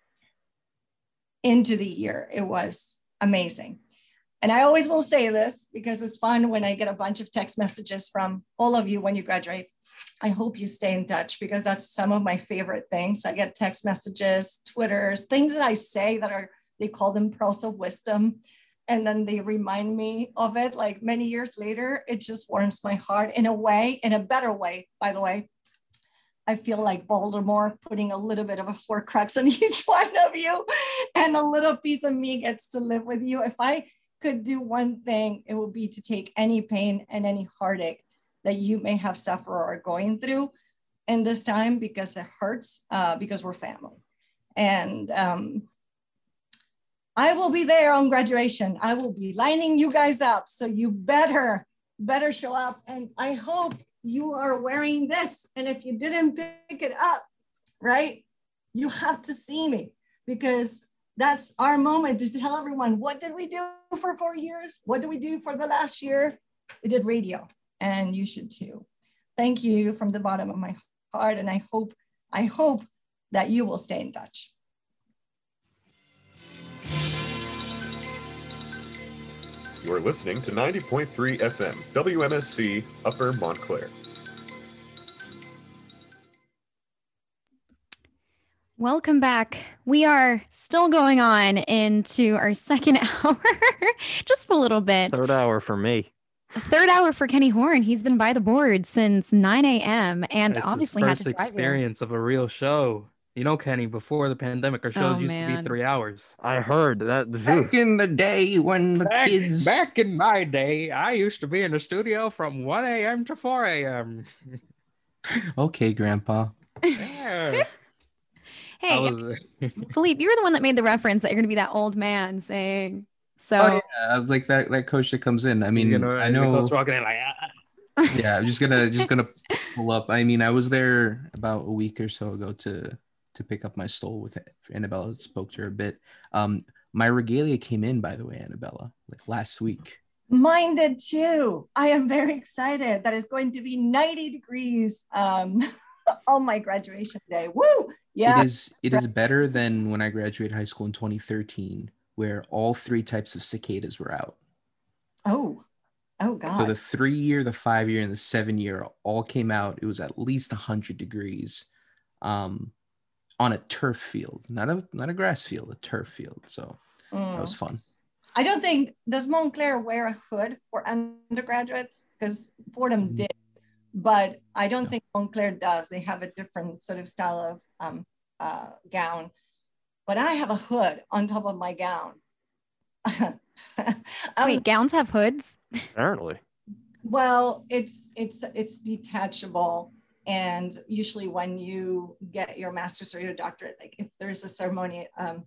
into the year, it was amazing. And I always will say this because it's fun when I get a bunch of text messages from all of you when you graduate. I hope you stay in touch because that's some of my favorite things. I get text messages, Twitters, things that I say that are, they call them pearls of wisdom. And then they remind me of it like many years later. It just warms my heart in a way, in a better way, by the way. I feel like Voldemort putting a little bit of a four horcrux on [LAUGHS] each one of you, and a little piece of me gets to live with you. If I could do one thing, it will be to take any pain and any heartache that you may have suffered or are going through in this time because it hurts, uh, because we're family. And um, I will be there on graduation. I will be lining you guys up. So you better, better show up. And I hope you are wearing this. And if you didn't pick it up, right, you have to see me because that's our moment to tell everyone what did we do for four years? What did we do for the last year? We did radio, and you should too. Thank you from the bottom of my heart, and I hope I hope that you will stay in touch. You are listening to 90.3 FM, WMSC, Upper Montclair. Welcome back. We are still going on into our second [LAUGHS] hour, just a little bit. Third hour for me. Third hour for Kenny Horn. He's been by the board since 9 a.m. and It's obviously his had first to drive here. experience of a real show. You know, Kenny, before the pandemic, our shows Oh, used to be three hours. I heard that. Back in the day when the Back, kids. back in my day, I used to be in the studio from 1 a.m. to 4 a.m. [LAUGHS] Okay, Grandpa. Yeah. [LAUGHS] Hey, was- [LAUGHS] Philippe, you were the one that made the reference that you're going to be that old man saying. So, Oh yeah, like that that coach that comes in. I mean, you know, I the know. coach walking in like, ah. [LAUGHS] yeah, I'm just gonna just gonna [LAUGHS] pull up. I mean, I was there about a week or so ago to to pick up my stole with Annabella. Spoke to her a bit. Um, my regalia came in, by the way, Annabella, like last week. Mine did too. I am very excited that it's going to be 90 degrees um, on my graduation day. Woo! Yeah. It is it is better than when I graduated high school in 2013, where all three types of cicadas were out. Oh, oh God. So the three year, the five year, and the seven year all came out. It was at least 100 degrees um, on a turf field, not a not a grass field, a turf field. So that was Mm. fun. I don't think does Montclair wear a hood for undergraduates because Fordham did, but I don't think Montclair does. They have a different sort of style of um, uh, gown, but I have a hood on top of my gown. [LAUGHS] wait, gowns have hoods? Apparently. Well, it's it's it's detachable, and usually when you get your master's or your doctorate, like if there's a ceremony um,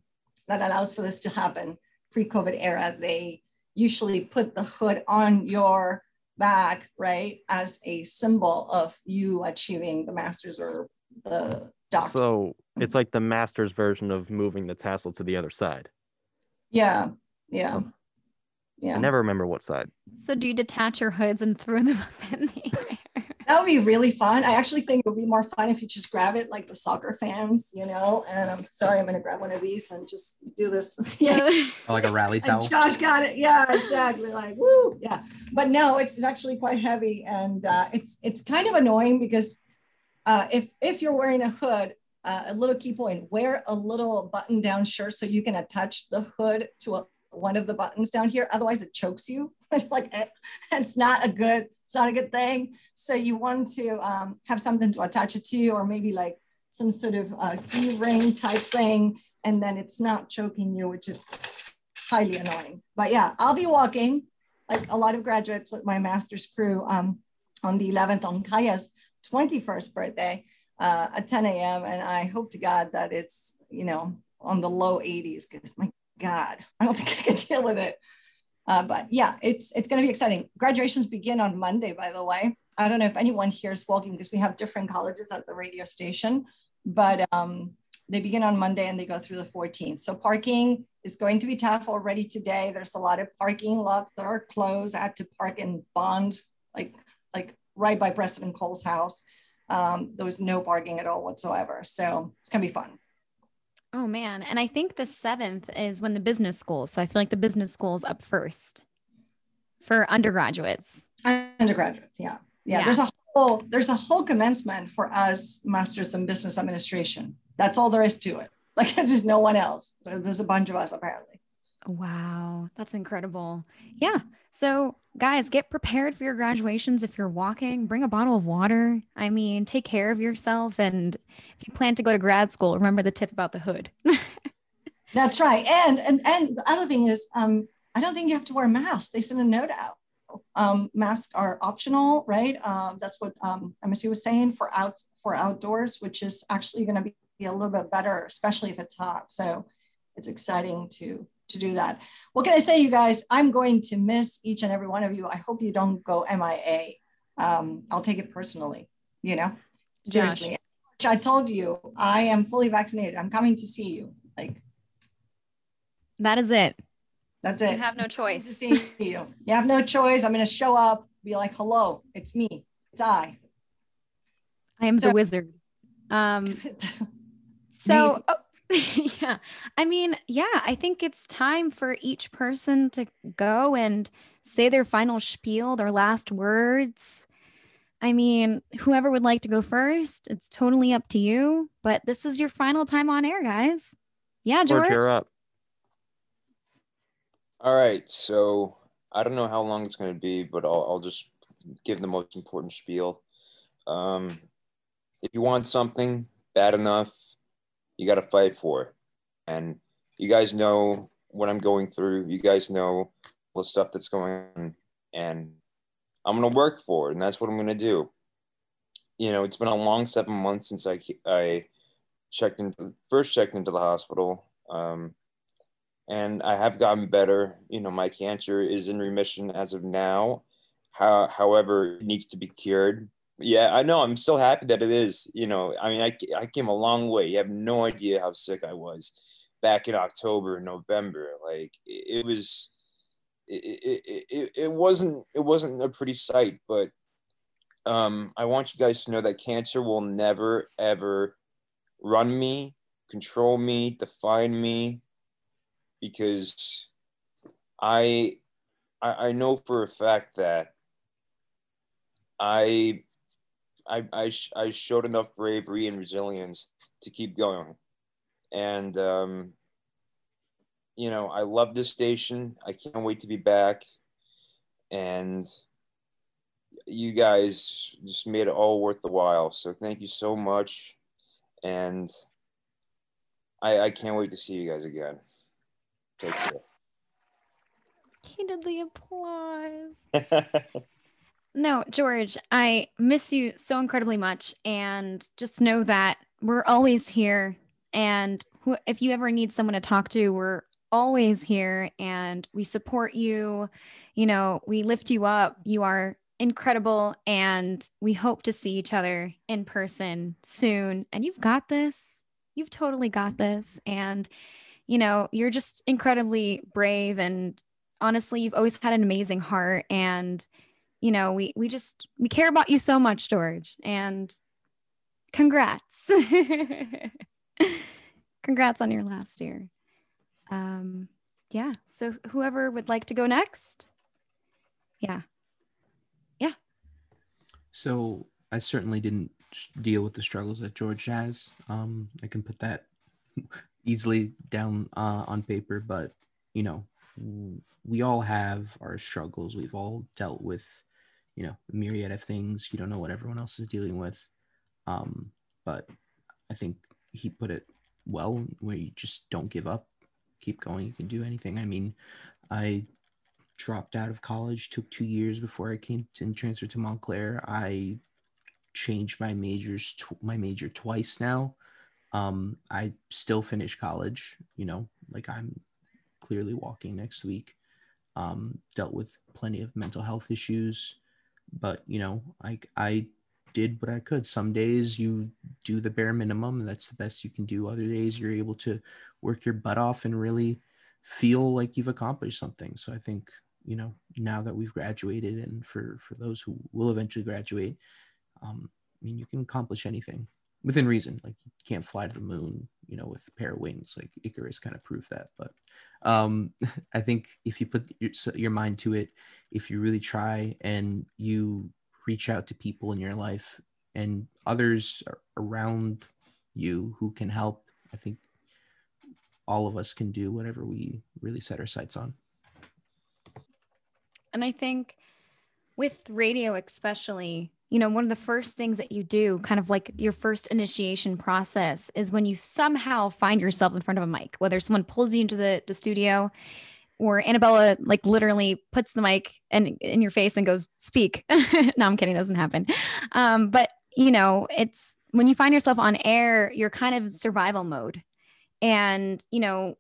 that allows for this to happen, pre-COVID era, they usually put the hood on your back, right, as a symbol of you achieving the master's or the doctorate. So it's like the master's version of moving the tassel to the other side. yeah, yeah, yeah. I never remember what side. So, do you detach your hoods and throw them up in the air? [LAUGHS] That would be really fun. I actually think it would be more fun if you just grab it like the soccer fans, you know. And I'm sorry, I'm going to grab one of these and just do this. [LAUGHS] yeah. Oh, like a rally towel. And Josh got it. Yeah, exactly. Like, woo. Yeah. But no, it's actually quite heavy. And uh, it's it's kind of annoying because uh, if if you're wearing a hood, uh, a little key point, wear a little button down shirt so you can attach the hood to a, one of the buttons down here. Otherwise it chokes you. [LAUGHS] It's like eh, it's not a good, it's not a good thing. So you want to um, have something to attach it to, or maybe like some sort of uh, key ring type thing, and then it's not choking you, which is highly annoying. But yeah, I'll be walking like a lot of graduates with my master's crew um, on the 11th on Kaya's 21st birthday uh, at 10 a.m. And I hope to God that it's, you know, on the low 80s because my God, I don't [LAUGHS] think I can deal with it. Uh, but yeah, it's it's going to be exciting. Graduations begin on Monday, by the way. I don't know if anyone here is walking because we have different colleges at the radio station, but um, they begin on Monday and they go through the 14th. So parking is going to be tough already today. There's a lot of parking lots that are closed. I had to park in Bohn, like like right by President Cole's house. Um, there was no parking at all whatsoever. So it's gonna be fun. Oh man, and I think the seventh is when the business school. So I feel like the business school is up first for undergraduates. Undergraduates, yeah. yeah, Yeah. There's a whole there's a whole commencement for us masters in business administration. That's all there is to it. [LAUGHS] Like there's no one else. There's a bunch of us apparently. Wow, that's incredible. Yeah. So, guys, get prepared for your graduations. If you're walking, bring a bottle of water. I mean, take care of yourself. And if you plan to go to grad school, remember the tip about the hood. [LAUGHS] That's right. And and and the other thing is, um, I don't think you have to wear a mask. They sent a note out. Um, masks are optional, right? Um, that's what um, MSU was saying for out for outdoors, which is actually going to be a little bit better, especially if it's hot. So it's exciting to to do that. What can I say, you guys? I'm going to miss each and every one of you. I hope you don't go MIA. Um, I'll take it personally. You know, Josh. seriously. I told you I am fully vaccinated. I'm coming to see you. Like that is it. that's it. You have no choice. to see you. You have no choice. I'm going to show up, be like, hello, it's me. It's I. I am So- the wizard. Um, [LAUGHS] so, oh, [LAUGHS] yeah, I mean, yeah, I think it's time for each person to go and say their final spiel, their last words. I mean, whoever would like to go first, it's totally up to you. But this is your final time on air, guys. Yeah, George, George. you're up. All right, so I don't know how long it's going to be, but I'll, I'll just give the most important spiel. Um, if you want something bad enough, you got to fight for it. And you guys know what I'm going through. You guys know the stuff that's going on. And I'm going to work for it. And that's what I'm going to do. You know, it's been a long seven months since I, I checked in, first checked into the hospital. Um, and I have gotten better. You know, my cancer is in remission as of now. How, however, it needs to be cured. Yeah, I know. I'm still happy that it is. You know, I mean, I, I came a long way. You have no idea how sick I was back in October, and November. Like it, it was, it, it, it, it wasn't, it wasn't a pretty sight, but um, I want you guys to know that cancer will never, ever run me, control me, define me, because I, I, I know for a fact that I I, I, I showed enough bravery and resilience to keep going. And, um, you know, I love this station. I can't wait to be back. And you guys just made it all worth the while. So thank you so much. And I, I can't wait to see you guys again. Take care. He the applause. [LAUGHS] No, George, I miss you so incredibly much. And just know that we're always here. And if you ever need someone to talk to, we're always here and we support you. You know, we lift you up. You are incredible. And we hope to see each other in person soon. And you've got this. You've totally got this. And, you know, you're just incredibly brave. And honestly, you've always had an amazing heart. And, you know, we we just we care about you so much, George, and congrats. [LAUGHS] congrats on your last year. Um yeah, so whoever would like to go next? Yeah. Yeah. So I certainly didn't deal with the struggles that George has. Um, I can put that [LAUGHS] easily down uh, on paper, but you know, we all have our struggles. We've all dealt with you know myriad of things. You don't know what everyone else is dealing with. Um, but i think he put it well where you just don't give up. Keep going. You can do anything. I mean i dropped out of college took two years before i came and transferred to montclair. I changed my majors tw- my major twice now. Um, i still finish college you know like i'm clearly walking next week. Um, dealt with plenty of mental health issues but you know i i did what i could. Some days you do the bare minimum and that's the best you can do. Other days you're able to work your butt off and really feel like you've accomplished something. So i think you know now that we've graduated and for for those who will eventually graduate um, i mean you can accomplish anything within reason like you can't fly to the moon you know with a pair of wings like icarus kind of proved that but um, [LAUGHS] I think if you put your, your mind to it, if you really try and you reach out to people in your life and others around you who can help, I think all of us can do whatever we really set our sights on. And I think with radio, especially, you know, one of the first things that you do, kind of like your first initiation process, is when you somehow find yourself in front of a mic, whether someone pulls you into the, the studio or Annabella like literally puts the mic in, in your face and goes, speak. [LAUGHS] no, I'm kidding. Doesn't happen. Um, but you know, it's when you find yourself on air, you're kind of survival mode. And, you know,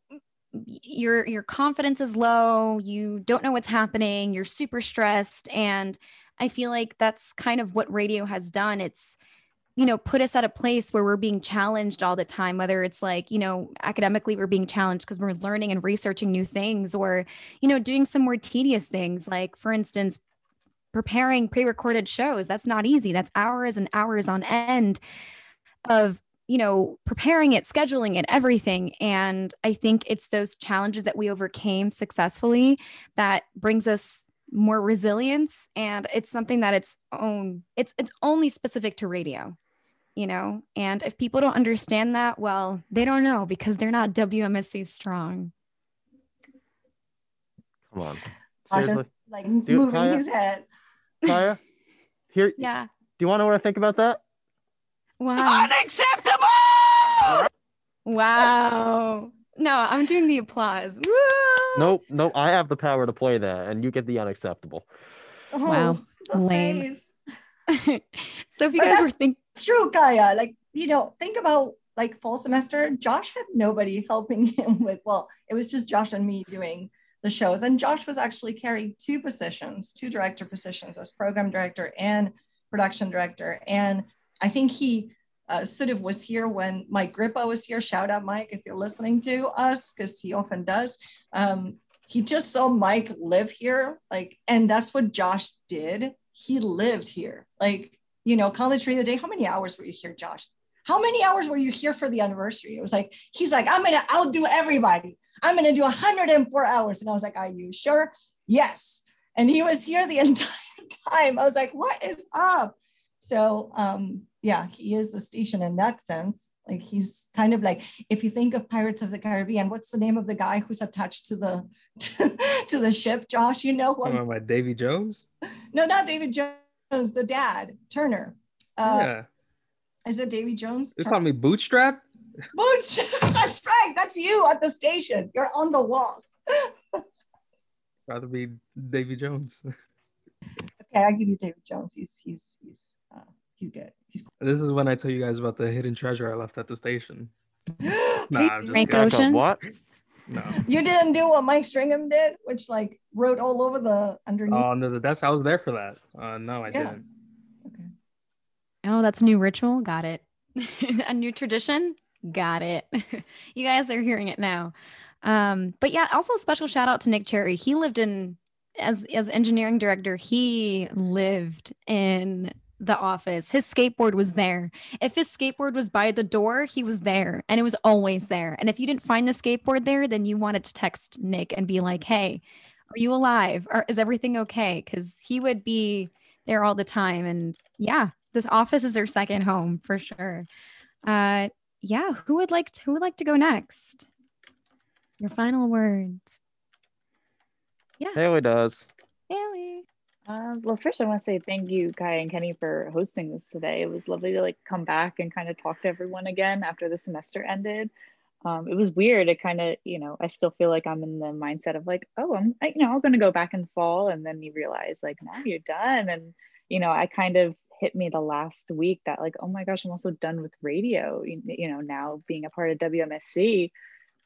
your your confidence is low, you don't know what's happening, you're super stressed and I feel like that's kind of what radio has done. It's, you know, put us at a place where we're being challenged all the time, whether it's like, you know, academically, we're being challenged because we're learning and researching new things or, you know, doing some more tedious things. Like, for instance, preparing pre recorded shows. That's not easy. That's hours and hours on end of you know, preparing it, scheduling it, everything. And I think it's those challenges that we overcame successfully that brings us more resilience and it's something that it's own it's it's only specific to radio you know and if people don't understand that well they don't know because they're not wmsc strong come on Josh Seriously. Just, like Do you- moving Kaya? his head. Kaya, here. [LAUGHS] Yeah. Do you want to know what I think about that? Wow. Unacceptable! Wow. No, I'm doing the applause. Woo! Nope, nope. I have the power to play that, and you get the unacceptable. Oh, wow. Lame. [LAUGHS] So if you But guys were that's thinking, true, Kaya. Like, you know, think about like fall semester. Josh had nobody helping [LAUGHS] him with, well, it was just Josh and me doing the shows. And Josh was actually carrying two positions, two director positions as program director and production director. And I think he uh, sort of was here when Mike Grippa was here. Shout out, Mike, if you're listening to us, because he often does. Um, he just saw Mike live here, like, and that's what Josh did. He lived here, like, you know, college radio day. How many hours were you here, Josh? How many hours were you here for the anniversary? It was like, he's like, I'm gonna outdo everybody. I'm gonna do 104 hours. And I was like, Are you sure? Yes. And he was here the [LAUGHS] entire time. I was like, What is up? So um, yeah, he is a station in that sense. Like he's kind of like if you think of Pirates of the Caribbean, what's the name of the guy who's attached to the [LAUGHS] to, the ship? Josh, you know who? Talking about my Davy Jones. no, not David Jones, the dad, Turner. Uh, yeah, Is it Davy Jones? they call me Bootstrap. Boots. [LAUGHS] That's right. That's you at the station. You're on the walls. Rather be Davy Jones. [LAUGHS] Okay, I give you David Jones. He's he's he's he's good. He's This is when I tell you guys about the hidden treasure I left at the station. [GASPS] Nah, I'm just Frank kidding. Ocean? What? No. You didn't do what Mike Stringham did, which like wrote all over the underneath. Oh no, that's I was there for that. Uh, no, I Yeah. didn't. Okay. Oh, that's a new ritual. Got it. [LAUGHS] a new tradition. Got it. [LAUGHS] you guys are hearing it now. Um, but yeah, also a special shout out to Nick Cherry. He lived in as as engineering director. He lived in the office. His skateboard was there. If his skateboard was by the door, he was there, and it was always there. And if you didn't find the skateboard there, then you wanted to text Nick and be like, "Hey, are you alive? Or is everything okay?" Because he would be there all the time. And yeah, this office is their second home for sure. Uh, yeah, who would like to, who would like to go next? Your final words. Yeah, Haley does. Haley. Uh, well, first I want to say thank you, Kai and Kenny, for hosting this today. It was lovely to like come back and kind of talk to everyone again after the semester ended. Um, it was weird. It kind of, you know, I still feel like I'm in the mindset of like, oh, I'm, I, you know, I'm going to go back in the fall, and then you realize like now you're done, and you know, I kind of hit me the last week that like, oh my gosh, I'm also done with radio. You, you know, now being a part of WMSC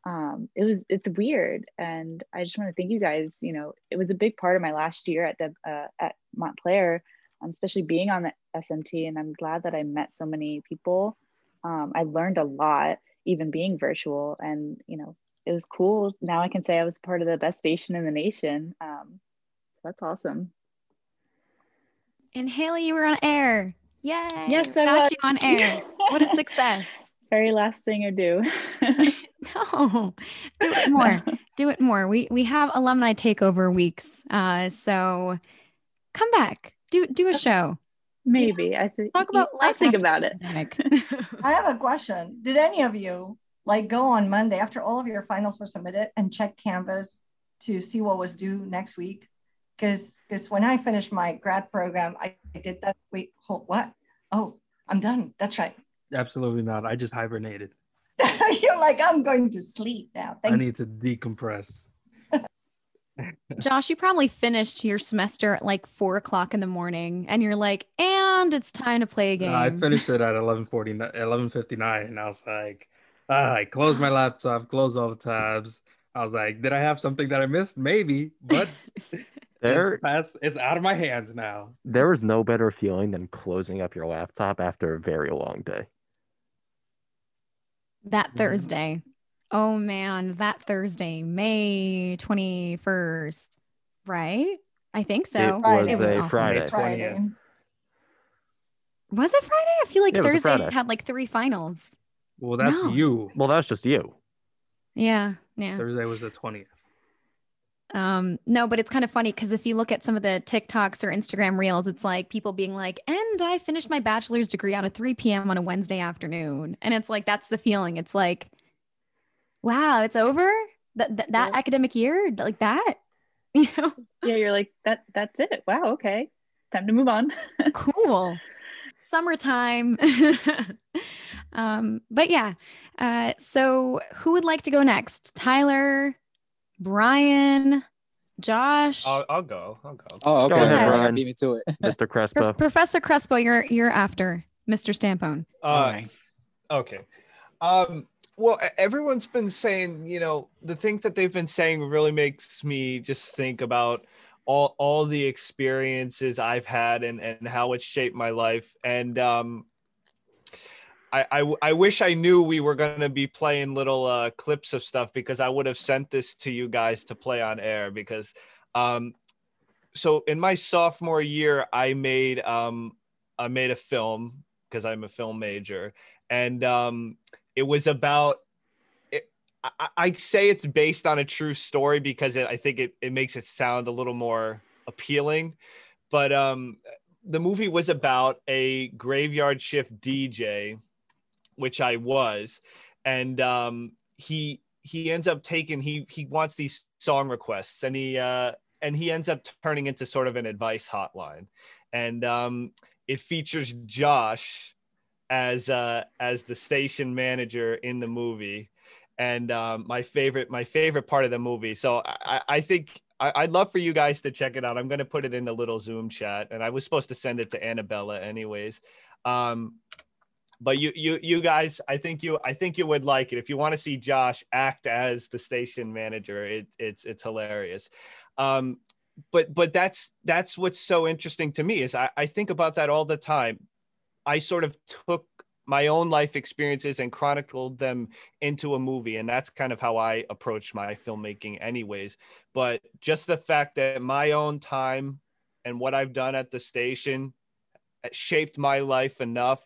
um, it was it's weird and i just want to thank you guys you know it was a big part of my last year at Deb- uh, at montclair um, especially being on the smt and i'm glad that i met so many people um, i learned a lot even being virtual and you know it was cool now i can say i was part of the best station in the nation um, so that's awesome And Haley, you were on air. Yay. Yes, I Got was. you on air. What a [LAUGHS] success. very last thing i do [LAUGHS] No, do it [LAUGHS] more. do it more. We we have alumni takeover weeks. Uh, so come back. Do do a show. maybe i think Talk about i'll think about it. [LAUGHS] [LAUGHS] I have a question. Did any of you like go on Monday after all of your finals were submitted and check Canvas to see what was due next week? Because because when I finished my grad program, I did that. Wait, hold, what? Oh, I'm done. That's right. Absolutely not. I just hibernated. [LAUGHS] You're like, I'm going to sleep now. I need to decompress. [LAUGHS] Josh, you probably finished your semester at like four o'clock in the morning, and you're like, and it's time to play a game. Uh, I finished it at 11:40, 11:59, and I was like, ah, I closed my [SIGHS] laptop, closed all the tabs. I was like, did I have something that I missed? Maybe, but [LAUGHS] There, it's, it's out of my hands now. there is no better feeling than closing up your laptop after a very long day. That mm-hmm. Thursday. Oh man, that Thursday, May 21st, right? I think so. It was a. Friday. Friday. Was it Friday? I feel like Yeah, it was a Thursday had like three finals. Well, that's No. you. Well, that's just you. Yeah, yeah. Thursday was the 20th. Um, no, but it's kind of funny because if you look at some of the TikToks or Instagram reels, it's like people being like, and I finished my bachelor's degree out a 3 p.m. on a Wednesday afternoon. And it's like, that's the feeling. It's like, wow, it's over? That that, that academic year? Like that? [LAUGHS] You know? Yeah, you're like that. That's it. Wow. Okay, time to move on. [LAUGHS] cool. Summertime. [LAUGHS] um, but yeah. Uh, so who would like to go next? Tyler, Brian, Josh, I'll, I'll go. I'll go. Oh, Go okay. ahead, Brian. Brian. Beat me to it. Mr. [LAUGHS] Crespo. Pro- Professor Crespo. You're you're after Mr. Stampone. Uh, Okay. Um, well, everyone's been saying, you know, the things that they've been saying really makes me just think about all all the experiences I've had and and how it shaped my life. And um, I, I wish I knew we were going to be playing little uh, clips of stuff because I would have sent this to you guys to play on air because um, so in my sophomore year I made um, I made a film because I'm a film major and um, it was about I, I say it's based on a true story because it, I think it, it makes it sound a little more appealing but um, the movie was about a graveyard shift DJ which I was, and um, he he ends up taking he he wants these song requests, and he uh, and he ends up turning into sort of an advice hotline, and um, it features Josh as uh, as the station manager in the movie, and um, my favorite my favorite part of the movie. So I, I think. I- I'd love for you guys to check it out. I'm going to put it in the little Zoom chat, and I was supposed to send it to Annabella anyways. Um, but you you you guys i think you i think you would like it. If you want to see josh act as the station manager it, it's it's hilarious. Um but but that's that's what's so interesting to me is I, I think about that all the time. I sort of took my own life experiences and chronicled them into a movie and that's kind of how i approach my filmmaking anyways. But just the fact that my own time and what i've done at the station shaped my life enough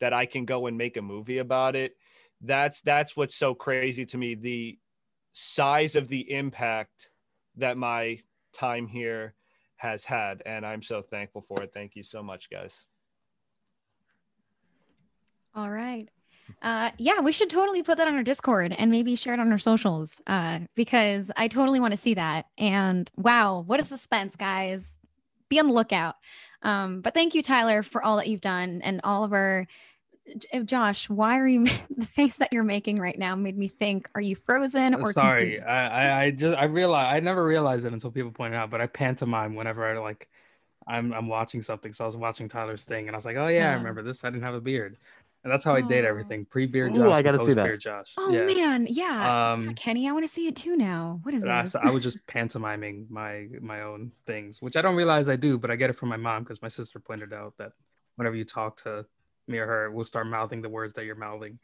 that I can go and make a movie about it. That's that's what's so crazy to me. The size of the impact that my time here has had, and I'm so thankful for it. Thank you so much, guys. All right. Uh, yeah, we should totally put that on our Discord and maybe share it on our socials uh, because I totally want to see that. And wow, what a suspense, guys. Be on the lookout. Um, but thank you, Tyler, for all that you've done and all of our. J- Josh, why are you [LAUGHS] the face that you're making right now made me think, are you frozen or Sorry, confused? I, I I just I realized I never realized it until people pointed out, but I pantomime whenever I like I'm I'm watching something. So I was watching Tyler's thing and I was like, oh yeah, I Oh. remember this. I didn't have a beard. And that's how I date everything. Pre-beard Ooh, Josh, I gotta see that. Josh. Oh yeah. man, yeah. Um, Yeah, Kenny, I want to see it too now. What is And I, this? I was [LAUGHS] just pantomiming my my own things, which I don't realize I do, but I get it from my mom because my sister pointed out that whenever you talk to me or her, we'll start mouthing the words that you're mouthing.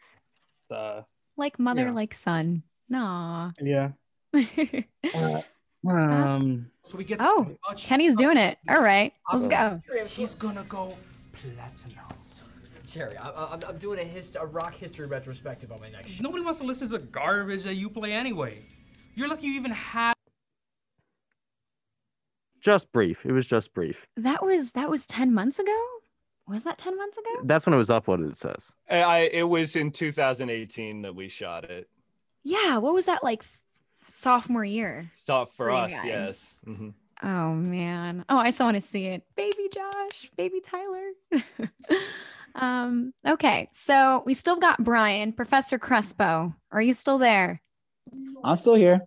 Uh, like mother, yeah. like son. Nah. yeah. [LAUGHS] Um. So we get oh, Kenny's doing it. All right, let's go. He's gonna go platinum. Terry, I, I, I'm- I'm doing a, hist- a rock history retrospective on my next show. Nobody wants to listen to the garbage that you play anyway. You're lucky you even have. Just brief. It was just brief. That was that was 10 months ago? Was that 10 months ago? That's when it was uploaded, it says. I, I it was in 2018 that we shot it. Yeah, what was that like sophomore year? Stop for For us, guys. yes. Mhm. Oh man. Oh, I so want to see it. Baby Josh, baby Tyler. [LAUGHS] um, okay. So we still got Brian, Professor Crespo. Are you still there? I'm still here.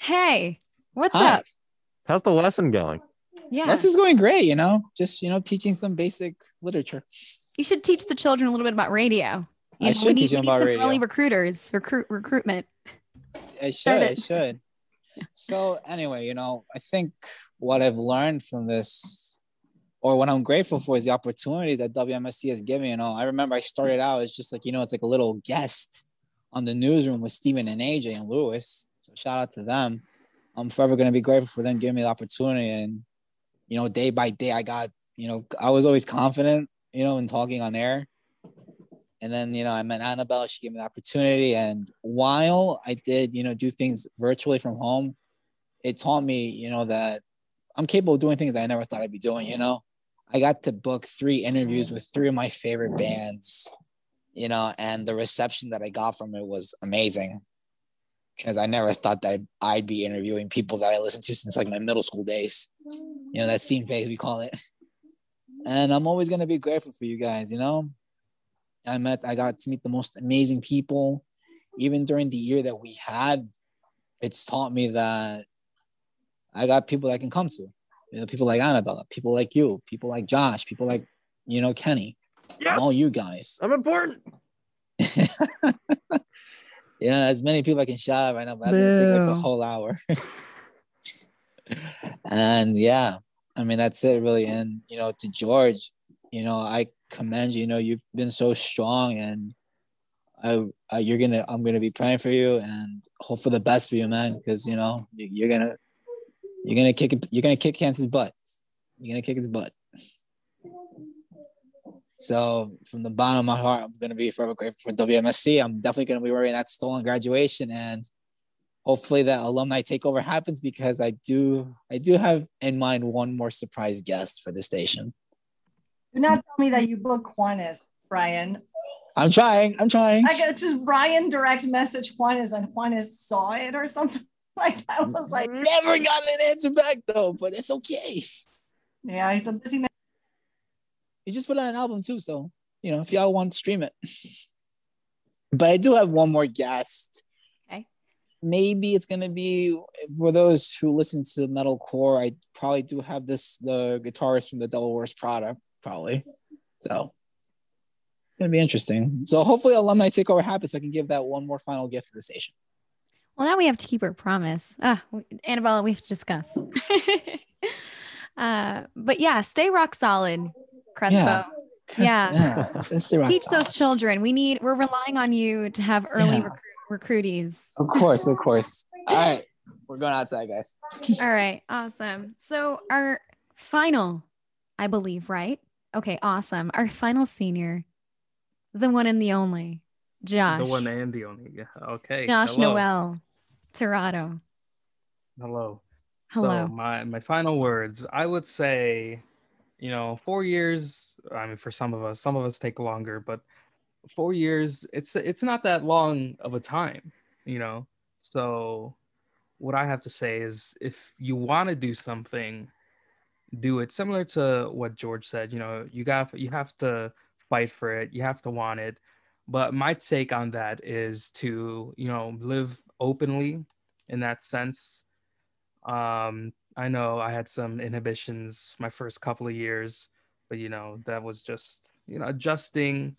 Hey, what's Hi. up? How's the lesson going? Yeah. This is going great, you know, just, you know, teaching some basic literature. You should teach the children a little bit about radio. You I know, should we need, teach them about radio. early recruiters, recruit recruitment. I should, I should. So anyway, you know, I think what I've learned from this, or what I'm grateful for, is the opportunities that WMSC has given. Me. You know, I remember I started out as just like you know, it's like a little guest on the newsroom with Stephen and AJ and Lewis. So shout out to them. I'm forever going to be grateful for them giving me the opportunity. And you know, day by day, I got you know, I was always confident, you know, in talking on air. And then, you know, I met Annabelle. She gave me the opportunity. And while I did, you know, do things virtually from home, it taught me, you know, that I'm capable of doing things I never thought I'd be doing, you know. I got to book three interviews with three of my favorite bands, you know, and the reception that I got from it was amazing. because I never thought that I'd be interviewing people that I listened to since like my middle school days. You know, that scene phase we call it. And I'm always gonna be grateful for you guys. You know, I met, I got to meet the most amazing people. Even during the year that we had, it's taught me that I got people that I can come to. You know, people like Annabella, people like you, people like Josh, people like you know Kenny, Yes. all you guys. I'm important. [LAUGHS] You know, as many people I can shout out right now, but that's gonna take like the whole hour. [LAUGHS] and yeah, I mean that's it really. And you know, to George, you know, I commend you. You know, you've been so strong, and I, I you're gonna, I'm gonna be praying for you and hope for the best for you, man. Because you know, you- you're gonna, you're gonna kick, it- you're gonna kick cancer's butt. You're gonna kick his butt. So from the bottom of my heart, I'm gonna be forever grateful for WMSC. I'm definitely gonna be wearing that stolen graduation, and hopefully that alumni takeover happens because I do, I do have in mind one more surprise guest for the station. Do not tell me that you booked Juanes, Brian. I'm trying. I'm trying. I got just Brian direct message Juanes and Juanes saw it or something [LAUGHS] like that. I was like, Never got an answer back though, but it's okay. Yeah, he's a busy man. He just put out an album too, so you know if y'all want to stream it. [LAUGHS] but I do have one more guest. Maybe it's gonna be for those who listen to metalcore. I probably do have this the guitarist from the Devil Wears Prada, probably. So it's gonna be interesting. So hopefully alumni takeover happens so I can give that one more final gift to the station. Well, now we have to keep our promise. Ah, Annabella, we have to discuss. [LAUGHS] uh, but yeah, stay rock solid, Crespo. Yeah, Yeah. yeah, it's- it's the rock Teach solid. those children. We need. We're relying on you to have early Yeah. Recruitees. Of course, of course. All right, we're going outside, guys. All right, awesome. So our final, I believe, right? Okay, awesome. Our final senior, the one and the only, Josh. The one and the only. Yeah. Okay. Josh hello. Noel, Torado. Hello. Hello. So my my final words, I would say, you know, four years. I mean, for some of us, some of us take longer, but four years, it's it's not that long of a time, you know. So, what I have to say is, if you want to do something, do it. Similar to what George said, you know, you got you have to fight for it, you have to want it. But my take on that is to, you know, live openly in that sense um i know i had some inhibitions my first couple of years but you know that was just you know adjusting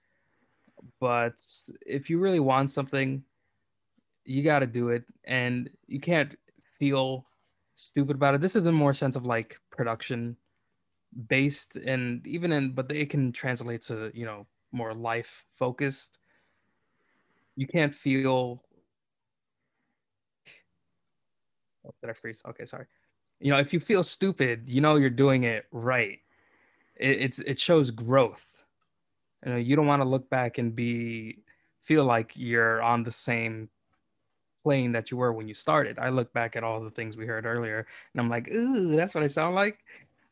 but if you really want something you got to do it and you can't feel stupid about it this is a more sense of like production based and even in but it can translate to you know more life focused you can't feel Oh, did I freeze? Okay, sorry. You know, if you feel stupid, you know you're doing it right. It, it's it shows growth. You know, you don't want to look back and be feel like you're on the same plane that you were when you started. I look back at all the things we heard earlier, and I'm like, ooh, that's what I sound like.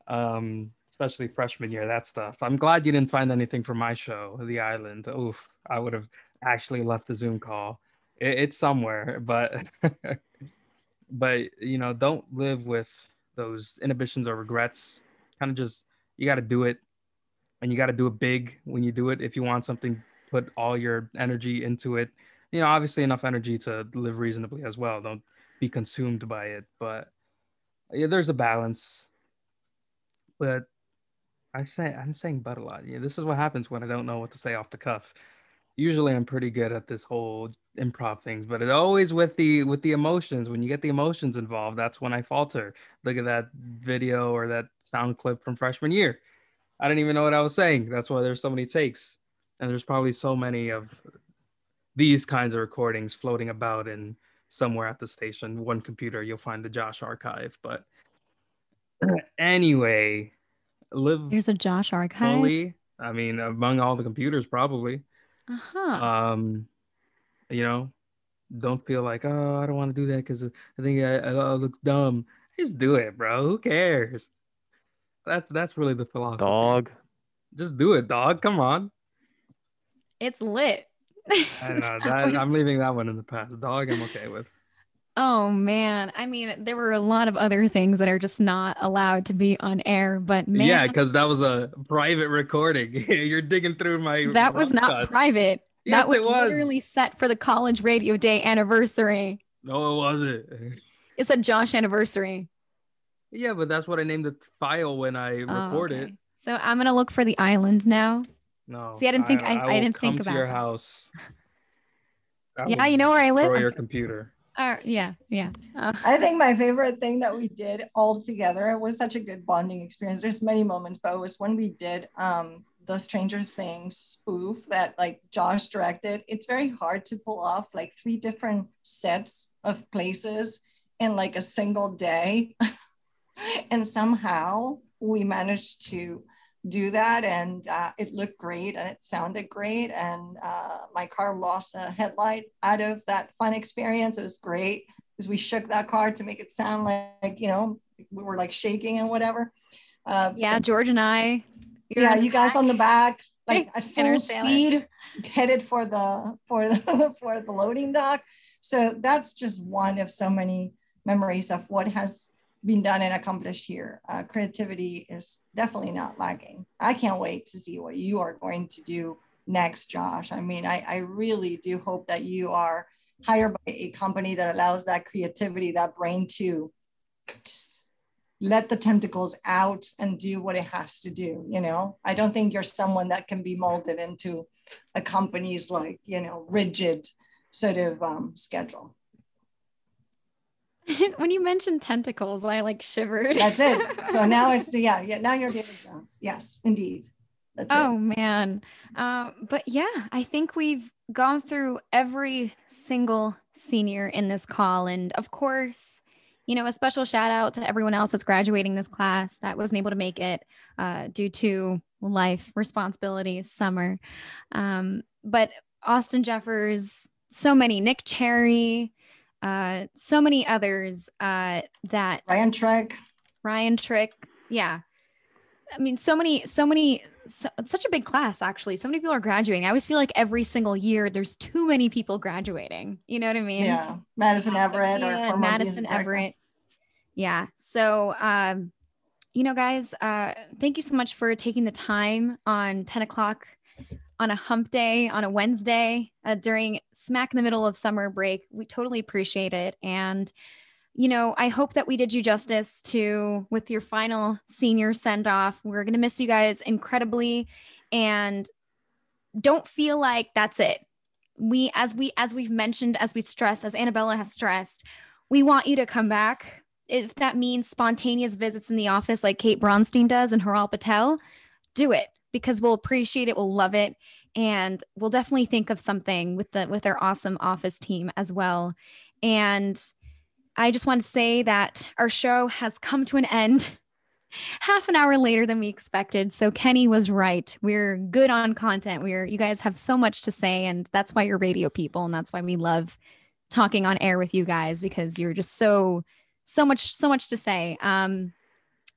Um, especially freshman year, that stuff. I'm glad you didn't find anything from my show, The Island. Oof, I would have actually left the Zoom call. It, it's somewhere, but [LAUGHS] but you know don't live with those inhibitions or regrets kind of just you got to do it and you got to do it big when you do it if you want something put all your energy into it. You know obviously enough energy to live reasonably as well. Don't be consumed by it but yeah there's a balance. But i say i'm saying but a lot. Yeah this is what happens when i don't know what to say off the cuff. Usually i'm pretty good at this whole improv things but it always with the with the emotions. When you get the emotions involved that's when i falter. Look at that video or that sound clip from freshman year i didn't even know what i was saying. That's why there's so many takes. And there's probably so many of these kinds of recordings floating about in somewhere at the station. One computer you'll find the josh archive but anyway live There's a Josh archive. fully i mean among all the computers probably. Uh huh. um you know don't feel like oh i don't want to do that because i think I, I, look dumb. Just do it bro. Who cares that's that's really the philosophy Dog. just do it dog come on It's lit. I know [LAUGHS] that, i'm leaving that one in the past dog i'm okay with Oh man. I mean, there were a lot of other things that are just not allowed to be on air, but man, Yeah, because that was a private recording. [LAUGHS] You're digging through my. that was not cuts. private. Yes, that was, it was. literally set for the college radio day anniversary. No, it wasn't. It's a Josh anniversary. Yeah, but that's what I named the file when I Oh, record okay. it. So I'm gonna look for the island now. No. See, I didn't think I, I, will didn't come think to about your that. house. [LAUGHS] I Yeah, you know where I live? Destroy your Okay. computer. Uh, yeah, yeah. Uh, I think my favorite thing that we did all together it was such a good bonding experience. There's many moments, but it was when we did um, the Stranger Things spoof that like Josh directed. It's very hard to pull off like three different sets of places in like a single day. [LAUGHS] and somehow we managed to do that and uh, it looked great and it sounded great and uh, my car lost a headlight out of that fun experience. It was great because we shook that car to make it sound like you know we were like shaking and whatever. Uh, yeah, George and I. yeah you guys on the back. like [LAUGHS] at full speed headed for the for the [LAUGHS] for the loading dock. So that's just one of so many memories of what has been done and accomplished here uh, creativity is definitely not lacking i can't wait to see what you are going to do next josh. I mean i, I really do hope that you are hired by a company that allows that creativity that brain to just let the tentacles out and do what it has to do you know? I don't think you're someone that can be molded into a company's like you know rigid sort of um, schedule [LAUGHS] when you mentioned tentacles, I like shivered. that's it so [LAUGHS] now it's yeah yeah now you're david jones yes indeed that's oh it. man. Uh, but yeah, I think we've gone through every single senior in this call. And of course, you know, a special shout out to everyone else that's graduating this class that wasn't able to make it uh, due to life responsibilities, summer. Um, but Austin Jeffers, so many, Nick Cherry, uh, so many others uh, that ryan trick Ryan Trick. Yeah. I mean, so many, so many, so, such a big class, actually. So many people are graduating. I always feel like every single year there's too many people graduating. You know what I mean? yeah madison everett or Madison. Everett. Yeah. So, um, you know, guys, uh, thank you so much for taking the time on 10 o'clock on a hump day on a Wednesday uh, during smack in the middle of summer break. We totally appreciate it. And, you know, I hope that we did you justice to with your final senior send off. We're going to miss you guys incredibly. And don't feel like that's it. We, as we, as we've mentioned, as we stressed, as Annabella has stressed, we want you to come back. If that means spontaneous visits in the office like Kate Bronstein does and Haral Patel, do it because we'll appreciate it, we'll love it, and we'll definitely think of something with the with our awesome office team as well. And I just want to say that our show has come to an end [LAUGHS] half an hour later than we expected. So Kenny was right. We're good on content. We're you guys have so much to say and that's why you're radio people and that's why we love talking on air with you guys because you're just so so much so much to say. Um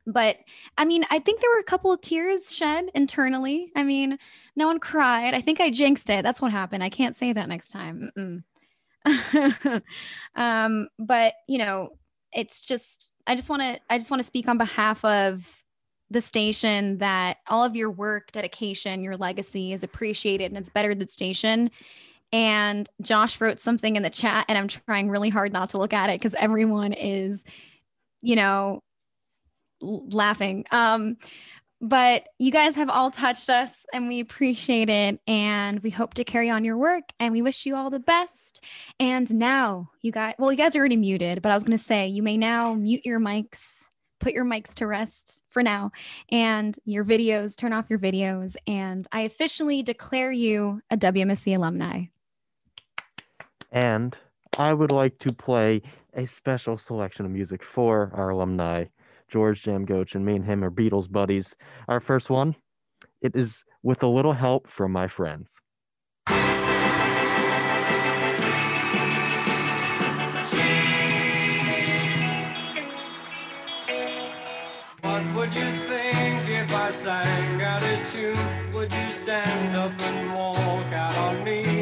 but I mean, I think there were a couple of tears shed internally. I mean, no one cried. I think I jinxed it. That's what happened. I can't say that next time. [LAUGHS] Um, but you know, it's just I just want to I just want to speak on behalf of the station that all of your work, dedication, your legacy is appreciated and it's better than station. And Josh wrote something in the chat, and I'm trying really hard not to look at it because everyone is, you know, laughing. Um, but you guys have all touched us and we appreciate it. And we hope to carry on your work and we wish you all the best. And now, you guys, well, you guys are already muted, but I was going to say you may now mute your mics, put your mics to rest for now, and your videos, turn off your videos. And I officially declare you a WMSC alumni. And I would like to play a special selection of music for our alumni, George Jamgoch, and me and him are Beatles buddies. Our first one, it is with a little help from my friends. What would you think if I sang out a tune? Would you stand up and walk out on me?